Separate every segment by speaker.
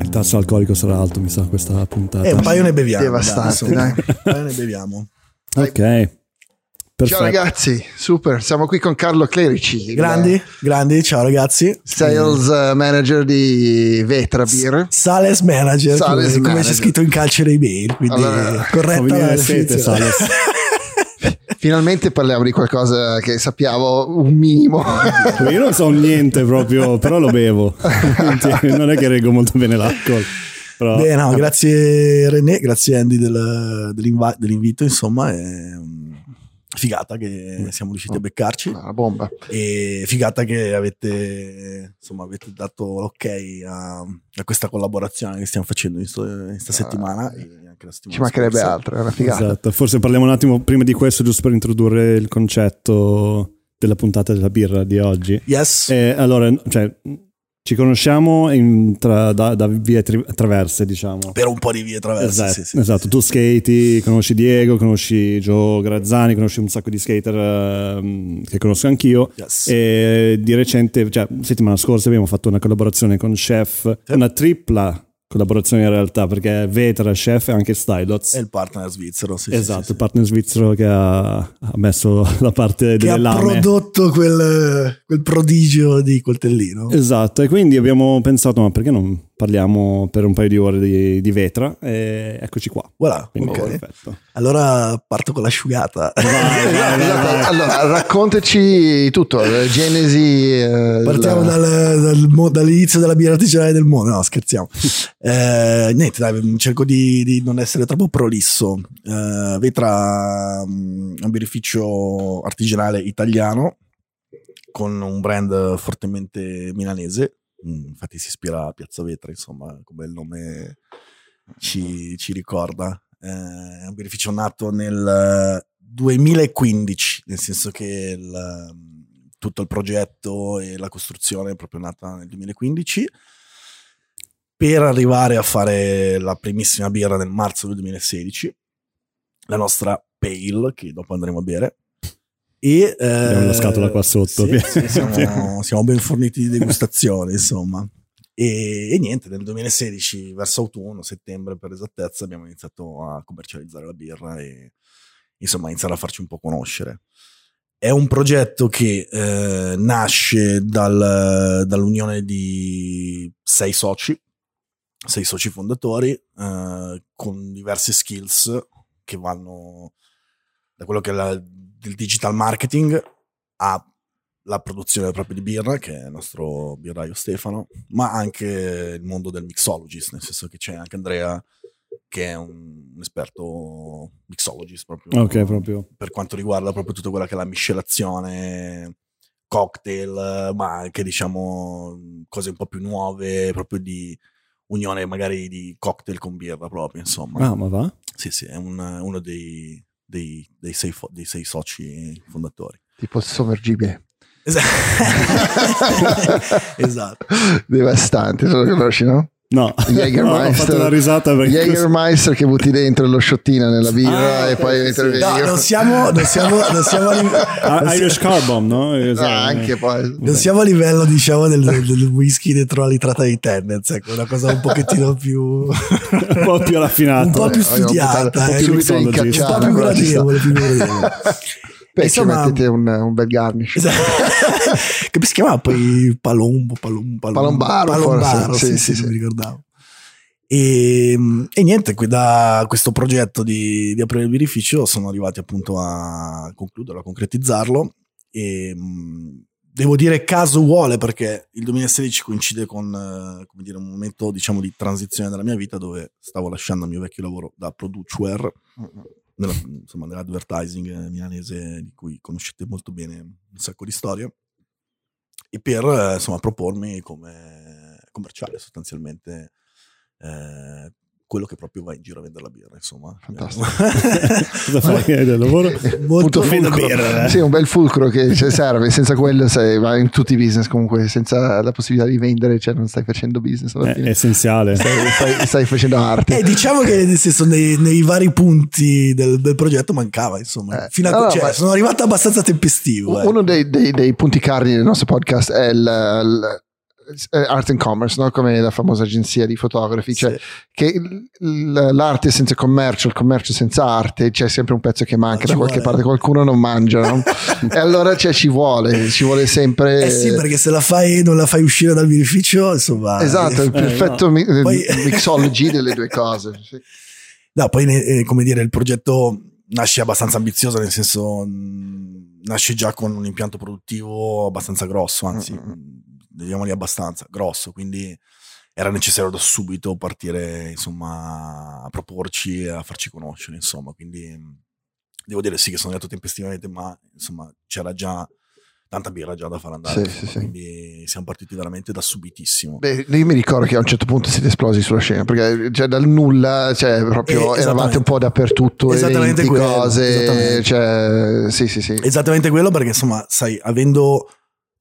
Speaker 1: Il tasso alcolico sarà alto, mi sa, questa puntata.
Speaker 2: E un paio ne beviamo.
Speaker 3: Devastante,
Speaker 2: dai, un paio ne beviamo.
Speaker 1: Ok. Perfetto.
Speaker 3: Ciao ragazzi, super, siamo qui con Carlo Clerici,
Speaker 2: Grandi, grandi, ciao ragazzi.
Speaker 3: sales eh, manager di Vetra Beer.
Speaker 2: Sales manager,
Speaker 3: Sales
Speaker 2: come, come
Speaker 3: manager.
Speaker 2: c'è scritto in calcio dei mail, quindi
Speaker 3: Allora,
Speaker 2: definizione.
Speaker 1: Sales.
Speaker 3: Finalmente parliamo di qualcosa che sappiamo un minimo.
Speaker 1: Io non so niente proprio, però lo bevo. non è che reggo molto bene l'alcol. Però...
Speaker 2: Beh, no, grazie René, grazie Andy del- dell'invito, insomma, mm, figata che siamo riusciti a beccarci
Speaker 3: Una bomba.
Speaker 2: e figata che avete, insomma, avete dato l'ok a, a questa collaborazione che stiamo facendo in questa settimana e anche la settimana
Speaker 3: Ah, Ci mancherebbe
Speaker 2: scorsa.
Speaker 3: altro, è una figata.
Speaker 1: Esatto. Forse parliamo un attimo prima di questo, giusto per introdurre il concetto della puntata della birra di oggi.
Speaker 2: Yes.
Speaker 1: Eh, allora, cioè, ci conosciamo in tra- da, da vie tri- traverse, diciamo.
Speaker 2: per un po' di vie traverse.
Speaker 1: Esatto,
Speaker 2: sì, sì,
Speaker 1: esatto.
Speaker 2: sì,
Speaker 1: tu skati, conosci Diego, conosci Joe Grazzani, conosci un sacco di skater ehm, che conosco anch'io.
Speaker 2: Yes.
Speaker 1: E di recente, cioè settimana scorsa abbiamo fatto una collaborazione con Chef, una tripla collaborazione in realtà perché Vetra, Chef e anche Stylots.
Speaker 2: È il partner svizzero. Sì,
Speaker 1: esatto,
Speaker 2: sì, sì.
Speaker 1: il partner svizzero che ha, ha messo la parte
Speaker 2: Che
Speaker 1: delle
Speaker 2: ha
Speaker 1: lame.
Speaker 2: prodotto quel, quel prodigio di coltellino.
Speaker 1: Esatto, e quindi abbiamo pensato, ma perché non parliamo per un paio di ore di, di Vetra? E eccoci qua.
Speaker 2: Voilà,
Speaker 1: Quindi,
Speaker 2: ok.
Speaker 1: perfetto.
Speaker 2: Allora parto con l'asciugata.
Speaker 3: Esatto, Allora, raccontaci tutto, la genesi. eh,
Speaker 2: Partiamo
Speaker 3: la-
Speaker 2: dal- dal dall'inizio della birra artigianale del mondo. No, scherziamo. Eh, niente, dai, cerco di, di non essere troppo prolisso. Eh, Vetra mm, è un birrificio artigianale italiano con un brand fortemente milanese. Mm, Infatti si ispira a Piazza Vetra, insomma, come il nome ci, ci ricorda. Eh, è un birrificio nato nel eh, 2015, nel senso che il, mm, tutto il progetto e la costruzione è proprio nata nel 2015 per arrivare a fare la primissima birra nel marzo del 2016, la nostra Pale, che dopo andremo a bere. E, eh,
Speaker 1: Abbiamo la scatola qua sotto.
Speaker 2: sì, sì, siamo, siamo ben forniti di degustazione, insomma. E, e niente, nel 2016, verso autunno, settembre per esattezza, abbiamo iniziato a commercializzare la birra e insomma iniziare a farci un po' conoscere. È un progetto che eh, nasce dal- dall'unione di sei soci, sei soci fondatori, eh, con diverse skills che vanno da quello che è la- del digital marketing alla produzione proprio di birra, che è il nostro birraio Stefano, ma anche il mondo del mixologist, nel senso che c'è anche Andrea, che è un, un esperto mixologist proprio,
Speaker 1: Ok, proprio.
Speaker 2: per quanto riguarda proprio tutta quella che è la miscelazione cocktail, ma anche diciamo cose un po' più nuove, proprio di unione magari di cocktail con birra proprio, insomma.
Speaker 1: Ah, ma va?
Speaker 2: Sì, sì, è un- uno dei, dei, dei sei, fo- dei sei soci fondatori.
Speaker 3: Tipo sommergibile.
Speaker 2: esatto.
Speaker 3: Devastante, se lo conosci, no?
Speaker 1: No,
Speaker 3: Jägermeister.
Speaker 1: ho fatto una risata perché
Speaker 3: Jägermeister che butti dentro lo sciottino nella birra
Speaker 1: Ah,
Speaker 3: e poi
Speaker 1: sì.
Speaker 2: No, non siamo, non siamo, non siamo a livello,
Speaker 1: Ah, Irish Car Bomb, no? Esatto.
Speaker 3: Ah, anche poi.
Speaker 2: non siamo a livello, diciamo, del, del whisky dentro la litrata di Tennant, ecco, una cosa un pochettino più,
Speaker 1: un po' più raffinato.
Speaker 2: un po' più studiata, eh,
Speaker 3: subito
Speaker 2: un
Speaker 3: in
Speaker 2: po' più gradevole, più gradevole.
Speaker 3: Beh,
Speaker 2: Insomma-
Speaker 3: ci mettete un, un bel garnish.
Speaker 2: Esatto. che si chiamava poi Palombo, Palom, Palom-
Speaker 3: Palombaro,
Speaker 2: Palombaro,
Speaker 3: forse.
Speaker 2: sì,
Speaker 3: Sì,
Speaker 2: sì,
Speaker 3: sì,
Speaker 2: mi ricordavo. E, e niente, qui da questo progetto di, di aprire il birrificio sono arrivati appunto a concluderlo, a concretizzarlo e mh, devo dire caso vuole perché il 2016 coincide con eh, come dire, un momento diciamo di transizione della mia vita dove stavo lasciando il mio vecchio lavoro da produceware nella- insomma, nell'advertising milanese di cui conoscete molto bene un sacco di storie e per eh, insomma propormi come commerciale sostanzialmente eh, quello che proprio va in giro a vendere la birra insomma
Speaker 3: Fantastico.
Speaker 1: Cosa fai del lavoro?
Speaker 2: molto
Speaker 3: fulcro.
Speaker 2: birra, eh.
Speaker 3: Sì, un bel fulcro che cioè, serve. Senza quello sei, vai in tutti i business comunque, senza la possibilità di vendere, cioè non stai facendo business alla
Speaker 1: È
Speaker 3: fine.
Speaker 1: essenziale.
Speaker 3: Stai, stai- stai facendo arte.
Speaker 2: Eh, diciamo che nel senso, nei, nei vari punti del, del progetto mancava insomma
Speaker 3: Eh,
Speaker 2: Fino a,
Speaker 3: no, no,
Speaker 2: cioè,
Speaker 3: ma-
Speaker 2: sono arrivato abbastanza tempestivo eh.
Speaker 3: Uno dei, dei- dei punti cardini del nostro podcast è il, il- eh, art and commerce, no? come la famosa agenzia di fotografi, cioè
Speaker 2: Sì.
Speaker 3: che l'arte senza commercio, il commercio senza arte, c'è sempre un pezzo che manca
Speaker 2: ci
Speaker 3: da qualche
Speaker 2: vuole.
Speaker 3: parte, qualcuno non mangia, no? e allora cioè, ci vuole, ci vuole sempre...
Speaker 2: Eh sì, perché se la fai non la fai uscire dal birrificio, insomma.
Speaker 3: Esatto, il
Speaker 1: Eh,
Speaker 3: perfetto mi-
Speaker 2: Poi-
Speaker 3: mixology delle due cose. sì.
Speaker 2: No, poi eh, come dire, il progetto nasce abbastanza ambizioso, nel senso mh, nasce già con un impianto produttivo abbastanza grosso, anzi,
Speaker 3: Mm,
Speaker 2: mh, diciamoli abbastanza grosso, quindi era necessario da subito partire, insomma, a proporci e a farci conoscere, insomma, quindi devo dire sì che sono andato tempestivamente, ma insomma c'era già tanta birra già da far andare,
Speaker 3: Sì, sì, sì.
Speaker 2: quindi siamo partiti veramente da subitissimo.
Speaker 3: Beh, io mi ricordo che a un certo punto siete esplosi sulla scena perché cioè, dal nulla, cioè, proprio
Speaker 2: Eh,
Speaker 3: eravate un po' dappertutto,
Speaker 2: Esattamente quello,
Speaker 3: cose,
Speaker 2: esattamente.
Speaker 3: cioè, sì, sì, sì.
Speaker 2: Esattamente quello perché insomma, sai, avendo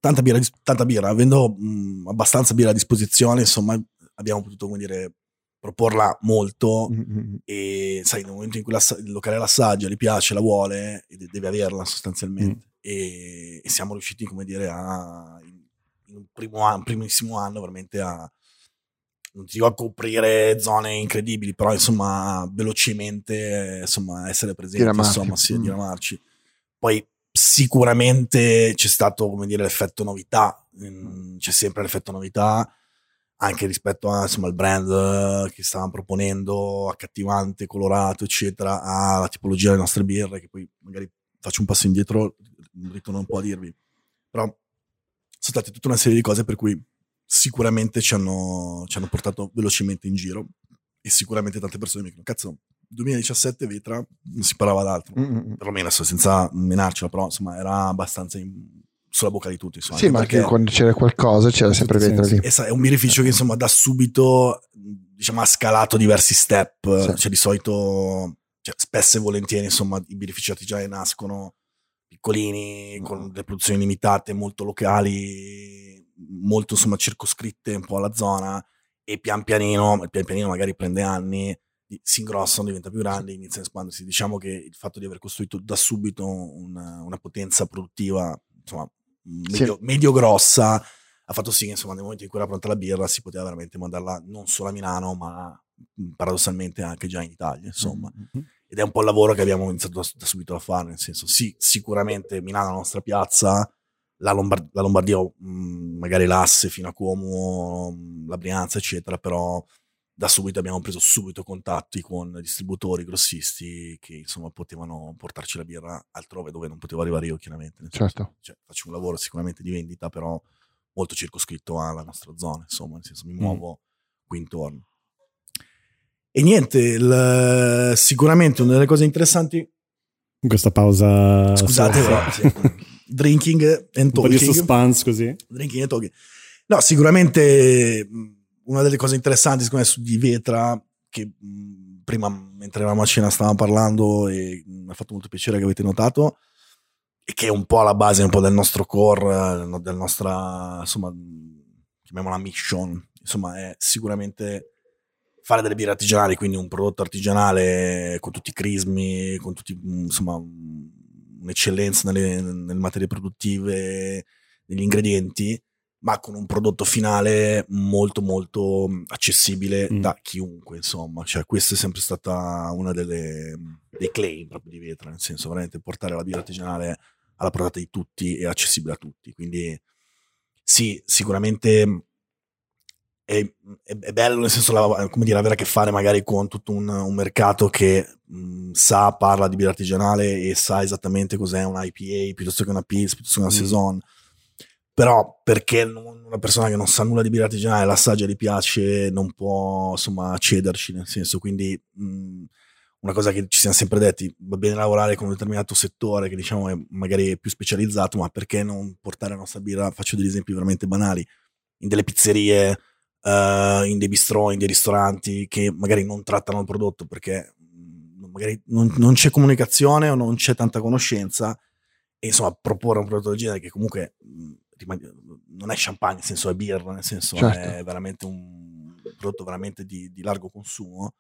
Speaker 2: tanta birra, tanta birra avendo mh, abbastanza birra a disposizione, insomma, abbiamo potuto, come dire, proporla molto
Speaker 3: Mm,
Speaker 2: e sai, nel momento in cui l'assa- il locale l'assaggia, gli piace, la vuole, de- deve averla sostanzialmente. E, e siamo riusciti, come dire, a in, un primo anno, primissimo anno, veramente a non ti dico a coprire zone incredibili, però insomma, velocemente, insomma, essere presenti,
Speaker 3: Diramarchi.
Speaker 2: insomma, sì,
Speaker 3: Mm.
Speaker 2: diramarci. Poi sicuramente c'è stato, come dire, l'effetto novità, mm, c'è sempre l'effetto novità anche rispetto a, insomma, al brand eh, che stavamo proponendo, accattivante, colorato, eccetera, alla tipologia delle nostre birre, che poi magari faccio un passo indietro, ritorno un po' a dirvi. Però sono state tutta una serie di cose per cui sicuramente ci hanno, ci hanno portato velocemente in giro e sicuramente tante persone mi dicono, cazzo, 2017 Vetra non si parlava d'altro.
Speaker 3: Mm, mm.
Speaker 2: Perlomeno senza menarcela, però insomma era abbastanza in- sulla bocca di tutti. Insomma,
Speaker 3: Sì, ma
Speaker 2: anche
Speaker 3: quando c'era qualcosa c'era sempre
Speaker 1: sì.
Speaker 3: lì.
Speaker 2: e sai, è un birrificio che insomma da subito diciamo ha scalato diversi step
Speaker 3: Sì.
Speaker 2: cioè di solito cioè, spesso e volentieri insomma i birrifici artigiani nascono piccolini con delle produzioni limitate molto locali molto insomma circoscritte un po' alla zona e pian pianino pian pianino magari prende anni si ingrossano, diventa più grande, inizia a espandersi. Diciamo che il fatto di aver costruito da subito una, una potenza produttiva, insomma, medio, medio-grossa, ha fatto sì che insomma, nel momento in cui era pronta la birra si poteva veramente mandarla non solo a Milano, ma mh, paradossalmente anche già in Italia, insomma.
Speaker 1: Mhm.
Speaker 2: Ed è un po' il lavoro che abbiamo iniziato da, da subito a fare, nel senso, sì, sicuramente Milano è la nostra piazza, la, Lombard- la Lombardia, mh, magari l'Asse fino a Como, mh, la Brianza, eccetera, però da subito abbiamo preso subito contatti con distributori, grossisti che insomma potevano portarci la birra altrove dove non potevo arrivare io chiaramente.
Speaker 3: Certo.
Speaker 2: cioè, faccio un lavoro sicuramente di vendita, però molto circoscritto alla nostra zona, insomma, nel senso mi
Speaker 1: Mm.
Speaker 2: muovo qui intorno. E niente, il- sicuramente una delle cose interessanti,
Speaker 1: In questa pausa.
Speaker 2: scusate, però, sì, drinking and
Speaker 1: un po' di
Speaker 2: talking.
Speaker 1: suspense così.
Speaker 2: Drinking and talking. No, sicuramente una delle cose interessanti secondo me su di Vetra che mh, prima mentre eravamo a cena stavamo parlando e mi ha fatto molto piacere che avete notato e che è un po' alla base un po' del nostro core, eh, del nostra insomma mh, chiamiamola mission, insomma è sicuramente fare delle birre artigianali, quindi un prodotto artigianale con tutti i crismi, con tutti insomma un'eccellenza nelle, nelle materie produttive, negli ingredienti ma con un prodotto finale molto molto accessibile
Speaker 1: Mm.
Speaker 2: da chiunque, insomma, cioè questa è sempre stata una delle dei claim proprio di Vetra, nel senso veramente portare la birra artigianale alla portata di tutti e accessibile a tutti. Quindi sì, sicuramente è, è- è bello nel senso la- come dire, avere a che fare magari con tutto un, un mercato che mh, sa, parla di birra artigianale e sa esattamente cos'è un IPA piuttosto che una Pils, piuttosto che una
Speaker 1: Mm.
Speaker 2: Saison però perché una persona che non sa nulla di birra artigianale l'assaggia gli piace non può insomma cederci nel senso quindi mh, una cosa che ci siamo sempre detti va bene lavorare con un determinato settore che diciamo è magari più specializzato ma perché non portare la nostra birra? Faccio degli esempi veramente banali. In delle pizzerie eh, in dei bistrò in dei ristoranti che magari non trattano il prodotto perché mh, magari non, non c'è comunicazione o non c'è tanta conoscenza e insomma proporre un prodotto del genere che comunque mh, rimane- non è champagne nel senso è birra nel senso
Speaker 3: Certo.
Speaker 2: è veramente un prodotto veramente di, di largo consumo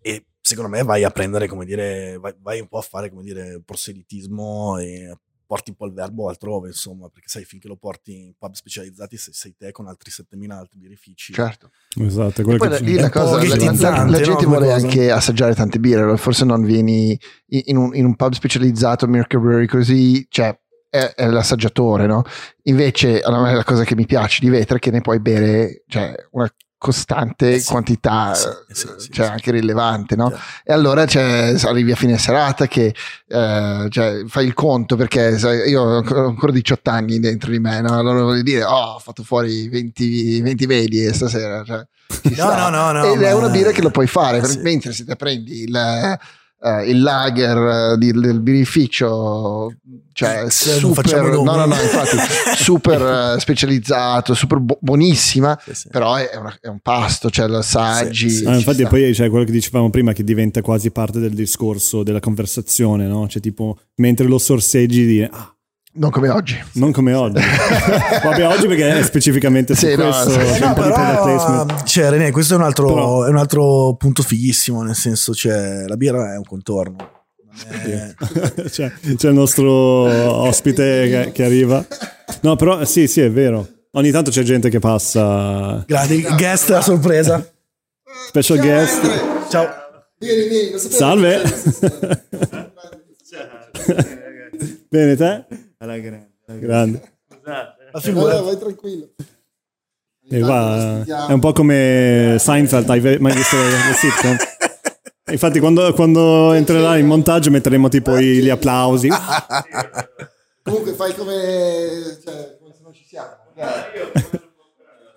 Speaker 2: e secondo me vai a prendere come dire vai, vai un po' a fare come dire proselitismo e porti un po' il verbo altrove, insomma, perché sai, finché lo porti in pub specializzati sei, sei te con altri 7000 altri birrifici.
Speaker 3: Certo.
Speaker 1: Esatto, è quello
Speaker 3: poi
Speaker 1: che
Speaker 3: la, lì la cosa, la, la- la
Speaker 2: no,
Speaker 3: gente
Speaker 2: come
Speaker 3: vuole
Speaker 2: cosa.
Speaker 3: anche assaggiare tante birre, forse non vieni in, un, in un pub specializzato, Miracle Brewery, così, cioè è, è l'assaggiatore, no? Invece la cosa che mi piace di Vetra è che ne puoi bere cioè, una costante
Speaker 2: Eh sì,
Speaker 3: quantità,
Speaker 2: eh sì,
Speaker 3: eh,
Speaker 2: eh sì, sì,
Speaker 3: cioè anche rilevante, no?
Speaker 2: Certo.
Speaker 3: E allora cioè, arrivi a fine serata che eh, cioè, fai il conto perché sai, io ho ancora- ho ancora 18 anni dentro di me, no? allora voglio dire, oh, ho fatto fuori 20, 20 vedi stasera. Cioè, ci
Speaker 2: No, no, no, no,
Speaker 3: Ed è una birra che lo puoi fare,
Speaker 2: Eh,
Speaker 3: mentre se te prendi il, eh, il lager eh, di- del birrificio, cioè
Speaker 2: non
Speaker 3: super, no, no, no, infatti, super eh, specializzato, super bu- buonissima,
Speaker 2: Sì, sì.
Speaker 3: però è, una- è un pasto, cioè lo assaggi.
Speaker 2: Sì, sì.
Speaker 1: Ah, infatti
Speaker 3: sta.
Speaker 1: poi c'è quello che dicevamo prima che diventa quasi parte del discorso della conversazione, no? Cioè tipo mentre lo sorseggi dire ah,
Speaker 3: Non come oggi.
Speaker 1: non come oggi. Vabbè, oggi perché è specificamente su
Speaker 3: Sì, no,
Speaker 1: questo
Speaker 3: sì.
Speaker 1: c'è
Speaker 2: No, però, cioè, René, questo è un, altro,
Speaker 1: Però-
Speaker 2: è un altro punto fighissimo, nel senso, cioè, la birra è un contorno. È-
Speaker 1: C'è, c'è il nostro ospite che, che arriva. No, però sì, sì, è vero. Ogni tanto c'è gente che passa.
Speaker 2: Grande guest a sorpresa.
Speaker 1: Special guest.
Speaker 2: Ciao.
Speaker 3: Vieni, vieni, lo sapevo.
Speaker 1: Salve. Bene, te?
Speaker 4: Alla grande.
Speaker 1: Grande.
Speaker 2: La
Speaker 3: Vai,
Speaker 2: figura.
Speaker 3: vai tranquillo.
Speaker 1: E qua è un po' come Seinfeld, hai mai visto le sitcom? Infatti quando, quando entrerà in montaggio metteremo tipo i- gli applausi.
Speaker 3: Comunque fai come, cioè, come se non ci siamo.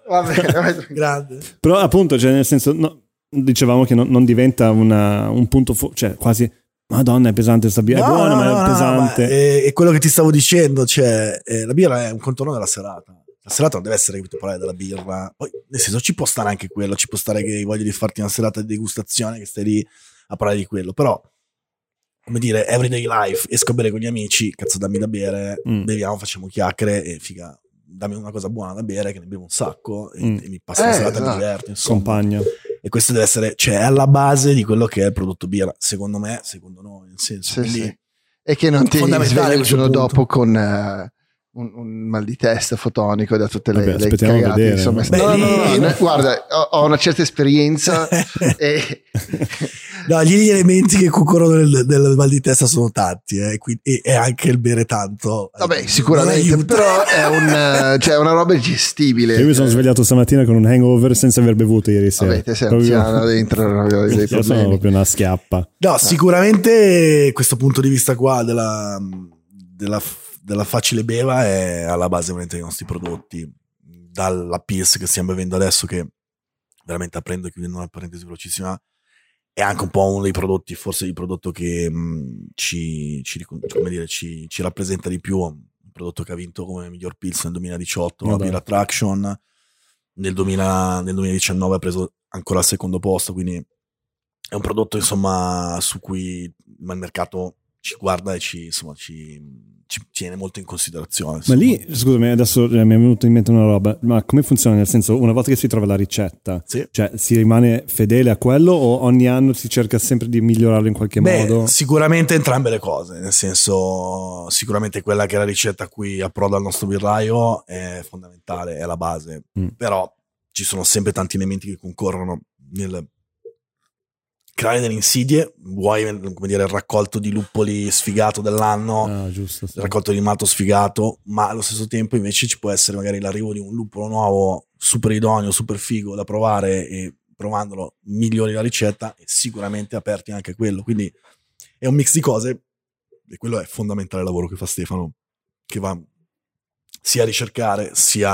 Speaker 3: Va bene, vai.
Speaker 2: Grande.
Speaker 1: Però appunto, cioè, nel senso, no, dicevamo che non, non diventa una- un punto, fo- cioè quasi, madonna è pesante sta birra, è
Speaker 2: No,
Speaker 1: buona
Speaker 2: no,
Speaker 1: ma
Speaker 2: no,
Speaker 1: è
Speaker 2: no,
Speaker 1: pesante.
Speaker 2: ma è, è quello che ti stavo dicendo, cioè, eh, la birra è un contorno della serata. La serata non deve essere che tu parlare della birra. Poi, nel senso, ci può stare anche quello, ci può stare che hai voglia di farti una serata di degustazione, che stai lì a parlare di quello. Però, come dire, everyday life, esco a bere con gli amici, cazzo dammi da bere,
Speaker 1: Mm.
Speaker 2: beviamo, facciamo chiacchiere e figa, dammi una cosa buona da bere che ne bevo un sacco e,
Speaker 1: Mm.
Speaker 2: e mi passa la
Speaker 3: Eh,
Speaker 2: serata e mi
Speaker 3: esatto.
Speaker 2: diverto, insomma.
Speaker 1: Compagno.
Speaker 2: E questo deve essere, cioè, è alla base di quello che è il prodotto birra, secondo me, secondo noi, nel senso.
Speaker 3: Sì, sì. E che non ti
Speaker 2: Fondamentale
Speaker 3: svegli il giorno
Speaker 2: punto.
Speaker 3: dopo con eh, un, un mal di testa fotonico da tutte le,
Speaker 1: Vabbè,
Speaker 3: le cagate.
Speaker 1: vedere,
Speaker 3: insomma.
Speaker 1: no?
Speaker 2: Beh,
Speaker 3: No, no, no, guarda, ho, ho una certa esperienza e
Speaker 2: No, gli elementi che concorrono nel, nel mal di testa sono tanti, eh, quindi- e, e anche il bere tanto. eh,
Speaker 3: vabbè, sicuramente, però è un, cioè, una roba gestibile.
Speaker 1: Io mi sono svegliato stamattina con un hangover senza aver bevuto ieri sera.
Speaker 3: Vabbè, te sei
Speaker 1: Proprio-
Speaker 3: anziano dentro dei
Speaker 1: Io sono
Speaker 3: problemi.
Speaker 1: proprio una schiappa.
Speaker 2: No, sicuramente questo punto di vista qua della, della, della facile beva è alla base dei nostri prodotti. Dalla Pills che stiamo bevendo adesso, che veramente aprendo e chiudendo una parentesi velocissima, è anche un po' uno dei prodotti, forse il prodotto che mh, ci, ci, come dire, ci, ci rappresenta di più. Un prodotto che ha vinto come miglior Pills nel 2018, la. Beer Attraction. Nel, 2000 nel 2019 ha preso ancora al secondo posto, quindi è un prodotto insomma su cui il mercato ci guarda e ci, insomma, ci, ci tiene molto in considerazione.
Speaker 1: Ma lì, scusami, adesso eh, mi è venuto in mente una roba, ma come funziona? Nel senso, una volta che si trova la ricetta,
Speaker 2: Sì.
Speaker 1: cioè si rimane fedele a quello o ogni anno si cerca sempre di migliorarlo in qualche
Speaker 2: Beh,
Speaker 1: modo?
Speaker 2: sicuramente entrambe le cose, nel senso sicuramente quella che è la ricetta a cui approda il nostro birraio è fondamentale, è la base,
Speaker 1: Mm.
Speaker 2: però ci sono sempre tanti elementi che concorrono nel creare delle insidie, vuoi come dire il raccolto di luppoli sfigato dell'anno,
Speaker 1: Ah, giusto. sì.
Speaker 2: il raccolto di mato sfigato, ma allo stesso tempo invece ci può essere magari l'arrivo di un luppolo nuovo, super idoneo, super figo da provare e provandolo migliori la ricetta e sicuramente aperti anche a quello. Quindi è un mix di cose e quello è fondamentale il lavoro che fa Stefano, che va sia a ricercare sia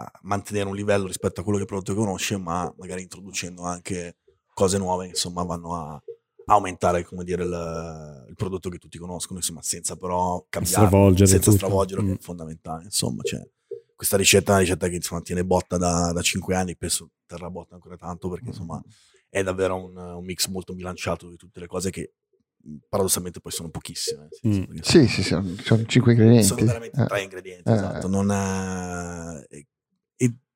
Speaker 2: a mantenere un livello rispetto a quello che il prodotto conosce, ma magari introducendo anche cose nuove, insomma, vanno a aumentare, come dire, il, il prodotto che tutti conoscono, insomma, senza però cambiare,
Speaker 1: Stravolgere
Speaker 2: senza
Speaker 1: tutto.
Speaker 2: stravolgerlo, che
Speaker 1: Mm.
Speaker 2: è fondamentale, insomma, cioè, questa ricetta è una ricetta che insomma tiene botta da, da 5 anni, penso terrà botta ancora tanto perché insomma è davvero un, un mix molto bilanciato di tutte le cose che mh, paradossalmente poi sono pochissime. senso,
Speaker 1: Mm.
Speaker 3: Sì, sì, sì, sono cinque ingredienti.
Speaker 2: sono veramente
Speaker 3: Eh.
Speaker 2: tre ingredienti,
Speaker 3: Eh.
Speaker 2: esatto. Non è- e, e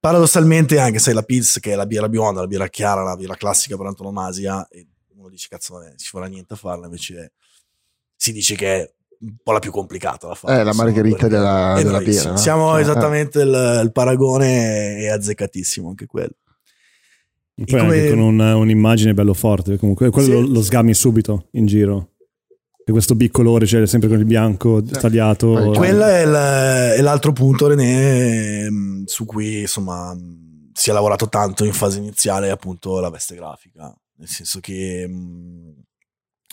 Speaker 2: paradossalmente anche sai la Pils che è la birra bionda, la birra chiara, la birra classica per antonomasia e uno dice cazzo vabbè, ci farà niente a farla, invece si dice che è un po' la più complicata da fare.
Speaker 3: Eh, la margherita della,
Speaker 2: È
Speaker 3: della birra. no?
Speaker 2: Siamo
Speaker 3: Cioè,
Speaker 2: esattamente il, il paragone è azzeccatissimo anche quello.
Speaker 1: Poi
Speaker 2: come-
Speaker 1: anche con un- un'immagine bello forte, comunque quello
Speaker 2: Sì.
Speaker 1: lo, lo sgami subito in giro. E questo bicolore, cioè sempre con il bianco tagliato.
Speaker 3: Poi c'è-
Speaker 2: Quello è, il- è l'altro punto, René, ehm, su cui insomma mh, si è lavorato tanto in fase iniziale, appunto la veste grafica. Nel senso che mh,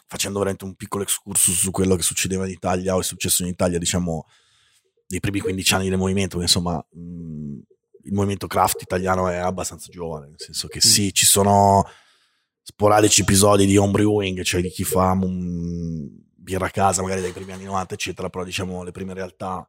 Speaker 2: facendo veramente un piccolo excursus su quello che succedeva in Italia o è successo in Italia, diciamo, nei primi 15 anni del movimento, che insomma mh, il movimento craft italiano è abbastanza giovane, nel senso che sì, ci sono sporadici episodi di homebrewing, cioè di chi fa un birra a casa magari dai primi anni 90 eccetera, però diciamo le prime realtà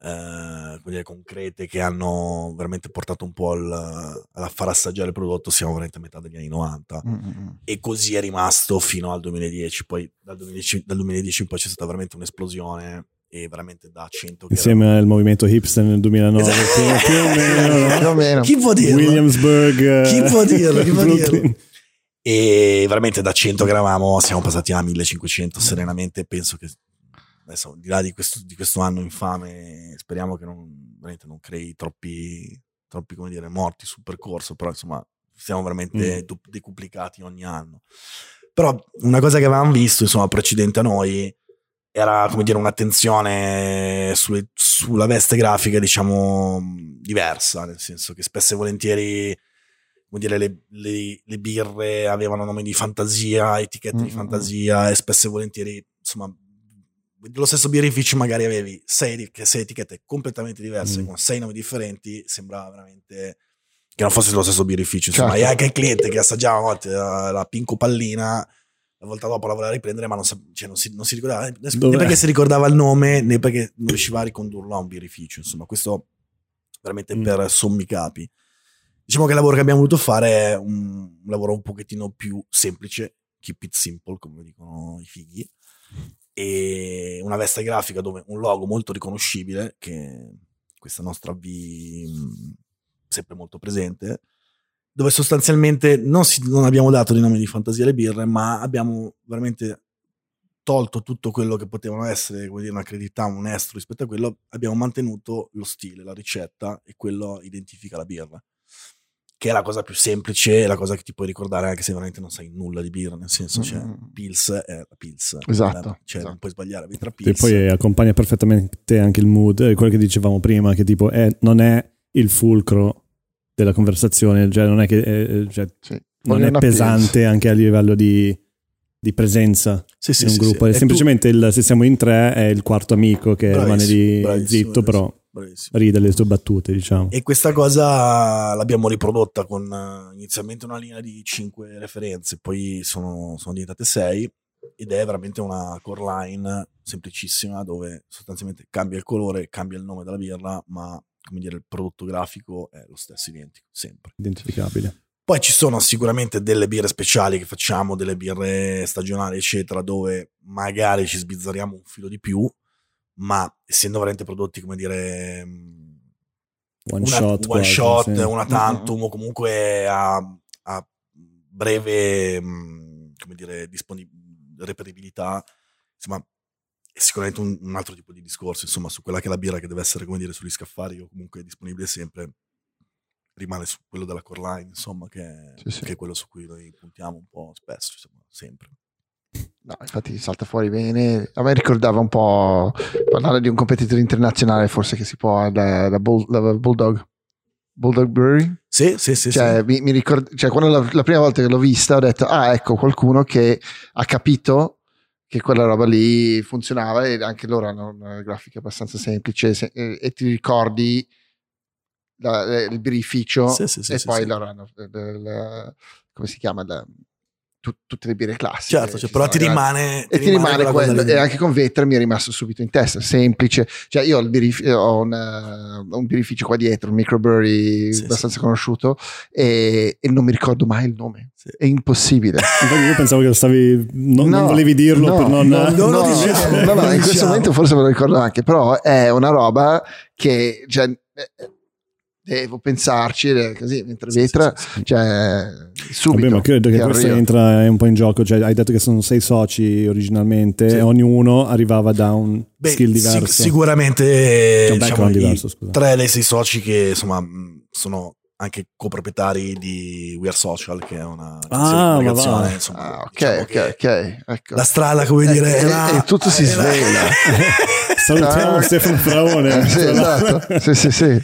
Speaker 2: eh, dire, concrete che hanno veramente portato un po' al, a far assaggiare il prodotto siamo veramente a metà degli anni 90
Speaker 3: mm, mm, mm.
Speaker 2: e così è rimasto fino al 2010 poi dal 2010, dal 2010 in poi c'è stata veramente un'esplosione e veramente da 100 che
Speaker 1: Insieme al movimento hipster nel 2009.
Speaker 2: Esatto.
Speaker 1: più- o meno, no?
Speaker 2: Chi può dirlo?
Speaker 1: Williamsburg. eh,
Speaker 2: Chi può dirlo? Chi può dirlo? E veramente da 100 che eravamo siamo passati a 1500 serenamente penso che adesso al di là di questo, di questo anno infame speriamo che non, veramente non crei troppi troppi come dire morti sul percorso però insomma siamo veramente
Speaker 1: Mm.
Speaker 2: decuplicati ogni anno però una cosa che avevamo visto insomma precedente a noi era come dire un'attenzione sulle- sulla veste grafica diciamo diversa nel senso che spesso e volentieri come dire, le, le- le birre avevano nomi di fantasia, etichette di
Speaker 3: Mm, mm,
Speaker 2: fantasia e spesso e volentieri, insomma, lo stesso birrificio magari avevi sei, sei etichette completamente diverse
Speaker 1: Mm.
Speaker 2: con sei nomi differenti, sembrava veramente che non fosse lo stesso birrificio. Insomma,
Speaker 3: Certo.
Speaker 2: e anche il cliente che assaggiava a volte la, la pinco pallina, la volta dopo la voleva riprendere, ma non, sa- cioè, non si, non si ricordava né, né
Speaker 1: Dov'è?
Speaker 2: perché si ricordava il nome né perché non riusciva a ricondurlo a un birrificio. Insomma, questo veramente
Speaker 1: Mm.
Speaker 2: per sommi capi. Diciamo che il lavoro che abbiamo voluto fare è un, lavoro un pochettino più semplice, keep it simple, come dicono i fighi, e una veste grafica dove un logo molto riconoscibile, che questa nostra V sempre molto presente, dove sostanzialmente non, si- non abbiamo dato dei nomi di fantasia alle birre, ma abbiamo veramente tolto tutto quello che potevano essere come dire, una credità, un estro rispetto a quello, abbiamo mantenuto lo stile, la ricetta e quello identifica la birra. Che è la cosa più semplice, la cosa che ti puoi ricordare anche se veramente non sai nulla di birra, nel senso, cioè. Pils è la Pils.
Speaker 3: Esatto,
Speaker 2: Cioè,
Speaker 3: esatto.
Speaker 2: non puoi sbagliare, vedi tra
Speaker 1: E
Speaker 2: Pils.
Speaker 1: poi accompagna perfettamente anche il mood, eh, quello che dicevamo prima, che tipo è- non è il fulcro della conversazione, cioè non è che eh, cioè,
Speaker 3: Sì.
Speaker 1: non è pesante anche a livello di, di presenza
Speaker 2: Sì, sì,
Speaker 1: in un
Speaker 2: sì,
Speaker 1: gruppo.
Speaker 2: sì.
Speaker 1: È
Speaker 2: E tu-
Speaker 1: semplicemente il, se siamo in tre è il quarto amico che
Speaker 2: Bravissimo,
Speaker 1: rimane lì
Speaker 2: bravissimo,
Speaker 1: zitto, però
Speaker 2: bravissimo,
Speaker 1: ride le sue battute, diciamo.
Speaker 2: E questa cosa l'abbiamo riprodotta con eh, inizialmente una linea di 5 referenze, poi sono, sono diventate 6 ed è veramente una core line semplicissima dove sostanzialmente cambia il colore, cambia il nome della birra, ma come dire il prodotto grafico è lo stesso identico, sempre.
Speaker 1: Identificabile.
Speaker 2: Poi ci sono sicuramente delle birre speciali che facciamo, delle birre stagionali, eccetera, dove magari ci sbizzarriamo un filo di più, ma essendo veramente prodotti, come dire, mh,
Speaker 1: One
Speaker 2: una,
Speaker 1: shot.
Speaker 2: one
Speaker 1: quasi,
Speaker 2: shot,
Speaker 1: sì.
Speaker 2: una tantum, o comunque a, a breve, come dire, reperibilità, insomma, è sicuramente un, un altro tipo di discorso, insomma, su quella che è la birra che deve essere, come dire, sugli scaffali o comunque disponibile sempre, rimane su quello della core line, insomma, che, è-
Speaker 3: Sì, sì.
Speaker 2: che è quello su cui noi puntiamo un po' spesso, insomma, sempre.
Speaker 3: No, infatti salta fuori bene. A me ricordava un po' parlare di un competitore internazionale, forse che si può, la, la Bull- la Bulldog. Bulldog Brewery.
Speaker 2: Sì, sì, sì.
Speaker 3: Cioè,
Speaker 2: sì.
Speaker 3: mi, mi ricord- cioè, quando la, la prima volta che l'ho vista ho detto, ah, ecco, qualcuno che ha capito che quella roba lì funzionava e anche loro hanno una grafica abbastanza semplice se- e, e ti ricordi la- il birrificio
Speaker 2: Sì, sì,
Speaker 3: e poi loro hanno il- come si chiama La- tu- tutte le birre classiche
Speaker 2: Certo, cioè,
Speaker 3: Ci
Speaker 2: però ti rimane...
Speaker 3: e ti rimane
Speaker 2: cosa
Speaker 3: quello e anche con Vetra mi è rimasto subito in testa semplice cioè io ho, il birrif- ho un, eh, un birrificio qua dietro un microbrewery
Speaker 2: Sì,
Speaker 3: abbastanza conosciuto e, e non mi ricordo mai il nome
Speaker 2: Sì.
Speaker 3: è impossibile
Speaker 1: Infatti io pensavo che lo stavi. Non, non
Speaker 3: No,
Speaker 1: volevi dirlo
Speaker 3: no,
Speaker 1: per non.
Speaker 3: no,
Speaker 2: Non lo
Speaker 3: no,
Speaker 2: diciamo,
Speaker 3: no,
Speaker 2: non
Speaker 3: no, in questo
Speaker 2: diciamo.
Speaker 3: momento forse me lo ricordo anche però è una roba che cioè, eh, devo pensarci, eh, così, mentre Vetra, sì, sì, cioè, subito.
Speaker 1: Vabbè, ma credo che questo entra un po' in gioco, cioè, hai detto che sono sei soci originalmente e ognuno arrivava da un Beh, skill diverso.
Speaker 2: Sic- sicuramente diciamo, diverso, tre dei sei soci che insomma sono anche coproprietari di We Are Social, che è una
Speaker 1: ah,
Speaker 2: applicazione. Insomma,
Speaker 3: ah, ok, diciamo ok, ok.
Speaker 2: Ecco. La strada, come eh, dire,
Speaker 3: e, era, e tutto si svela.
Speaker 1: Salutiamo ah, Stefano Fraone.
Speaker 3: Eh, sì, esatto. sì, sì, sì.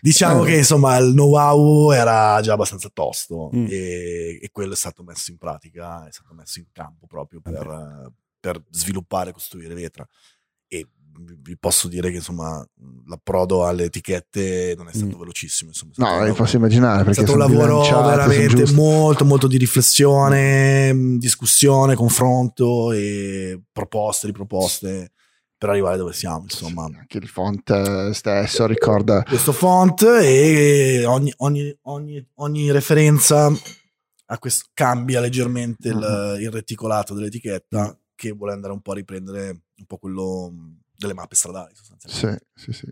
Speaker 2: Diciamo eh. che insomma il know-how era già abbastanza tosto mm. e, e, quello è stato messo in pratica, è stato messo in campo proprio per, okay. per sviluppare e costruire Vetra. E vi posso dire che insomma l'approdo alle etichette non è stato mm. velocissimo. Insomma,
Speaker 3: no, vi posso immaginare perché è stato un lavoro
Speaker 2: veramente molto molto di riflessione, mm, discussione, confronto e proposte, riproposte per arrivare dove siamo. Insomma,
Speaker 3: sì, anche il font stesso ricorda
Speaker 2: questo font e ogni, ogni, ogni, ogni referenza a questo cambia leggermente uh-huh. il, il reticolato dell'etichetta che vuole andare un po' a riprendere un po' quello delle mappe stradali sostanzialmente.
Speaker 3: Sì, sì, sì.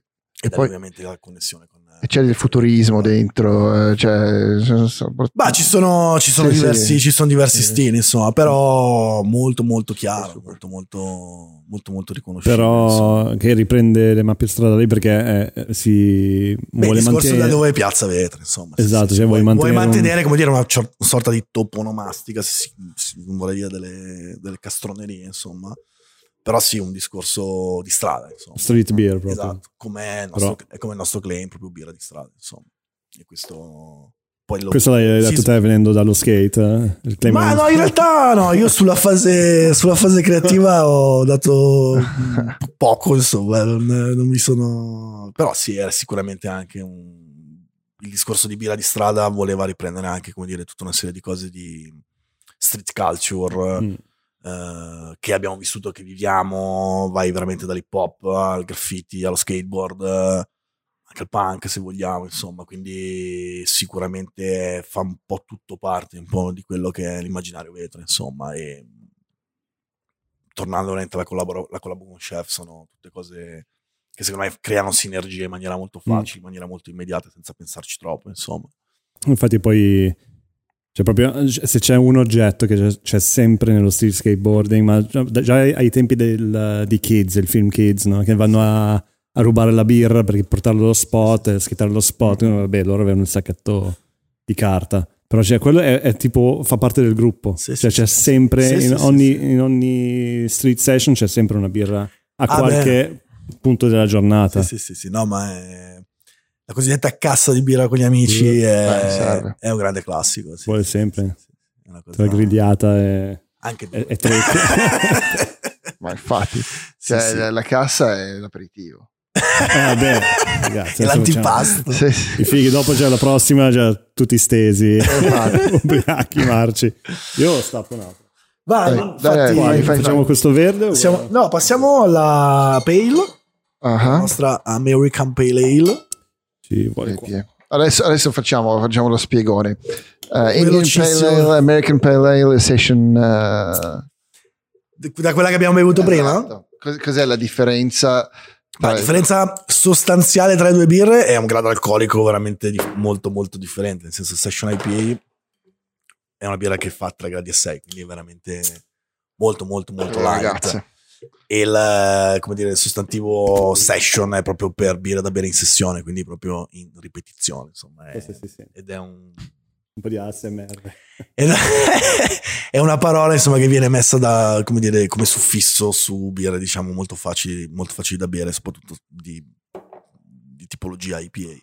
Speaker 2: E, poi ovviamente la connessione con...
Speaker 3: E c'è del futurismo dentro, eh, cioè...
Speaker 2: Bah, ci sono, ci sono sì, diversi, sì. Ci sono diversi stili, insomma, però molto molto chiaro, molto molto, molto, molto riconoscibile.
Speaker 1: Però insomma. che riprende le mappe stradali perché eh, si
Speaker 2: Beh, vuole mantenere... da dove è Piazza Vetra, insomma.
Speaker 1: Esatto, cioè vuoi, mantenere,
Speaker 2: vuoi mantenere un... come dire, una, una, sorta di toponomastica, se si, si vuole dire delle, delle castronerie, insomma però sì, un discorso di strada. Insomma.
Speaker 1: Street beer proprio.
Speaker 2: Esatto, come è come il nostro claim, proprio birra di strada, insomma. E questo... Lo,
Speaker 1: questo l'hai detto sì, te venendo dallo skate?
Speaker 2: Eh? Ma no, in realtà no, io sulla fase, sulla fase creativa ho dato poco, insomma, non, non, mi sono... Però sì, era sicuramente anche un... Il discorso di birra di strada voleva riprendere anche, come dire, tutta una serie di cose di street culture. Mm eh, che abbiamo vissuto, che viviamo, vai veramente dall'hip hop al graffiti, allo skateboard, uh, anche al punk se vogliamo, insomma, quindi sicuramente fa un po' tutto parte un po' di quello che è l'immaginario vetro, insomma, e tornando veramente alla collabor- la collab con Chef sono tutte cose che secondo me creano sinergie in maniera molto mm. facile, mm. in maniera molto immediata, senza pensarci troppo, insomma.
Speaker 1: Infatti poi cioè, proprio se c'è un oggetto che c'è, sempre nello street skateboarding, ma già, ai tempi del, di Kids, il film Kids, no? che vanno a, a, rubare la birra per portarlo allo spot, e schittare lo spot, mm-hmm. vabbè, loro avevano il sacchetto di carta. Però cioè, quello è, è, tipo, fa parte del gruppo. Sì, cioè, sì, c'è sempre, sì, in, ogni, in, ogni, street session c'è sempre una birra a ah, qualche beh. punto della giornata.
Speaker 2: Sì, sì, sì, no, ma è la cosiddetta cassa di birra con gli amici mm. è, è un grande classico.
Speaker 1: Sì, Vuole sempre. Sì, sì, Tra grigliata e,
Speaker 2: Anche
Speaker 1: e, e
Speaker 3: Ma infatti, cioè, la cassa è l'aperitivo.
Speaker 1: Ah, beh, ragazzi,
Speaker 2: l'antipasto.
Speaker 1: Sì, sì. I fighi, dopo c'è la prossima, già tutti stesi, esatto. ubriachi, marci. Io stappo un altro.
Speaker 2: Vai, dai, infatti,
Speaker 1: dai, fai, facciamo questo verde?
Speaker 2: Siamo, no, passiamo alla Pale, uh-huh. la nostra American Pale Ale.
Speaker 1: Ci vuole qua.
Speaker 3: Adesso, adesso facciamo, facciamo, lo spiegone. Uh, Indian Pale Ale, American Pale Ale Session. Uh...
Speaker 2: Da quella che abbiamo bevuto
Speaker 3: esatto. prima? Cos'è la differenza?
Speaker 2: La differenza sostanziale tra le due birre è un grado alcolico veramente di, molto molto differente. Nel senso, Session IPA è una birra che fa 3 gradi e 6, quindi è veramente molto molto molto eh, light. Ragazze e il, come dire, il sostantivo session è proprio per birra da bere in sessione, quindi proprio in ripetizione, insomma. È, sì, sì, sì. Ed è un...
Speaker 1: Un po' di ASMR.
Speaker 2: è una parola, insomma, che viene messa da, come dire, come suffisso su birre, diciamo, molto facili, molto facili da bere, soprattutto di, di tipologia IPA.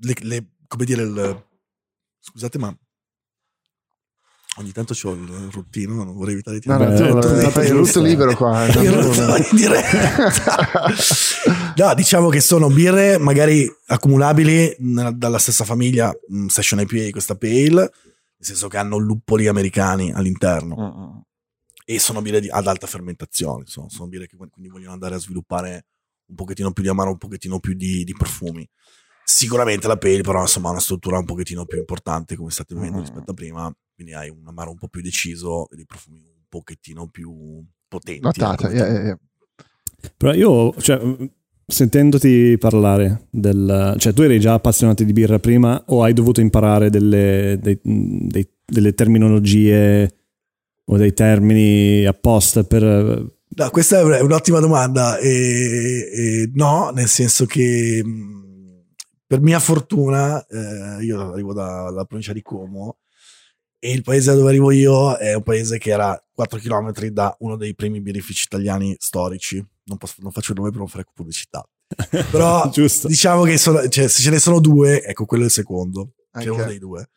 Speaker 2: Le, le, come dire, il, scusate, ma Ogni tanto ho il ruttino, non vorrei evitare di
Speaker 3: no, no, tu, tu, fai il rutto libero qua. Il rutto
Speaker 2: in diretta. no, diciamo che sono birre magari accumulabili dalla stessa famiglia mm, Session IPA questa Pale, nel senso che hanno luppoli americani all'interno. Uh-uh. E sono birre di, ad alta fermentazione, sono, sono birre che quindi vogliono andare a sviluppare un pochettino più di amaro, un pochettino più di, di profumi. Sicuramente la Pale però insomma ha una struttura un pochettino più importante come state vedendo uh-huh. rispetto a prima quindi hai un amaro un po' più deciso e dei profumi un pochettino più potenti.
Speaker 3: Notata, ecco, yeah, yeah.
Speaker 1: Però io, cioè, sentendoti parlare del... Cioè, tu eri già appassionato di birra prima o hai dovuto imparare delle, dei, dei, delle terminologie o dei termini apposta per...
Speaker 2: No, questa è un'ottima domanda. E, e no, nel senso che per mia fortuna, eh, io arrivo dalla provincia di Como e il paese dove arrivo io è un paese che era 4 km da uno dei primi birrifici italiani storici. Non, posso, non faccio il nome per non fare pubblicità. Però diciamo che sono, cioè, se ce ne sono due, ecco quello è il secondo, okay. che è uno dei due.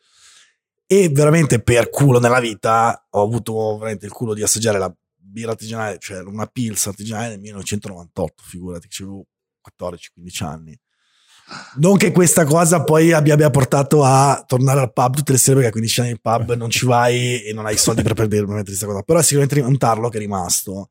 Speaker 2: E veramente per culo nella vita ho avuto veramente il culo di assaggiare la birra artigianale, cioè una Pils artigianale nel 1998, figurati che avevo 14-15 anni. Non che questa cosa poi abbia, abbia, portato a tornare al pub tutte le sere perché a 15 anni in pub non ci vai e non hai soldi per perdere questa cosa. Però è sicuramente un tarlo che è rimasto.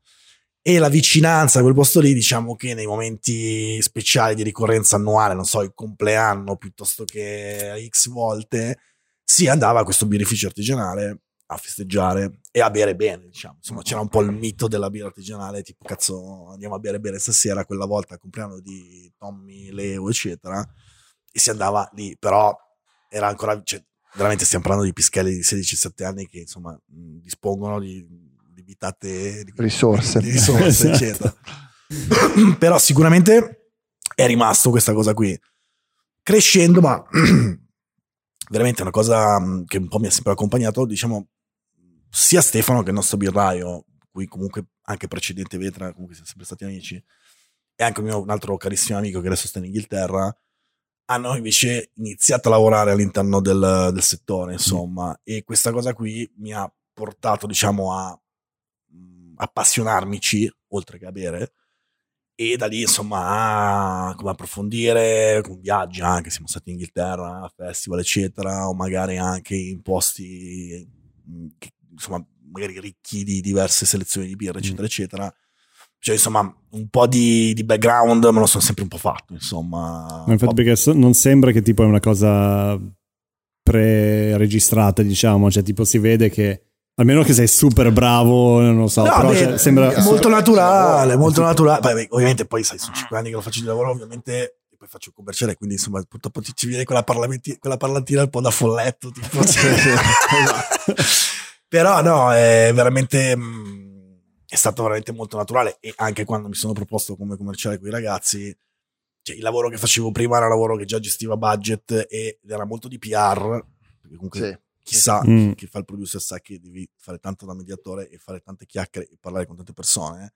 Speaker 2: E la vicinanza a quel posto lì, diciamo che nei momenti speciali di ricorrenza annuale, non so, il compleanno piuttosto che X volte, si andava a questo birrificio artigianale a festeggiare e a bere bene, diciamo. Insomma, c'era un po' il mito della birra artigianale, tipo, cazzo, andiamo a bere bene stasera, quella volta il compleanno di Tommy, Leo, eccetera, e si andava lì, però era ancora, cioè, veramente stiamo parlando di pischelli di 16-17 anni che, insomma, dispongono di, di bitate, di
Speaker 3: risorse,
Speaker 2: di risorse eccetera. però sicuramente è rimasto questa cosa qui. Crescendo, ma veramente una cosa che un po' mi ha sempre accompagnato, diciamo, sia Stefano che il nostro birraio, cui comunque anche precedente Vetra, comunque siamo sempre stati amici, e anche mio, un altro carissimo amico che adesso sta in Inghilterra, hanno invece iniziato a lavorare all'interno del, del settore, insomma, mm. e questa cosa qui mi ha portato, diciamo, a mh, appassionarmici, oltre che a bere, e da lì insomma a, come approfondire con viaggi anche siamo stati in Inghilterra festival eccetera o magari anche in posti insomma, magari ricchi di diverse selezioni di birra, eccetera, mm. eccetera. Cioè, insomma, un po' di, di, background me lo sono sempre un po' fatto, insomma.
Speaker 1: Ma infatti, perché non sembra che tipo è una cosa pre-registrata, diciamo, cioè tipo si vede che almeno che sei super bravo, non lo so, no, però beh, cioè, sembra
Speaker 2: molto naturale, molto naturale. Beh, ovviamente poi sai, sono 5 anni che lo faccio di lavoro, ovviamente e poi faccio il commerciale, quindi insomma, purtroppo ci viene quella, quella parlantina un po' da folletto, tipo. Esatto. Però no, è veramente mm, è stato veramente molto naturale e anche quando mi sono proposto come commerciale con i ragazzi, cioè il lavoro che facevo prima era un lavoro che già gestiva budget ed era molto di PR, perché comunque sì. chissà mm. chi fa il producer sa che devi fare tanto da mediatore e fare tante chiacchiere e parlare con tante persone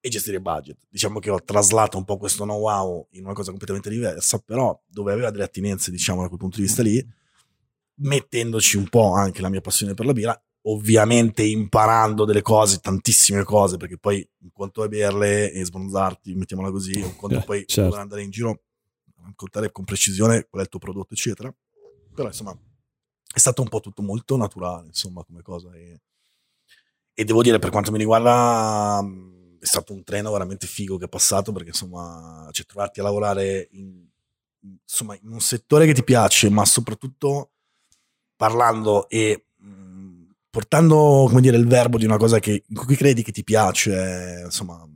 Speaker 2: e gestire budget. Diciamo che ho traslato un po' questo know-how in una cosa completamente diversa, però dove aveva delle attinenze, diciamo, da quel punto di vista lì, mettendoci un po' anche la mia passione per la birra ovviamente imparando delle cose, tantissime cose, perché poi un conto è berle e sbronzarti, mettiamola così, un conto eh, poi certo. andare in giro, raccontare con precisione qual è il tuo prodotto, eccetera. Però insomma è stato un po' tutto molto naturale, insomma, come cosa. E, e devo dire, per quanto mi riguarda, è stato un treno veramente figo che è passato, perché insomma, cioè, trovarti a lavorare in, insomma, in un settore che ti piace, ma soprattutto parlando e portando come dire, il verbo di una cosa che, in cui credi che ti piace, insomma,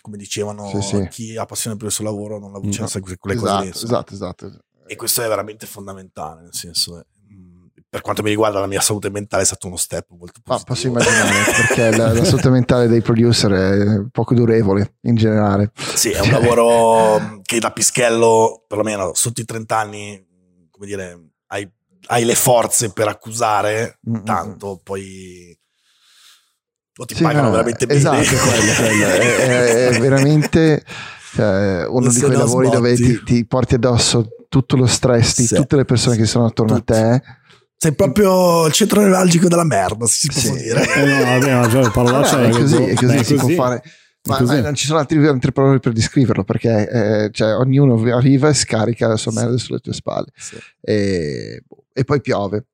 Speaker 2: come dicevano, sì, sì. chi ha passione per il suo lavoro non la mm. cioè, no. quelle
Speaker 3: esatto,
Speaker 2: cose lì,
Speaker 3: esatto, esatto.
Speaker 2: E questo è veramente fondamentale, nel senso, eh, mm, per quanto mi riguarda la mia salute mentale è stato uno step molto positivo. Ah,
Speaker 3: posso immaginare, perché la, la, salute mentale dei producer è poco durevole in generale.
Speaker 2: Sì, è un lavoro che da pischello, perlomeno sotto i 30 anni, come dire, hai hai le forze per accusare, mm-hmm. tanto poi o ti sì, pagano no, veramente bene.
Speaker 3: Esatto, quello, quello. È, è, è, veramente cioè, uno di quei lavori sbotti. dove ti, ti, porti addosso tutto lo stress di sì. tutte le persone che sono attorno Tutti. a te.
Speaker 2: Sei proprio il centro nevralgico della merda, si può sì. dire.
Speaker 1: Eh no, vabbè, no, cioè,
Speaker 3: allora, è così, è così, Beh, si così. può fare. Ma, ma, non ci sono altri, altre parole per descriverlo perché eh, cioè, ognuno arriva e scarica la sua merda sulle tue spalle. Sì. E, boh, e poi piove.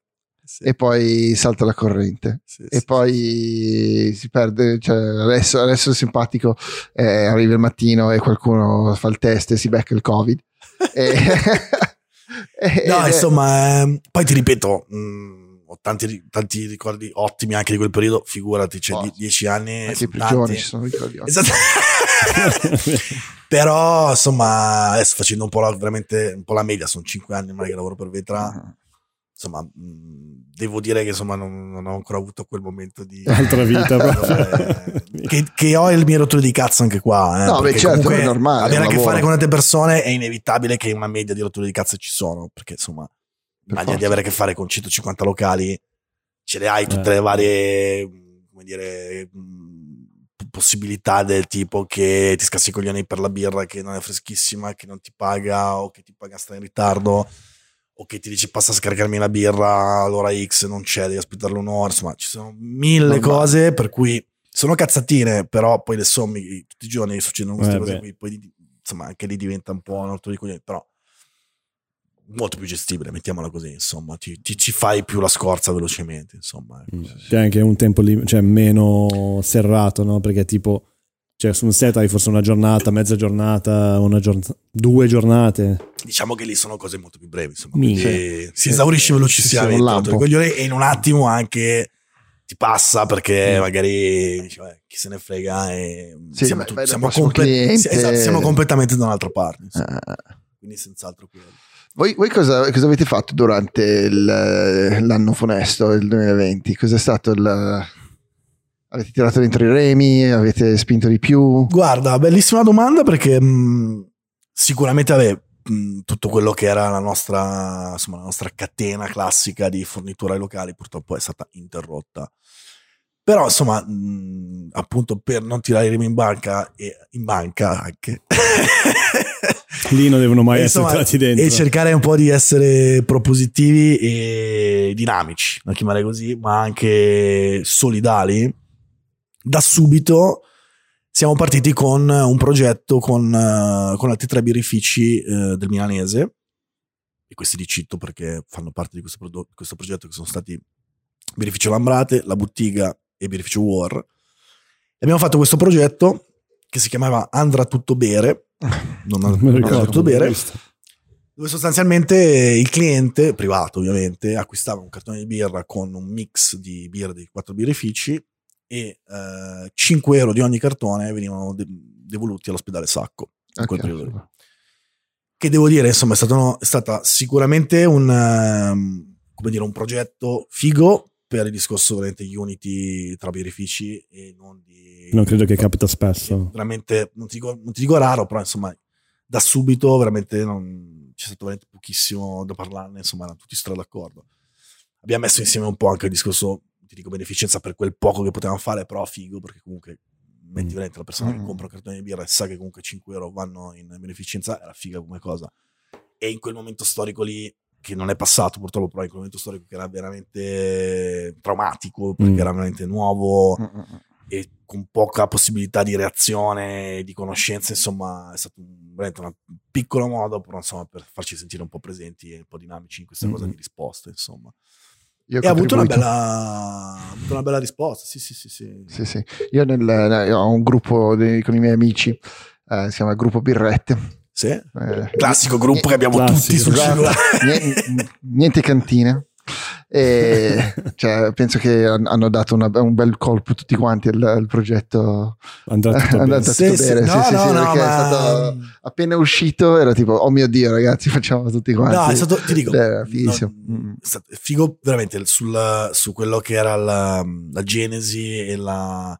Speaker 3: Sì. E poi salta la corrente, sì, e sì, poi si perde. Cioè adesso, adesso è simpatico, eh, arriva il mattino e qualcuno fa il test e si becca il Covid. e,
Speaker 2: no, insomma, eh, poi ti ripeto, mh, mm, ho tanti, tanti ricordi ottimi anche di quel periodo, figurati, cioè
Speaker 3: Oh.
Speaker 2: die- dieci anni.
Speaker 3: Anche prigioni
Speaker 2: tanti.
Speaker 3: ci sono ricordi.
Speaker 2: Esatto. Però, insomma, adesso facendo un po' la, veramente un po' la media, sono cinque anni ormai che lavoro per Vetra. Insomma, mh, devo dire che insomma non, non ho ancora avuto quel momento di
Speaker 1: Altra vita,
Speaker 2: dove- che, che ho il mio rotture di cazzo anche qua. eh,
Speaker 3: No, beh,
Speaker 2: perché
Speaker 3: certo,
Speaker 2: comunque
Speaker 3: è normale,
Speaker 2: Avere a che fare con altre persone è inevitabile che una media di rotture di cazzo ci sono. Perché insomma, immagina
Speaker 3: forza.
Speaker 2: di avere a che fare con 150 locali, ce le hai tutte
Speaker 1: Eh.
Speaker 2: le varie, come dire, mh, possibilità del tipo che ti scassi i coglioni per la birra che non è freschissima, che non ti paga o che ti paga sta in ritardo o che ti dice passa a scaricarmi la birra all'ora X non c'è, devi aspettarlo un'ora, insomma ci sono mille
Speaker 3: Normale.
Speaker 2: cose per cui sono cazzatine, però poi le sommi tutti i giorni succedono queste
Speaker 1: Eh,
Speaker 2: cose qui, poi insomma anche lì diventa un po' un altro di coglioni, però molto più gestibile, mettiamola così, insomma, ti, ti- ci fai più la scorza velocemente, insomma. ecco.
Speaker 1: Mm. C'è anche un tempo lim- cioè meno serrato, no? Perché tipo, cioè su un set hai forse una giornata, mezza giornata, una giornata, due giornate.
Speaker 2: Diciamo che lì sono cose molto più brevi, insomma,
Speaker 1: Minchia.
Speaker 2: si esaurisce velocissimamente di coglioni e in un attimo anche ti passa perché
Speaker 1: Mm.
Speaker 2: magari dici, "Vabbè, chi se ne frega e
Speaker 3: Sì,
Speaker 2: siamo,
Speaker 3: vai-
Speaker 2: tutti-
Speaker 3: vai
Speaker 2: siamo comple- esatto, siamo completamente da un'altra parte.
Speaker 3: Eh,
Speaker 2: quindi senz'altro quello.
Speaker 3: Voi, voi cosa, cosa avete fatto durante il- l'anno funesto, il 2020? Cos'è stato il... Avete tirato dentro i remi? Avete spinto di più?
Speaker 2: Guarda, bellissima domanda perché mh, sicuramente vabbè, mh, tutto quello che era la nostra, insomma, la nostra catena classica di fornitura ai locali purtroppo è stata interrotta. Però insomma, mh, appunto per non tirare i remi in banca e in banca anche.
Speaker 1: Lì non devono mai
Speaker 2: E,
Speaker 1: essere
Speaker 2: insomma,
Speaker 1: entrati dentro.
Speaker 2: E cercare un po' di essere propositivi e dinamici, da chiamare così, ma anche solidali. Da subito siamo partiti con un progetto con, eh, con altri tre birrifici eh, del milanese. E questi li cito perché fanno parte di questo, prodo- questo progetto che sono stati Birrificio Lambrate, La Bottiga e Birrificio War. E abbiamo fatto questo progetto che si chiamava Andrà tutto bere. Non
Speaker 1: ricordo,
Speaker 2: tutto bere dove sostanzialmente il cliente, privato ovviamente, acquistava un cartone di birra con un mix di birra dei quattro birrifici e eh, 5 euro di ogni cartone venivano de- devoluti all'ospedale Sacco in quel
Speaker 3: Ok.
Speaker 2: periodo lì. Che devo dire, insomma, è, stato, è stata sicuramente un, come dire, un progetto figo per il discorso veramente Unity tra birrifici e non di...
Speaker 1: Non credo che capita spesso.
Speaker 2: Veramente, non ti, dico, non ti dico raro, però insomma, da subito veramente non, c'è stato veramente pochissimo da parlarne, insomma, erano tutti stra d'accordo. Abbiamo messo insieme un po' anche il discorso, ti dico, beneficenza per quel poco che potevamo fare, però figo, perché comunque metti
Speaker 1: Mm.
Speaker 2: veramente la persona che
Speaker 3: Mm.
Speaker 2: compra un cartone di birra e sa che comunque 5 euro vanno in beneficenza, era figa come cosa. E in quel momento storico lì, che non è passato purtroppo, però in quel momento storico che era veramente traumatico, perché
Speaker 1: Mm.
Speaker 2: era veramente nuovo,
Speaker 3: Mm, mm, mm.
Speaker 2: e con poca possibilità di reazione, di conoscenza, insomma, è stato veramente un piccolo modo, però insomma, per farci sentire un po' presenti e un po' dinamici in questa
Speaker 1: Mm.
Speaker 2: cosa di risposta, insomma.
Speaker 3: Io
Speaker 2: E ha avuto una bella, ha avuto una bella risposta, sì, sì, sì, sì.
Speaker 3: Sì, sì. Io nel- io ho un gruppo di- con i miei amici, eh, si chiama Gruppo Birrette.
Speaker 2: Sì?
Speaker 3: Eh,
Speaker 2: Classico gruppo che abbiamo
Speaker 1: Classico,
Speaker 2: tutti sul
Speaker 3: esatto.
Speaker 2: cellulare.
Speaker 3: Niente, niente cantine. E, cioè, penso che han- hanno dato una- un bel colpo tutti quanti al, al progetto
Speaker 1: Andrà tutto
Speaker 3: Andrà
Speaker 1: bene.
Speaker 3: tutto
Speaker 2: Sì, sì, no,
Speaker 3: sì,
Speaker 2: no,
Speaker 3: sì,
Speaker 2: no,
Speaker 3: perché è
Speaker 2: ma-
Speaker 3: stato appena uscito era tipo oh mio dio ragazzi facciamo tutti quanti
Speaker 2: No, è stato, ti dico,
Speaker 3: Era fighissimo.
Speaker 2: non-
Speaker 3: Mm.
Speaker 2: è stato figo veramente sul- su quello che era la, la genesi e la,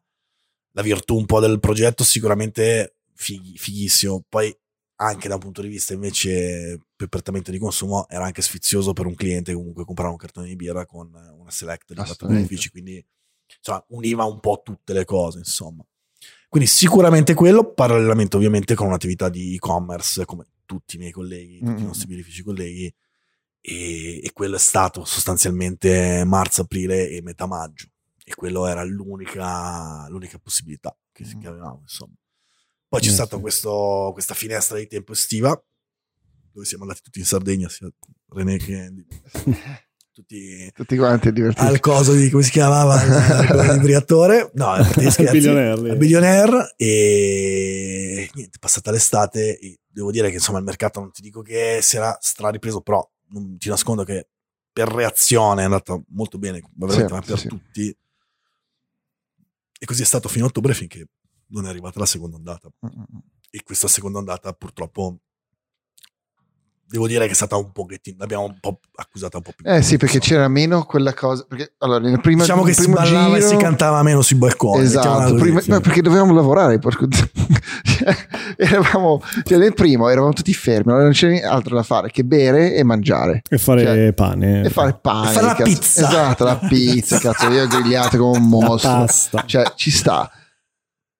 Speaker 2: la virtù un po' del progetto, sicuramente fighi- fighissimo. Poi anche da un punto di vista invece più prettamente di consumo era anche sfizioso per un cliente comunque comprava un cartone di birra con una select di benefici, quindi insomma, univa un po' tutte le cose, insomma. Quindi sicuramente quello, parallelamente ovviamente con un'attività di e-commerce, come tutti i miei colleghi, tutti
Speaker 3: Mm.
Speaker 2: i nostri benefici colleghi, e, e quello è stato sostanzialmente marzo-aprile e metà maggio, e quello era l'unica, l'unica possibilità che,
Speaker 3: Mm.
Speaker 2: che avevamo, insomma. Poi c'è
Speaker 1: Eh,
Speaker 2: stata questo- questa finestra di tempo estiva, dove siamo andati tutti in Sardegna, sia René che Andy, tutti
Speaker 3: tutti quanti divertiti
Speaker 2: al coso di come si chiamava? L'imbriatore no scherzi,
Speaker 1: Billionaire,
Speaker 2: e niente passata l'estate devo dire che insomma il mercato non ti dico che si era stra ripreso però non ti nascondo che per reazione è andata molto bene, veramente,
Speaker 3: Sì,
Speaker 2: ma per
Speaker 3: sì.
Speaker 2: tutti. E così è stato fino a ottobre finché non è arrivata la seconda ondata. E questa seconda ondata purtroppo devo dire che è stata un pochettino, l'abbiamo un po' accusata un po' più.
Speaker 3: Eh sì, perché
Speaker 2: insomma.
Speaker 3: c'era meno quella cosa. Perché allora, nel primo,
Speaker 2: diciamo che
Speaker 3: nel
Speaker 2: si
Speaker 3: primo
Speaker 2: ballava e
Speaker 3: giro,
Speaker 2: si cantava meno sui balconi.
Speaker 3: Esatto, prima- no, perché dovevamo lavorare. porco- Cioè, eravamo, cioè, nel primo eravamo tutti fermi, allora non c'era altro da fare che bere e mangiare.
Speaker 1: E fare
Speaker 3: Cioè,
Speaker 1: pane.
Speaker 3: E fare pane.
Speaker 2: E fare la
Speaker 3: cazzo.
Speaker 2: pizza.
Speaker 3: Esatto, la pizza, cazzo, io ho grigliato come un mostro. Cioè, ci sta.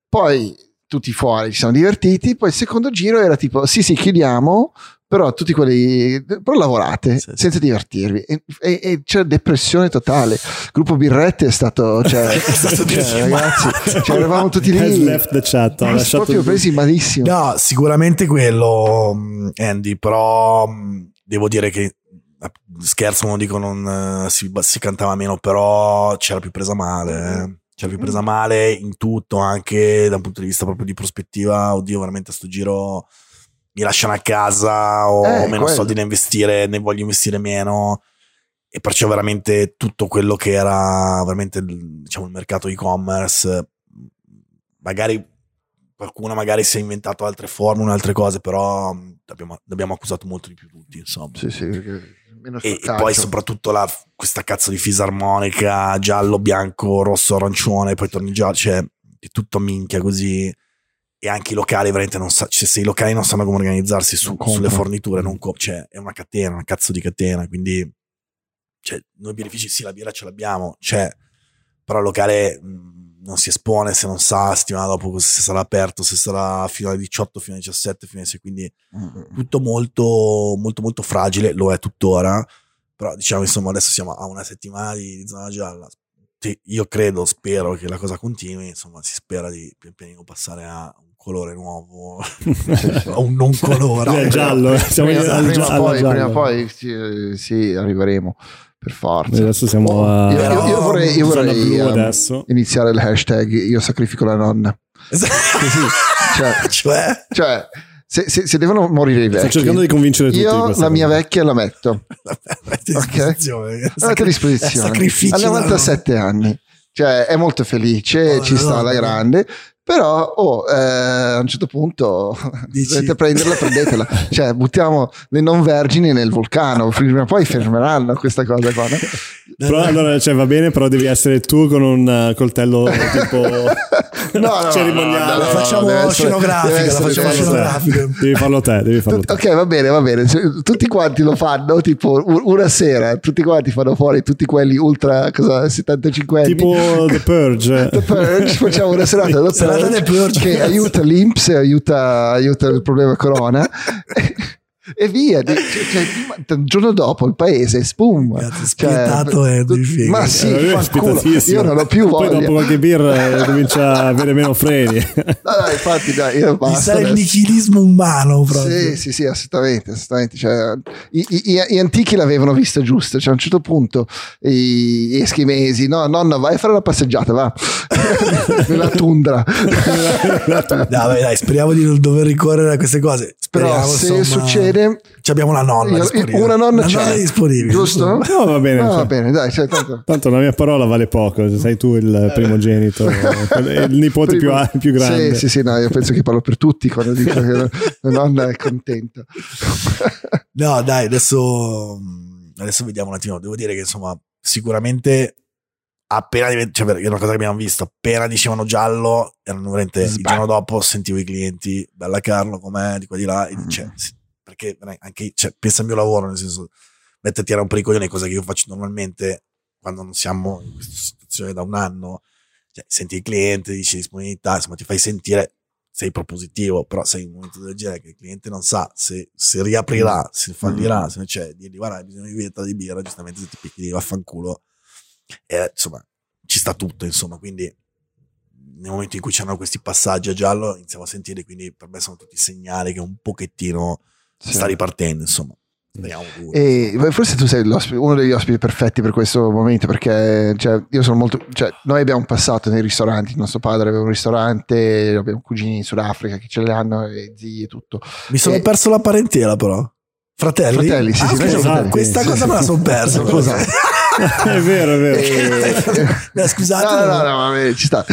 Speaker 3: Poi tutti fuori ci siamo divertiti. Poi il secondo giro era tipo: sì, sì, chiudiamo. Però tutti quelli. Però lavorate
Speaker 2: Sì, sì.
Speaker 3: senza divertirvi. E, e- e c'è depressione totale. Il gruppo Birrette è stato. Cioè,
Speaker 2: È stato
Speaker 3: cioè, ragazzi, cioè, eravamo tutti
Speaker 1: Has
Speaker 3: lì.
Speaker 1: left the chat. Ha lasciato
Speaker 3: proprio presi malissimo.
Speaker 2: No, sicuramente quello, mh, Andy, però mh, devo dire che eh, scherzo, non dico non eh, si, si cantava meno, però c'era più presa male. Eh. C'era più presa male in tutto, anche da un punto di vista proprio di prospettiva. Oddio, veramente a sto giro mi lasciano a casa, ho
Speaker 3: Eh,
Speaker 2: meno
Speaker 3: quello.
Speaker 2: soldi da investire, ne voglio investire meno. E perciò veramente tutto quello che era veramente diciamo, il mercato e-commerce, magari qualcuno magari si è inventato altre formule, altre cose, però abbiamo, abbiamo accusato molto di più tutti, insomma.
Speaker 3: Sì, sì, perché
Speaker 2: E, e poi soprattutto la- questa cazzo di fisarmonica giallo, bianco, rosso, arancione, poi torni giallo, cioè è tutto minchia così. E anche i locali veramente non sa, cioè, se i locali non sanno come organizzarsi su- sulle forniture, non co- cioè, è una catena, una cazzo di catena. Quindi, cioè, noi benefici sì, la birra ce l'abbiamo, c'è, però il locale mh, non si espone se non sa settimana dopo se sarà aperto, se sarà fino alle 18, fino alle 17, fino alle 6, quindi
Speaker 3: Mm,
Speaker 2: tutto molto, molto, molto fragile, lo è tuttora, però diciamo insomma adesso siamo a una settimana di, zona gialla. Io credo, spero che la cosa continui, insomma si spera di pian pianino passare a un colore nuovo, a un non colore.
Speaker 1: È giallo, eh, siamo
Speaker 3: prima,
Speaker 1: al
Speaker 3: prima
Speaker 1: gia-
Speaker 3: o
Speaker 1: alla
Speaker 3: poi,
Speaker 1: gialla.
Speaker 3: prima o poi sì, sì, arriveremo per forza.
Speaker 1: Adesso siamo a
Speaker 3: Io, io- io vorrei, io vorrei,
Speaker 1: adesso.
Speaker 3: iniziare il hashtag io sacrifico la nonna. Così, cioè,
Speaker 2: cioè,
Speaker 3: cioè, se, se- se devono morire i vecchi,
Speaker 1: Sto cercando di convincere tutti.
Speaker 3: io la mia vecchia la metto.
Speaker 2: avete a
Speaker 3: Ok.
Speaker 2: disposizione.
Speaker 3: La metto a
Speaker 2: Sacri-
Speaker 3: disposizione.
Speaker 2: sacrifici
Speaker 3: A
Speaker 2: la
Speaker 3: 97 anni. Cioè, è molto felice,
Speaker 2: Oh,
Speaker 3: ci sta
Speaker 2: no,
Speaker 3: alla
Speaker 2: no.
Speaker 3: grande. Però oh, eh, a un certo punto
Speaker 2: Dici-
Speaker 3: dovete prenderla, prendetela. cioè, buttiamo le non vergini nel vulcano. Prima o poi fermeranno questa cosa qua. no?
Speaker 1: Però allora cioè, va bene, però devi essere tu con un uh, coltello tipo
Speaker 3: No, no,
Speaker 1: cerimoniale.
Speaker 3: no, no,
Speaker 2: La
Speaker 3: no,
Speaker 2: facciamo scenografica, facciamo
Speaker 3: scenografica.
Speaker 1: Devi farlo te, devi farlo te.
Speaker 3: Ok, va bene, va bene. Cioè, Tutti quanti lo fanno, tipo una sera, tutti quanti fanno fuori tutti quelli ultra cosa, 75 anni.
Speaker 1: Tipo The Purge.
Speaker 3: The Purge, facciamo una serata Purge, che aiuta l'Inps aiuta, aiuta il problema corona e, via Di- cioè, cioè, il giorno dopo il paese spum
Speaker 2: Cazzo, spietato
Speaker 3: Cioè,
Speaker 2: è di figa.
Speaker 3: ma sì
Speaker 1: Eh,
Speaker 3: io non ho più
Speaker 1: Poi
Speaker 3: voglia
Speaker 1: dopo qualche birra eh, comincia a avere meno freni.
Speaker 3: No, no, infatti dai, io basta
Speaker 2: il nichilismo umano proprio.
Speaker 3: Sì, sì, sì, assolutamente. assolutamente. Cioè, i, i- gli antichi l'avevano vista giusta. Cioè, a un certo punto i, gli eschimesi, no, nonna, vai a fare la passeggiata, va nella tundra.
Speaker 2: Dai, dai, dai, speriamo di non dover ricorrere a queste cose.
Speaker 3: Però
Speaker 2: Speriamo,
Speaker 3: se
Speaker 2: insomma,
Speaker 3: succede,
Speaker 2: ci abbiamo la nonna
Speaker 3: io-
Speaker 2: disponibile.
Speaker 3: una nonna
Speaker 2: La
Speaker 3: c'è,
Speaker 2: disponibile.
Speaker 3: giusto?
Speaker 1: No, va bene.
Speaker 3: No,
Speaker 1: cioè,
Speaker 3: va bene, dai. Cioè, tanto-
Speaker 1: Tanto la mia parola vale poco, sei tu il primogenito, il nipote più,
Speaker 3: Prima-
Speaker 1: più grande.
Speaker 3: Sì, sì, sì, no, io penso che parlo per tutti quando dico che la nonna è contenta.
Speaker 2: No, dai, adesso, adesso vediamo un attimo. Devo dire che insomma, sicuramente appena cioè, è una cosa che abbiamo visto, appena dicevano giallo, erano veramente il giorno dopo sentivo i clienti, bella Carlo, com'è, di qua di là, e
Speaker 3: Mm.
Speaker 2: Cioè, perché anche, cioè, pensa al mio lavoro, nel senso, metterti a rompere i coglioni, cosa che io faccio normalmente quando non siamo in questa situazione da un anno, cioè, senti il cliente, dici disponibilità, insomma, ti fai sentire, sei propositivo, però sei in un momento del genere che il cliente non sa se, se riaprirà, se fallirà, se c'è, dirgli guarda, hai bisogno di vetta di birra, giustamente se ti picchi di vaffanculo, e, insomma, ci sta tutto, insomma, quindi nel momento in cui c'erano questi passaggi a giallo iniziamo a sentire, quindi per me sono tutti segnali che un pochettino
Speaker 3: Sì.
Speaker 2: sta ripartendo, insomma.
Speaker 3: E forse tu sei uno degli ospiti perfetti per questo momento perché cioè, io sono molto cioè, noi abbiamo passato nei ristoranti il nostro padre aveva un ristorante abbiamo cugini in Sudafrica che ce li hanno e zii e tutto
Speaker 2: Mi sono
Speaker 3: e-
Speaker 2: perso la parentela, però. Fratelli?
Speaker 3: Fratelli, sì,
Speaker 2: Ah,
Speaker 3: sì,
Speaker 2: ok,
Speaker 3: noi siamo fratelli.
Speaker 2: Questa cosa me la sono persa.
Speaker 3: Scusa.
Speaker 1: è vero, è vero.
Speaker 2: Eh, scusate.
Speaker 3: No, no, no, no, vabbè, ci sta.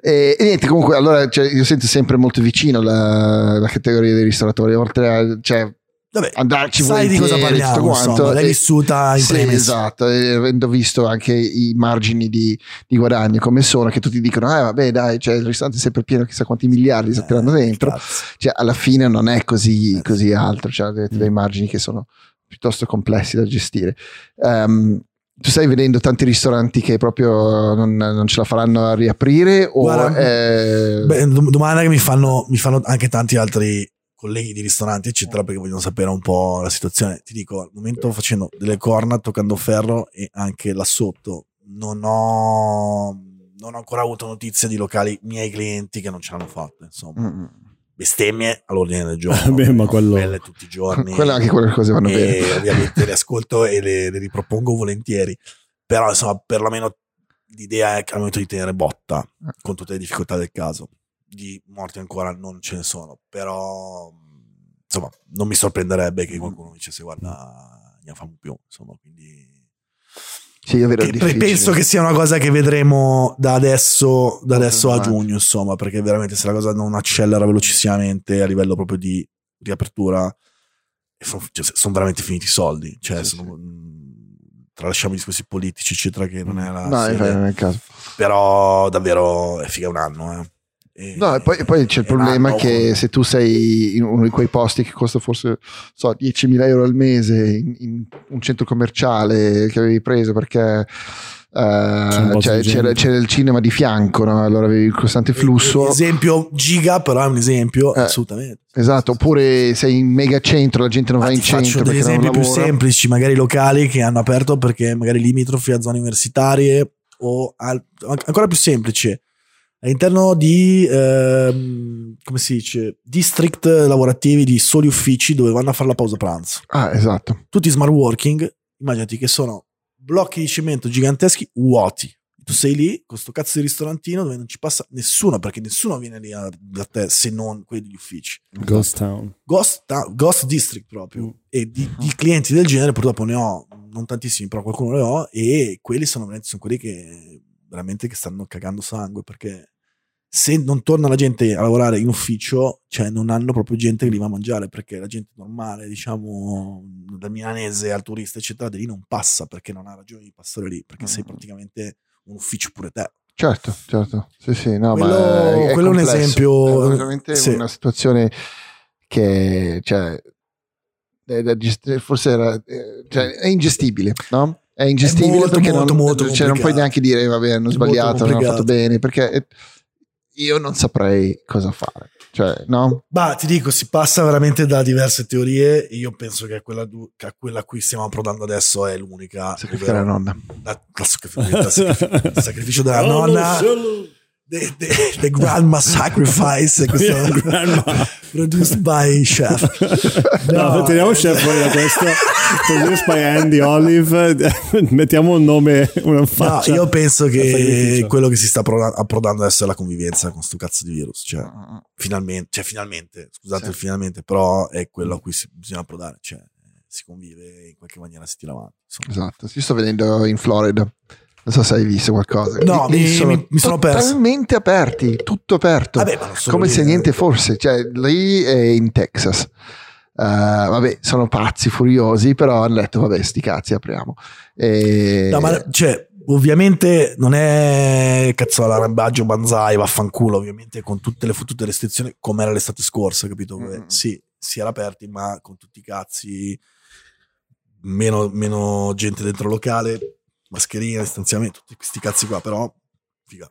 Speaker 3: E, e niente, comunque, allora cioè, io sento sempre molto vicino la, la categoria dei ristoratori, oltre a cioè,
Speaker 2: Vabbè,
Speaker 3: andarci
Speaker 2: sai di cosa parliamo,
Speaker 3: tutto quanto.
Speaker 2: insomma, l'hai vissuta in
Speaker 3: sì,
Speaker 2: premis.
Speaker 3: esatto, avendo visto anche i margini di, di guadagno come sono, che tutti dicono, eh vabbè dai, cioè, il ristorante è sempre pieno, chissà quanti miliardi sta tirando
Speaker 2: Eh,
Speaker 3: dentro, cioè, alla fine non è così, così alto, cioè, avete dei margini che sono piuttosto complessi da gestire. Ehm, tu stai vedendo tanti ristoranti che proprio non, non ce la faranno a riaprire o
Speaker 2: Guarda,
Speaker 3: eh,
Speaker 2: Beh, dom- domanda che mi fanno, mi fanno anche tanti altri colleghi di ristoranti, eccetera, perché vogliono sapere un po' la situazione. Ti dico, al momento facendo delle corna, toccando ferro e anche là sotto, non ho, non ho ancora avuto notizie di locali miei clienti che non ce l'hanno fatta. Insomma,
Speaker 3: mm,
Speaker 2: bestemmie all'ordine del giorno.
Speaker 1: Vabbè, ma quello-
Speaker 2: quelle tutti i giorni.
Speaker 3: quelle anche quelle cose vanno bene.
Speaker 2: e ovviamente le ascolto e le, le ripropongo volentieri. Però, insomma, perlomeno l'idea è che al momento di tenere botta con tutte le difficoltà del caso. Di morti ancora non ce ne sono, però insomma, non mi sorprenderebbe che qualcuno dicesse guarda, ne facciamo più, insomma, quindi
Speaker 3: Sì, io vedo
Speaker 2: che- penso che sia una cosa che vedremo da adesso, da adesso a giugno, insomma, perché veramente se la cosa non accelera velocissimamente a livello proprio di riapertura, sono, cioè, sono veramente finiti i soldi. Cioè,
Speaker 3: Sì,
Speaker 2: sono- mh, tralasciamo i discorsi politici, eccetera, che non è la
Speaker 3: No, non è il caso.
Speaker 2: però davvero è figa un anno. Eh. E-
Speaker 3: No, e poi, e poi c'è il
Speaker 2: un
Speaker 3: problema che
Speaker 2: con-
Speaker 3: se tu sei in uno di quei posti che costa forse so, 10.000 euro al mese in, in un centro commerciale che avevi preso perché eh,
Speaker 1: un po'
Speaker 3: cioè, c'era, c'era il cinema di fianco, no? allora avevi il costante flusso.
Speaker 2: Esempio giga, però è un esempio,
Speaker 3: Eh,
Speaker 2: assolutamente.
Speaker 3: Esatto, oppure sei in mega centro, la gente non
Speaker 2: Ma
Speaker 3: va
Speaker 2: ti
Speaker 3: in centro
Speaker 2: faccio degli esempi più semplici, magari locali che hanno aperto perché magari limitrofi a zone universitarie o al- ancora più semplice all'interno di ehm, come si dice district lavorativi di soli uffici dove vanno a fare la pausa pranzo
Speaker 3: Ah, esatto.
Speaker 2: tutti smart working immaginati che sono blocchi di cemento giganteschi vuoti tu sei lì con sto cazzo di ristorantino dove non ci passa nessuno perché nessuno viene lì a- da te se non quelli degli uffici
Speaker 1: Ghost Town.
Speaker 2: Ghost, ta- Ghost District proprio.
Speaker 1: Mm.
Speaker 2: E di, di clienti del genere purtroppo ne ho, non tantissimi, però qualcuno ne ho. E quelli sono veramente sono quelli che veramente che stanno cagando sangue perché se non torna la gente a lavorare in ufficio, cioè non hanno proprio gente che li va a mangiare perché la gente normale, diciamo, dal milanese al turista, eccetera, di lì non passa perché non ha ragione di passare lì perché sei
Speaker 3: Mm.
Speaker 2: praticamente un ufficio pure te.
Speaker 3: Certo, certo. Sì, sì, no,
Speaker 2: Quello-
Speaker 3: ma è, è
Speaker 2: quello è un esempio-
Speaker 3: È veramente
Speaker 2: sì.
Speaker 3: una situazione che, cioè, è da gestire- forse era, eh, cioè, è ingestibile, no? È ingestibile
Speaker 2: molto,
Speaker 3: perché
Speaker 2: molto,
Speaker 3: non,
Speaker 2: molto
Speaker 3: cioè, non puoi neanche dire, vabbè, hanno
Speaker 2: È
Speaker 3: sbagliato, non hanno fatto bene, perché io non saprei cosa fare. Cioè, no?
Speaker 2: Bah, ti dico, si passa veramente da diverse teorie. Io penso che quella, du- che a quella a cui stiamo approdando adesso è l'unica.
Speaker 3: Sacrificare la
Speaker 2: ovvero
Speaker 3: nonna.
Speaker 2: la- la sacrificio, la sacrificio- il sacrificio della
Speaker 1: Oh,
Speaker 2: nonna. The, the, the Grandma Sacrifice. questo-
Speaker 1: Grandma.
Speaker 2: produced by Chef.
Speaker 1: No, teniamo chef fuori da questo. Produced by Andy Olive. Mettiamo un nome, una
Speaker 2: No,
Speaker 1: faccia.
Speaker 2: io penso che quello che si sta approda- approdando adesso è la convivenza con sto cazzo di virus. Cioè, finalmente, cioè finalmente, scusate
Speaker 3: Sì.
Speaker 2: il finalmente, però è quello a cui si, bisogna approdare. Cioè, si convive in qualche maniera si tira avanti. insomma.
Speaker 3: Esatto, io sto vedendo in Florida. Non so se hai visto qualcosa.
Speaker 2: No,
Speaker 3: Lì
Speaker 2: mi-
Speaker 3: sono
Speaker 2: mi- mi sono perso.
Speaker 3: Totalmente aperti, tutto aperto.
Speaker 2: Vabbè,
Speaker 3: Come
Speaker 2: lì,
Speaker 3: se
Speaker 2: eh.
Speaker 3: niente fosse. Cioè, lì è in Texas. Eh, vabbè, sono pazzi, furiosi, però hanno detto, vabbè, sti cazzi, apriamo. E...
Speaker 2: No, ma cioè, ovviamente non è cazzola, rambaggio, banzai, vaffanculo, ovviamente con tutte le fottute restrizioni, come era l'estate scorsa, capito?
Speaker 3: Mm.
Speaker 2: Sì, si era aperti, ma con tutti i cazzi, meno, meno gente dentro locale, mascherine, distanziamento, tutti questi cazzi qua, però, figa,